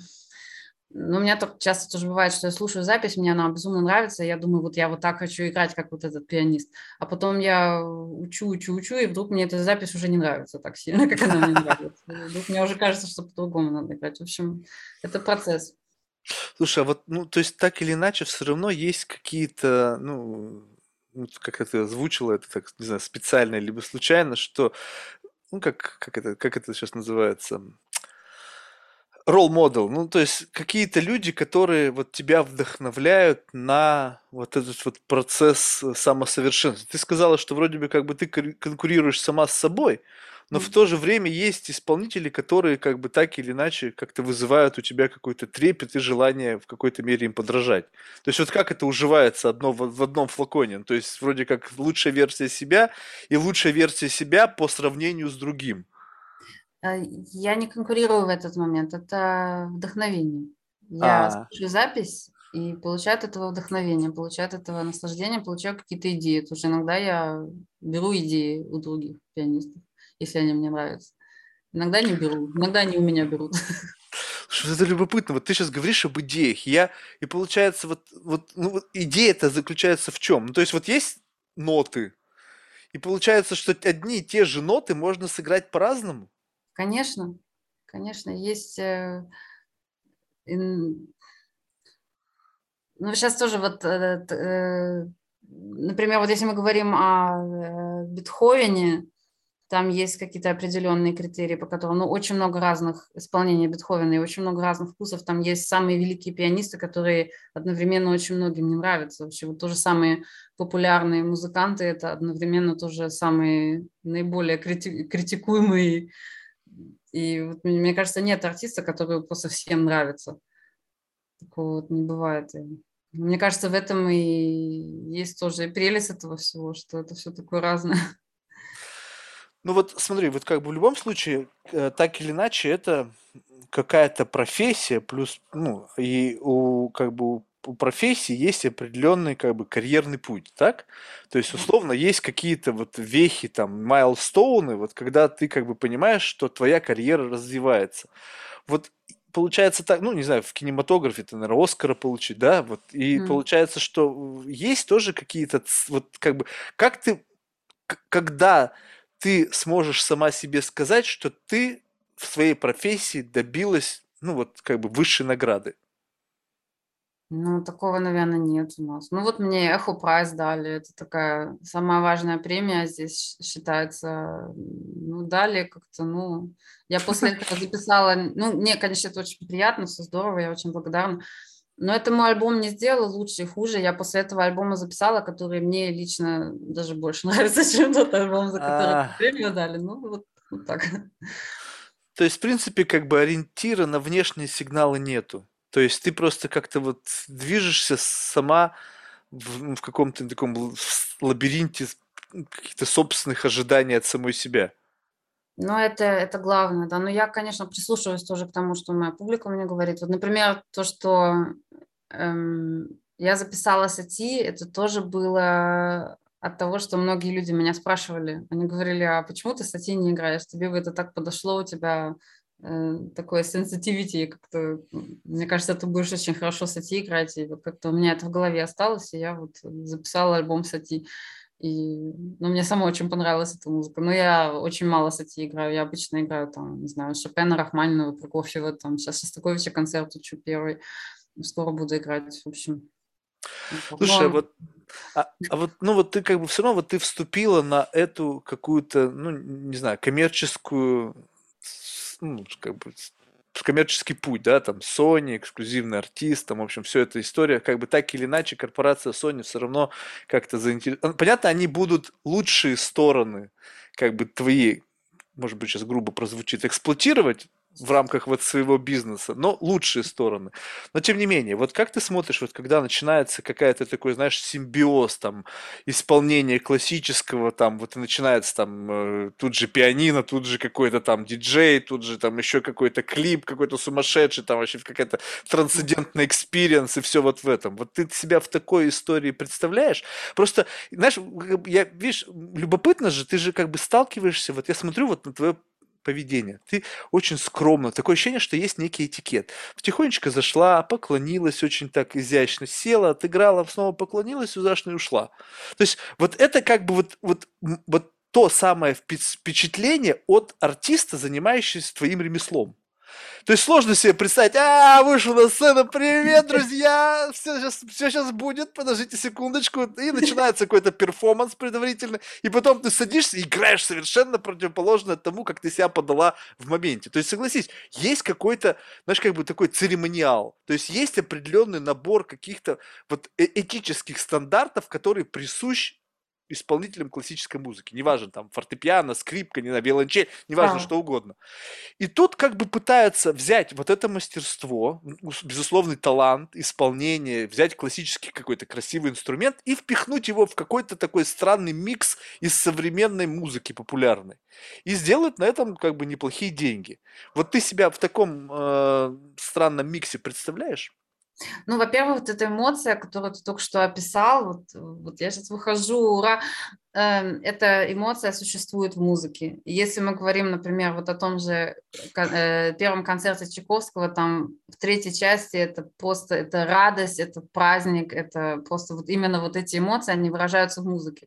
Но у меня так часто тоже бывает, что я слушаю запись, мне она безумно нравится, я думаю, вот я вот так хочу играть, как вот этот пианист. А потом я учу, учу, учу, и вдруг мне эта запись уже не нравится так сильно, как она мне нравится. Вдруг мне уже кажется, что по-другому надо играть. В общем, это процесс. Слушай, а вот, ну, то есть так или иначе, все равно есть какие-то, ну, как это озвучило, это так, не знаю, специально либо случайно, что, ну, как, как это, как это сейчас называется, role model, ну, то есть какие-то люди, которые вот тебя вдохновляют на вот этот вот процесс э, самосовершенствования. Ты сказала, что вроде бы как бы ты конкурируешь сама с собой, но mm-hmm. в то же время есть исполнители, которые как бы так или иначе как-то вызывают у тебя какой-то трепет и желание в какой-то мере им подражать. То есть вот как это уживается одно в, в одном флаконе? То есть вроде как лучшая версия себя и лучшая версия себя по сравнению с другим. Э, я не конкурирую в этот момент, это вдохновение. Я а. слушаю запись и получаю от этого вдохновение, получаю от этого наслаждение, получаю какие-то идеи. Потому что иногда я беру идеи у других пианистов, если они мне нравятся. Иногда не беру, иногда они у меня берут. Слушай, это любопытно. Вот ты сейчас говоришь об идеях. Я, и получается, вот, вот, ну, вот идея-то заключается в чем? Ну, то есть вот есть ноты, и получается, что одни и те же ноты можно сыграть по-разному? Конечно, конечно, есть... Э, ну, сейчас тоже вот, э, э, например, вот если мы говорим о Бетховене, там есть какие-то определенные критерии, по которым, ну, очень много разных исполнений Бетховена и очень много разных вкусов. Там есть самые великие пианисты, которые одновременно очень многим не нравятся. Вообще, вот тоже самые популярные музыканты, это одновременно тоже самые наиболее крити- критикуемые И вот, мне кажется, нет артиста, который просто всем нравится. Такого вот не бывает. Мне кажется, в этом и есть тоже и прелесть этого всего, что это все такое разное. Ну вот смотри, вот как бы в любом случае, э, так или иначе, это какая-то профессия, плюс, ну, и у как бы у у профессии есть определенный как бы карьерный путь, так? То есть, условно, есть какие-то вот вехи, там, майлстоуны, вот когда ты как бы понимаешь, что твоя карьера развивается. Вот получается так, ну, не знаю, в кинематографе ты, наверное, Оскара получить, да, вот, и mm. получается, что есть тоже какие-то, вот, как бы, как ты, когда ты сможешь сама себе сказать, что ты в своей профессии добилась, ну, вот, как бы, высшей награды? Ну, такого, наверное, нет у нас. Ну, вот мне Эхо Прайс дали. Это такая самая важная премия здесь считается. Ну, дали как-то, ну... Я после этого записала... Ну, мне, конечно, это очень приятно, все здорово, я очень благодарна. Но это мой альбом не сделал лучше и хуже. Я после этого альбома записала, который мне лично даже больше нравится, чем тот альбом, за который а. премию дали. Ну, вот, вот так. То есть, в принципе, как бы ориентира на внешние сигналы нету. То есть ты просто как-то вот движешься сама в, ну, в каком-то таком лабиринте каких-то собственных ожиданий от самой себя. Ну, это, это главное, да. Но я, конечно, прислушиваюсь тоже к тому, что моя публика мне говорит. Вот, например, то, что эм, я записала сати, это тоже было от того, что многие люди меня спрашивали. Они говорили, а почему ты сати не играешь? Тебе бы это так подошло, у тебя такое sensitivity, как-то, мне кажется, ты будешь очень хорошо сати играть, и вот как-то у меня это в голове осталось, и я вот записала альбом сати. И, ну, мне самой очень понравилась эта музыка. Но я очень мало сати играю. Я обычно играю там, не знаю, Шопена, Рахманинова, Прокофьева, там, сейчас Шостаковича концерт учу первый. Скоро буду играть, в общем. Слушай, Но... вот, а, а вот, ну вот ты как бы все равно вот ты вступила на эту какую-то, ну не знаю, коммерческую ну, как бы коммерческий путь, да, там Sony, эксклюзивный артист, там, в общем, все эта история, как бы так или иначе, корпорация Sony все равно как-то заинтересована. Понятно, они будут лучшие стороны, как бы твои, может быть, сейчас грубо прозвучит, эксплуатировать в рамках вот своего бизнеса, но лучшие стороны. Но тем не менее, вот как ты смотришь, вот когда начинается какая-то такой, знаешь, симбиоз там исполнения классического, там вот и начинается там э, тут же пианино, тут же какой-то там диджей, тут же там еще какой-то клип какой-то сумасшедший, там вообще какая-то трансцендентный experience и все вот в этом. Вот ты себя в такой истории представляешь? Просто, знаешь, я, видишь, любопытно же, ты же как бы сталкиваешься, вот я смотрю вот на твое поведение. Ты очень скромно. Такое ощущение, что есть некий этикет. Тихонечко зашла, поклонилась очень так изящно, села, отыграла, снова поклонилась, изящно и ушла. То есть вот это как бы вот, вот, вот то самое впечатление от артиста, занимающегося твоим ремеслом. То есть сложно себе представить, а, вышел на сцену, привет, друзья, все сейчас, все сейчас будет, подождите секундочку, и начинается какой-то перформанс предварительный, и потом ты садишься и играешь совершенно противоположно тому, как ты себя подала в моменте. То есть, согласись, есть какой-то, знаешь, как бы такой церемониал, то есть есть определенный набор каких-то вот э, этических стандартов, которые присущ исполнителем классической музыки. Неважно, там, фортепиано, скрипка, не знаю, виолончель, неважно, а. что угодно. И тут как бы пытаются взять вот это мастерство, безусловный талант, исполнение, взять классический какой-то красивый инструмент и впихнуть его в какой-то такой странный микс из современной музыки популярной. И сделать на этом как бы неплохие деньги. Вот ты себя в таком э, странном миксе представляешь? Ну, во-первых, вот эта эмоция, которую ты только что описал, вот, вот я сейчас выхожу, ура, э, эта эмоция существует в музыке. Если мы говорим, например, вот о том же э, первом концерте Чайковского, там в третьей части это просто, это радость, это праздник, это просто вот именно вот эти эмоции, они выражаются в музыке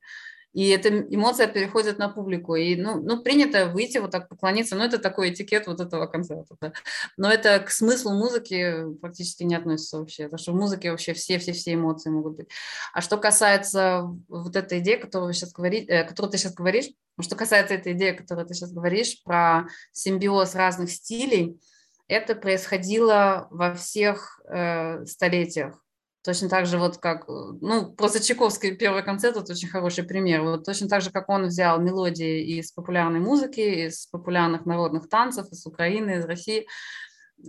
и эта эмоция переходит на публику. И, ну, ну, принято выйти вот так поклониться, но это такой этикет вот этого концерта. Да. Но это к смыслу музыки практически не относится вообще, потому что в музыке вообще все-все-все эмоции могут быть. А что касается вот этой идеи, которую, сейчас говорите, э, которую ты сейчас говоришь, что касается этой идеи, которую ты сейчас говоришь, про симбиоз разных стилей, это происходило во всех э, столетиях. Точно так же, вот как, ну, просто Чайковский первый концерт, это очень хороший пример. Вот точно так же, как он взял мелодии из популярной музыки, из популярных народных танцев, из Украины, из России,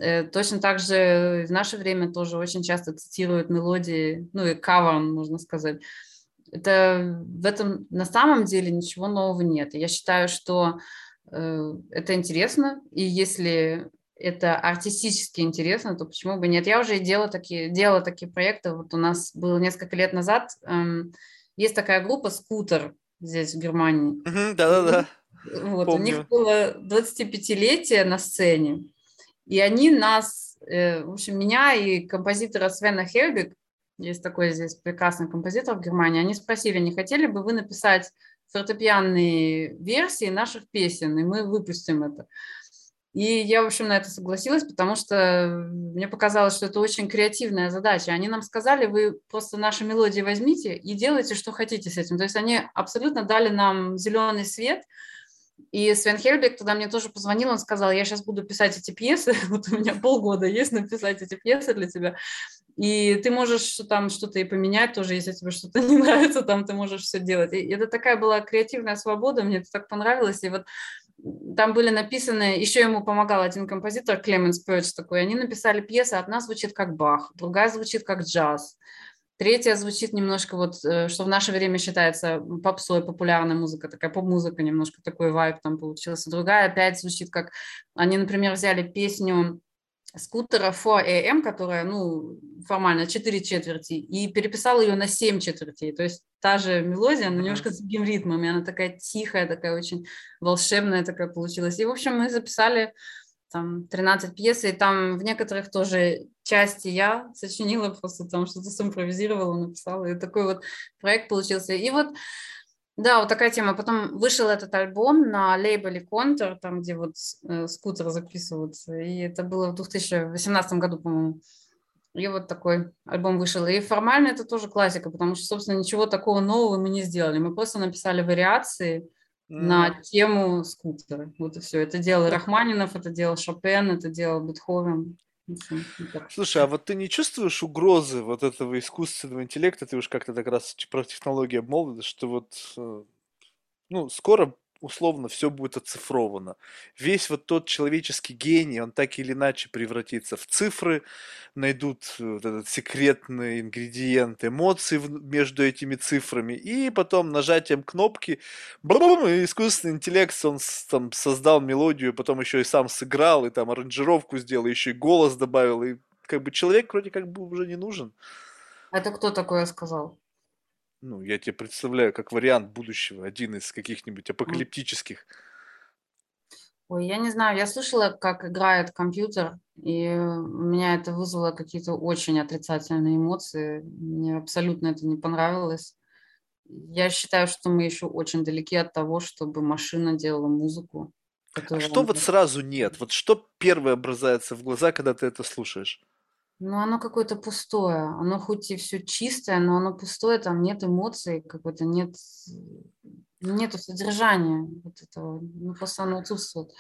э, Точно так же в наше время тоже очень часто цитируют мелодии, ну и кавер, можно сказать. Это в этом на самом деле ничего нового нет. Я считаю, что э, это интересно, и если это артистически интересно, то почему бы нет? Я уже делала такие, делала такие проекты. Вот у нас было несколько лет назад. Эм, есть такая группа «Скутер» здесь, в Германии. Да-да-да. Вот, у них было 25-летие на сцене. И они нас, э, в общем, меня и композитора Свена Хельбик, есть такой здесь прекрасный композитор в Германии, они спросили, не хотели бы вы написать фортепианные версии наших песен, и мы выпустим это. И я, в общем, на это согласилась, потому что мне показалось, что это очень креативная задача. Они нам сказали, вы просто наши мелодии возьмите и делайте, что хотите с этим. То есть они абсолютно дали нам зеленый свет. И Свен Хельбек тогда мне тоже позвонил, он сказал, я сейчас буду писать эти пьесы, вот у меня полгода есть написать эти пьесы для тебя, и ты можешь там что-то и поменять тоже, если тебе что-то не нравится, там ты можешь все делать. И это такая была креативная свобода, мне это так понравилось. И вот там были написаны, еще ему помогал один композитор, Клеменс Пёрч такой, они написали пьесу, одна звучит как Бах, другая звучит как джаз, третья звучит немножко вот, э, что в наше время считается попсой, популярная музыка, такая поп-музыка, немножко такой вайб там получился, другая опять звучит как, они, например, взяли песню скутера 4AM, которая, ну, формально 4 четверти, и переписал ее на 7 четвертей. То есть та же мелодия, но немножко с другим ритмом, и она такая тихая, такая очень волшебная такая получилась. И, в общем, мы записали там 13 пьес, и там в некоторых тоже части я сочинила, просто там что-то симпровизировала, написала, и такой вот проект получился. И вот да, вот такая тема. Потом вышел этот альбом на лейбле Контур, там, где вот э, скутер записываются. И это было в 2018 году, по-моему. И вот такой альбом вышел. И формально это тоже классика, потому что, собственно, ничего такого нового мы не сделали. Мы просто написали вариации mm. на тему скутера. Вот и все. Это делал Рахманинов, это делал Шопен, это делал Бетховен. Слушай, а вот ты не чувствуешь угрозы вот этого искусственного интеллекта? Ты уж как-то так раз про технологии обмолвилась, что вот э, ну, скоро условно все будет оцифровано. Весь вот тот человеческий гений, он так или иначе превратится в цифры, найдут э, вот этот секретный ингредиент эмоций между этими цифрами, и потом нажатием кнопки брум, искусственный интеллект, он там создал мелодию, потом еще и сам сыграл, и там аранжировку сделал, еще и голос добавил, и как бы человек вроде как бы уже не нужен. Это кто такое сказал? Ну, я тебе представляю как вариант будущего, один из каких-нибудь апокалиптических. Ой, я не знаю, я слышала, как играет компьютер, и у меня это вызвало какие-то очень отрицательные эмоции. Мне абсолютно это не понравилось. Я считаю, что мы еще очень далеки от того, чтобы машина делала музыку. А что вот сразу нет? Вот что первое бросается в глаза, когда ты это слушаешь? Ну, оно какое-то пустое. Оно хоть и все чистое, но оно пустое, там нет эмоций, какой-то нет, нету содержания вот этого. Ну, просто оно отсутствует.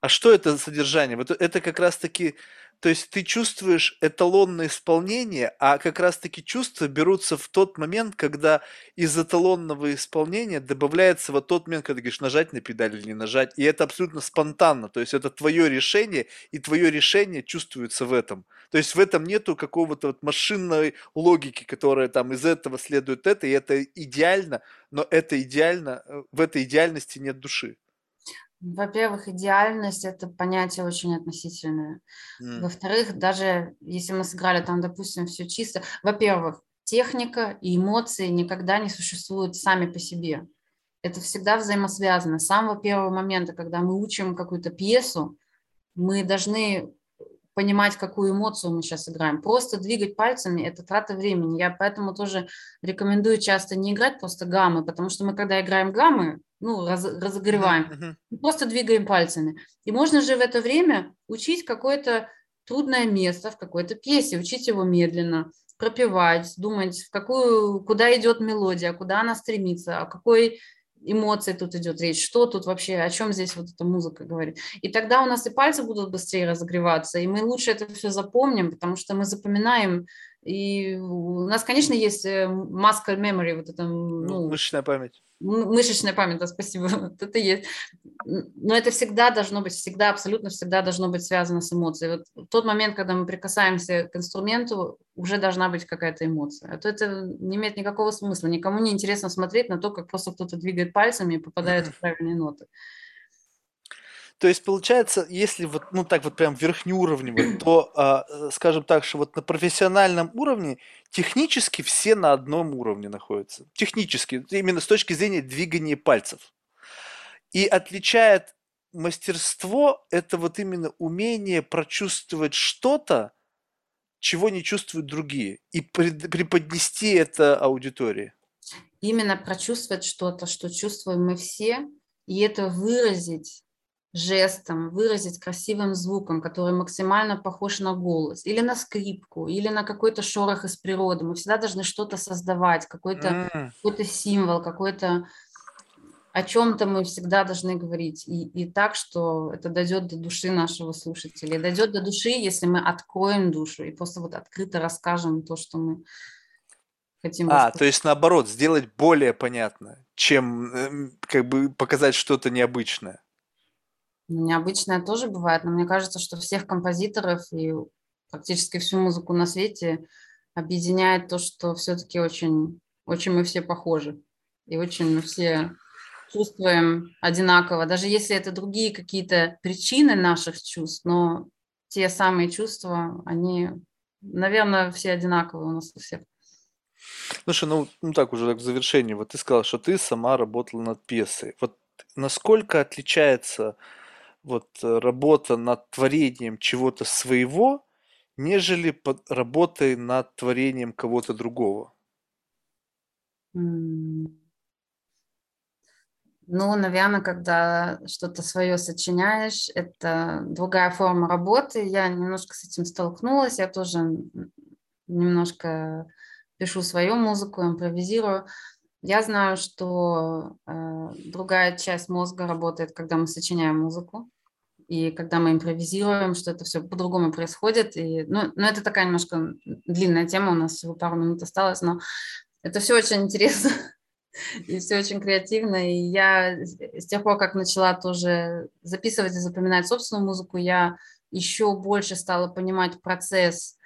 А что это содержание? Вот это как раз-таки то есть ты чувствуешь эталонное исполнение, а как раз-таки чувства берутся в тот момент, когда из эталонного исполнения добавляется вот тот момент, когда ты говоришь нажать на педаль или не нажать, и это абсолютно спонтанно, то есть это твое решение, и твое решение чувствуется в этом. То есть в этом нету какого-то вот машинной логики, которая там из этого следует это, и это идеально, но это идеально, э, в этой идеальности нет души. Во-первых, идеальность – это понятие очень относительное. Mm. Во-вторых, даже если мы сыграли там, допустим, все чисто, во-первых, техника и эмоции никогда не существуют сами по себе. Это всегда взаимосвязано. С самого первого момента, когда мы учим какую-то пьесу, мы должны понимать, какую эмоцию мы сейчас играем. Просто двигать пальцами – это трата времени. Я поэтому тоже рекомендую часто не играть просто гаммы, потому что мы, когда играем гаммы, ну, раз, разогреваем, uh-huh. просто двигаем пальцами. И можно же в это время учить какое-то трудное место в какой-то пьесе, учить его медленно, пропевать, думать, в какую, куда идет мелодия, куда она стремится, о какой эмоции тут идет речь, что тут вообще, о чем здесь вот эта музыка говорит. И тогда у нас и пальцы будут быстрее разогреваться, и мы лучше это все запомним, потому что мы запоминаем И у нас, конечно, есть э, muscle memory, вот это, Ну, мышечная память. мышечная память, да, спасибо, вот это есть. Но это всегда должно быть, всегда, абсолютно всегда должно быть связано с эмоцией. Вот в тот момент, когда мы прикасаемся к инструменту, уже должна быть какая-то эмоция. А то это не имеет никакого смысла. Никому не интересно смотреть на то, как просто кто-то двигает пальцами и попадает в правильные ноты. То есть, получается, если вот, ну так вот прям верхнеуровнево, то, а, э, скажем так, что вот на профессиональном уровне технически все на одном уровне находятся. Технически, именно с точки зрения двигания пальцев. И отличает мастерство это вот именно умение прочувствовать что-то, чего не чувствуют другие, и преподнести это аудитории. Именно прочувствовать что-то, что чувствуем мы все, и это выразить жестом, выразить красивым звуком, который максимально похож на голос, или на скрипку, или на какой-то шорох из природы. Мы всегда должны что-то создавать, какой-то М, какой-то символ, какой-то о чем-то мы всегда должны говорить. И, и так, что это дойдет до души нашего слушателя. И дойдет до души, если мы откроем душу и просто вот открыто расскажем то, что мы хотим А, рассказать. то есть наоборот, сделать более понятно, чем эм, как бы показать что-то необычное. Необычное тоже бывает, но мне кажется, что всех композиторов и практически всю музыку на свете объединяет то, что все-таки очень, очень мы все похожи. И очень мы все чувствуем одинаково. Даже если это другие какие-то причины наших чувств, но те самые чувства, они, наверное, все одинаковые у нас у всех. Слушай, ну, ну так уже так в завершении. Вот ты сказал, что ты сама работала над пьесой. Вот насколько отличается вот э, работа над творением чего-то своего, нежели под работой над творением кого-то другого? Ну, наверное, когда что-то свое сочиняешь, это другая форма работы. Я немножко с этим столкнулась. Я тоже немножко пишу свою музыку, импровизирую. Я знаю, что э, другая часть мозга работает, когда мы сочиняем музыку, и когда мы импровизируем, что это все по-другому происходит. И, ну, ну, это такая немножко длинная тема, у нас всего пару минут осталось, но это все очень интересно и все очень креативно. И я с тех пор, как начала тоже записывать и запоминать собственную музыку, я еще больше стала понимать процесс,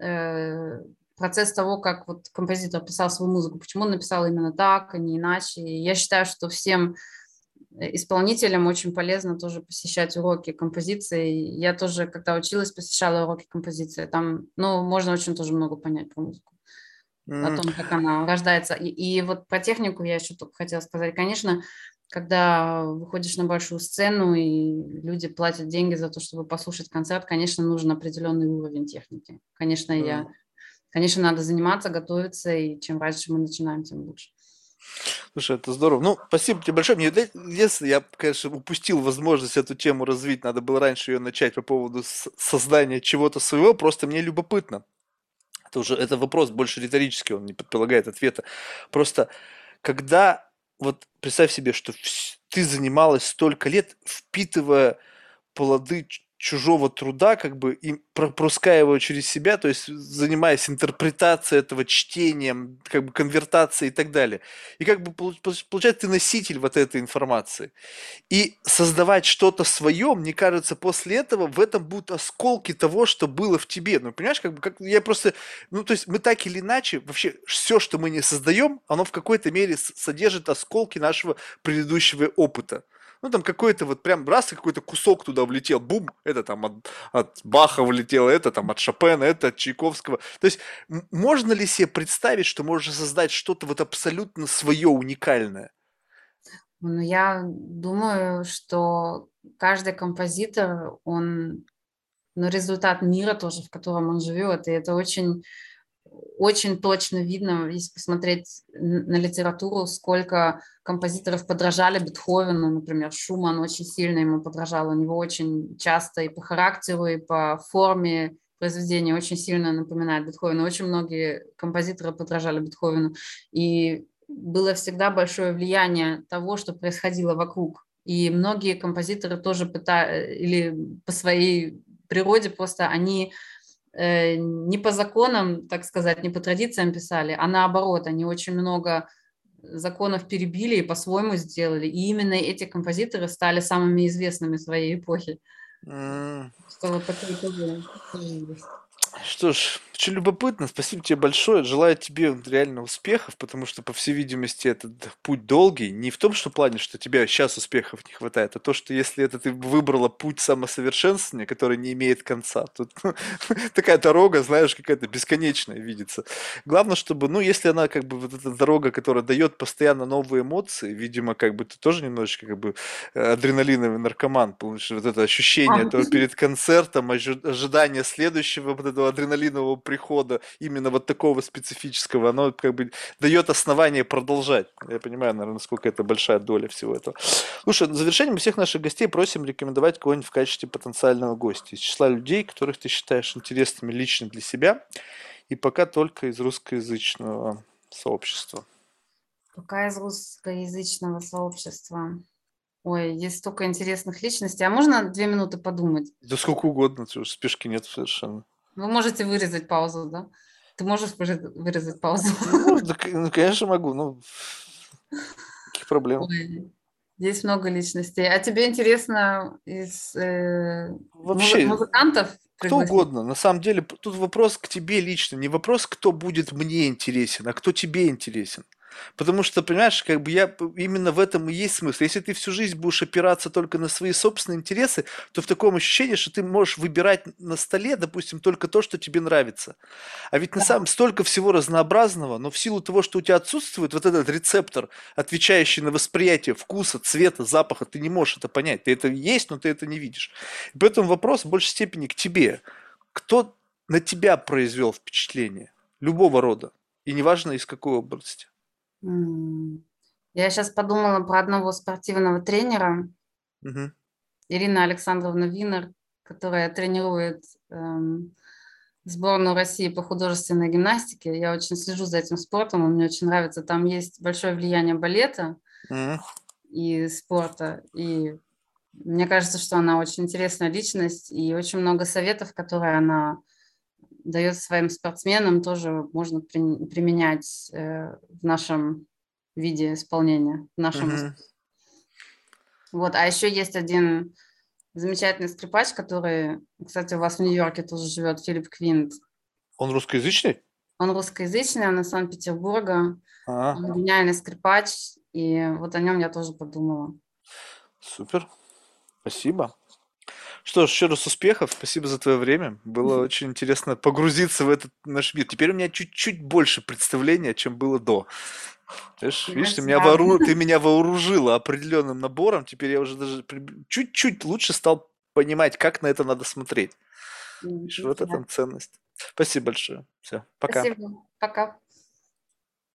э, процесс того, как вот композитор писал свою музыку, почему он написал именно так, а не иначе. И я считаю, что всем исполнителям очень полезно тоже посещать уроки композиции. Я тоже, когда училась, посещала уроки композиции. Там, ну, можно очень тоже много понять про музыку о том, как она рождается. И, и вот про технику я еще только хотела сказать. Конечно, когда выходишь на большую сцену и люди платят деньги за то, чтобы послушать концерт, конечно, нужен определенный уровень техники. Конечно, я, м. конечно, надо заниматься, готовиться, и чем раньше мы начинаем, тем лучше. Слушай, это здорово. Ну, спасибо тебе большое. Мне, если я, конечно, упустил возможность эту тему развить, надо было раньше ее начать по поводу создания чего-то своего, просто мне любопытно. Это уже это вопрос больше риторический, он не предполагает ответа. Просто когда, вот представь себе, что ты занималась столько лет, впитывая плоды чужого труда, как бы и пропуская его через себя, то есть занимаясь интерпретацией этого чтением, как бы конвертацией и так далее. И как бы получ- получ- получается ты носитель вот этой информации. И создавать что-то свое, мне кажется, после этого в этом будут осколки того, что было в тебе. Ну, понимаешь, как бы как я просто, ну, то есть мы так или иначе, вообще все, что мы не создаем, оно в какой-то мере содержит осколки нашего предыдущего опыта. Ну, там какой-то вот прям раз, какой-то кусок туда влетел, бум, это там от, от Баха влетело, это там от Шопена, это от Чайковского. То есть можно ли себе представить, что можно создать что-то вот абсолютно свое, уникальное? Ну, я думаю, что каждый композитор, он ну, результат мира тоже, в котором он живет, и это очень очень точно видно, если посмотреть на литературу, сколько композиторов подражали Бетховену, например, Шуман очень сильно ему подражал, у него очень часто и по характеру, и по форме произведения очень сильно напоминает Бетховена. Очень многие композиторы подражали Бетховену, и было всегда большое влияние того, что происходило вокруг. И многие композиторы тоже пытались, или по своей природе просто они не по законам, так сказать, не по традициям писали, а наоборот, они очень много законов перебили и по-своему сделали. И именно эти композиторы стали самыми известными своей эпохи. М, Что вот такое тоже тоже есть. Что ж, очень любопытно. Спасибо тебе большое. Желаю тебе реально успехов, потому что, по всей видимости, этот путь долгий. Не в том, что плане, что тебе сейчас успехов не хватает, а то, что если это ты выбрала путь самосовершенствования, который не имеет конца, тут такая дорога, знаешь, какая-то бесконечная видится. Главное, чтобы, ну, если она как бы вот эта дорога, которая дает постоянно новые эмоции, видимо, как бы ты тоже немножечко как бы э, адреналиновый наркоман, получишь вот это ощущение А. этого перед концертом, ожи- ожидание следующего вот этого адреналинового прихода, именно вот такого специфического, оно как бы дает основание продолжать. Я понимаю, наверное, насколько это большая доля всего этого. Слушай, на завершение мы всех наших гостей просим рекомендовать кого-нибудь в качестве потенциального гостя из числа людей, которых ты считаешь интересными лично для себя, и пока только из русскоязычного сообщества. Пока из русскоязычного сообщества. Ой, есть столько интересных личностей. А можно две минуты подумать? Да сколько угодно, спешки нет совершенно. Вы можете вырезать паузу, да? Ты можешь вырезать- паузу? Ну, да, ну, конечно, могу, ну, каких проблем. Ой, Есть много личностей. А тебе интересно из э, Вообще, музыкантов Кто пригласить? угодно. На самом деле, тут вопрос к тебе лично. Не вопрос, кто будет мне интересен, а кто тебе интересен. Потому что, понимаешь, как бы я именно в этом и есть смысл. Если ты всю жизнь будешь опираться только на свои собственные интересы, то в таком ощущении, что ты можешь выбирать на столе, допустим, только то, что тебе нравится. А ведь на самом столько всего разнообразного, но в силу того, что у тебя отсутствует вот этот рецептор, отвечающий на восприятие вкуса, цвета, запаха, ты не можешь это понять. Ты это есть, но ты это не видишь. И поэтому вопрос в большей степени к тебе. Кто на тебя произвел впечатление? Любого рода. И неважно из какой области. Я сейчас подумала про одного спортивного тренера, Мгм. Ирина Александровна Винер, которая тренирует эм, сборную России по художественной гимнастике. Я очень слежу за этим спортом, он мне очень нравится. Там есть большое влияние балета и спорта. И мне кажется, что она очень интересная личность, и очень много советов, которые она дает своим спортсменам, тоже можно при- применять э, в нашем виде исполнения, в нашем Мгм. Вот, а еще есть один замечательный скрипач, который, кстати, у вас в Нью-Йорке тоже живет, Филипп Квинт. Он русскоязычный? Он русскоязычный, он из Санкт-Петербурга, А, он гениальный скрипач, и вот о нем я тоже подумала. супер. Спасибо. Что ж, еще раз успехов. Спасибо за твое время. Было очень интересно погрузиться в этот наш мир. Теперь у меня чуть-чуть больше представления, чем было до. Видишь, видишь, ты меня, воору- ты меня вооружила определенным набором. Теперь я уже даже чуть-чуть лучше стал понимать, как на это надо смотреть. Видишь, вот это ценность. Спасибо большое. Все, пока. Спасибо. Пока.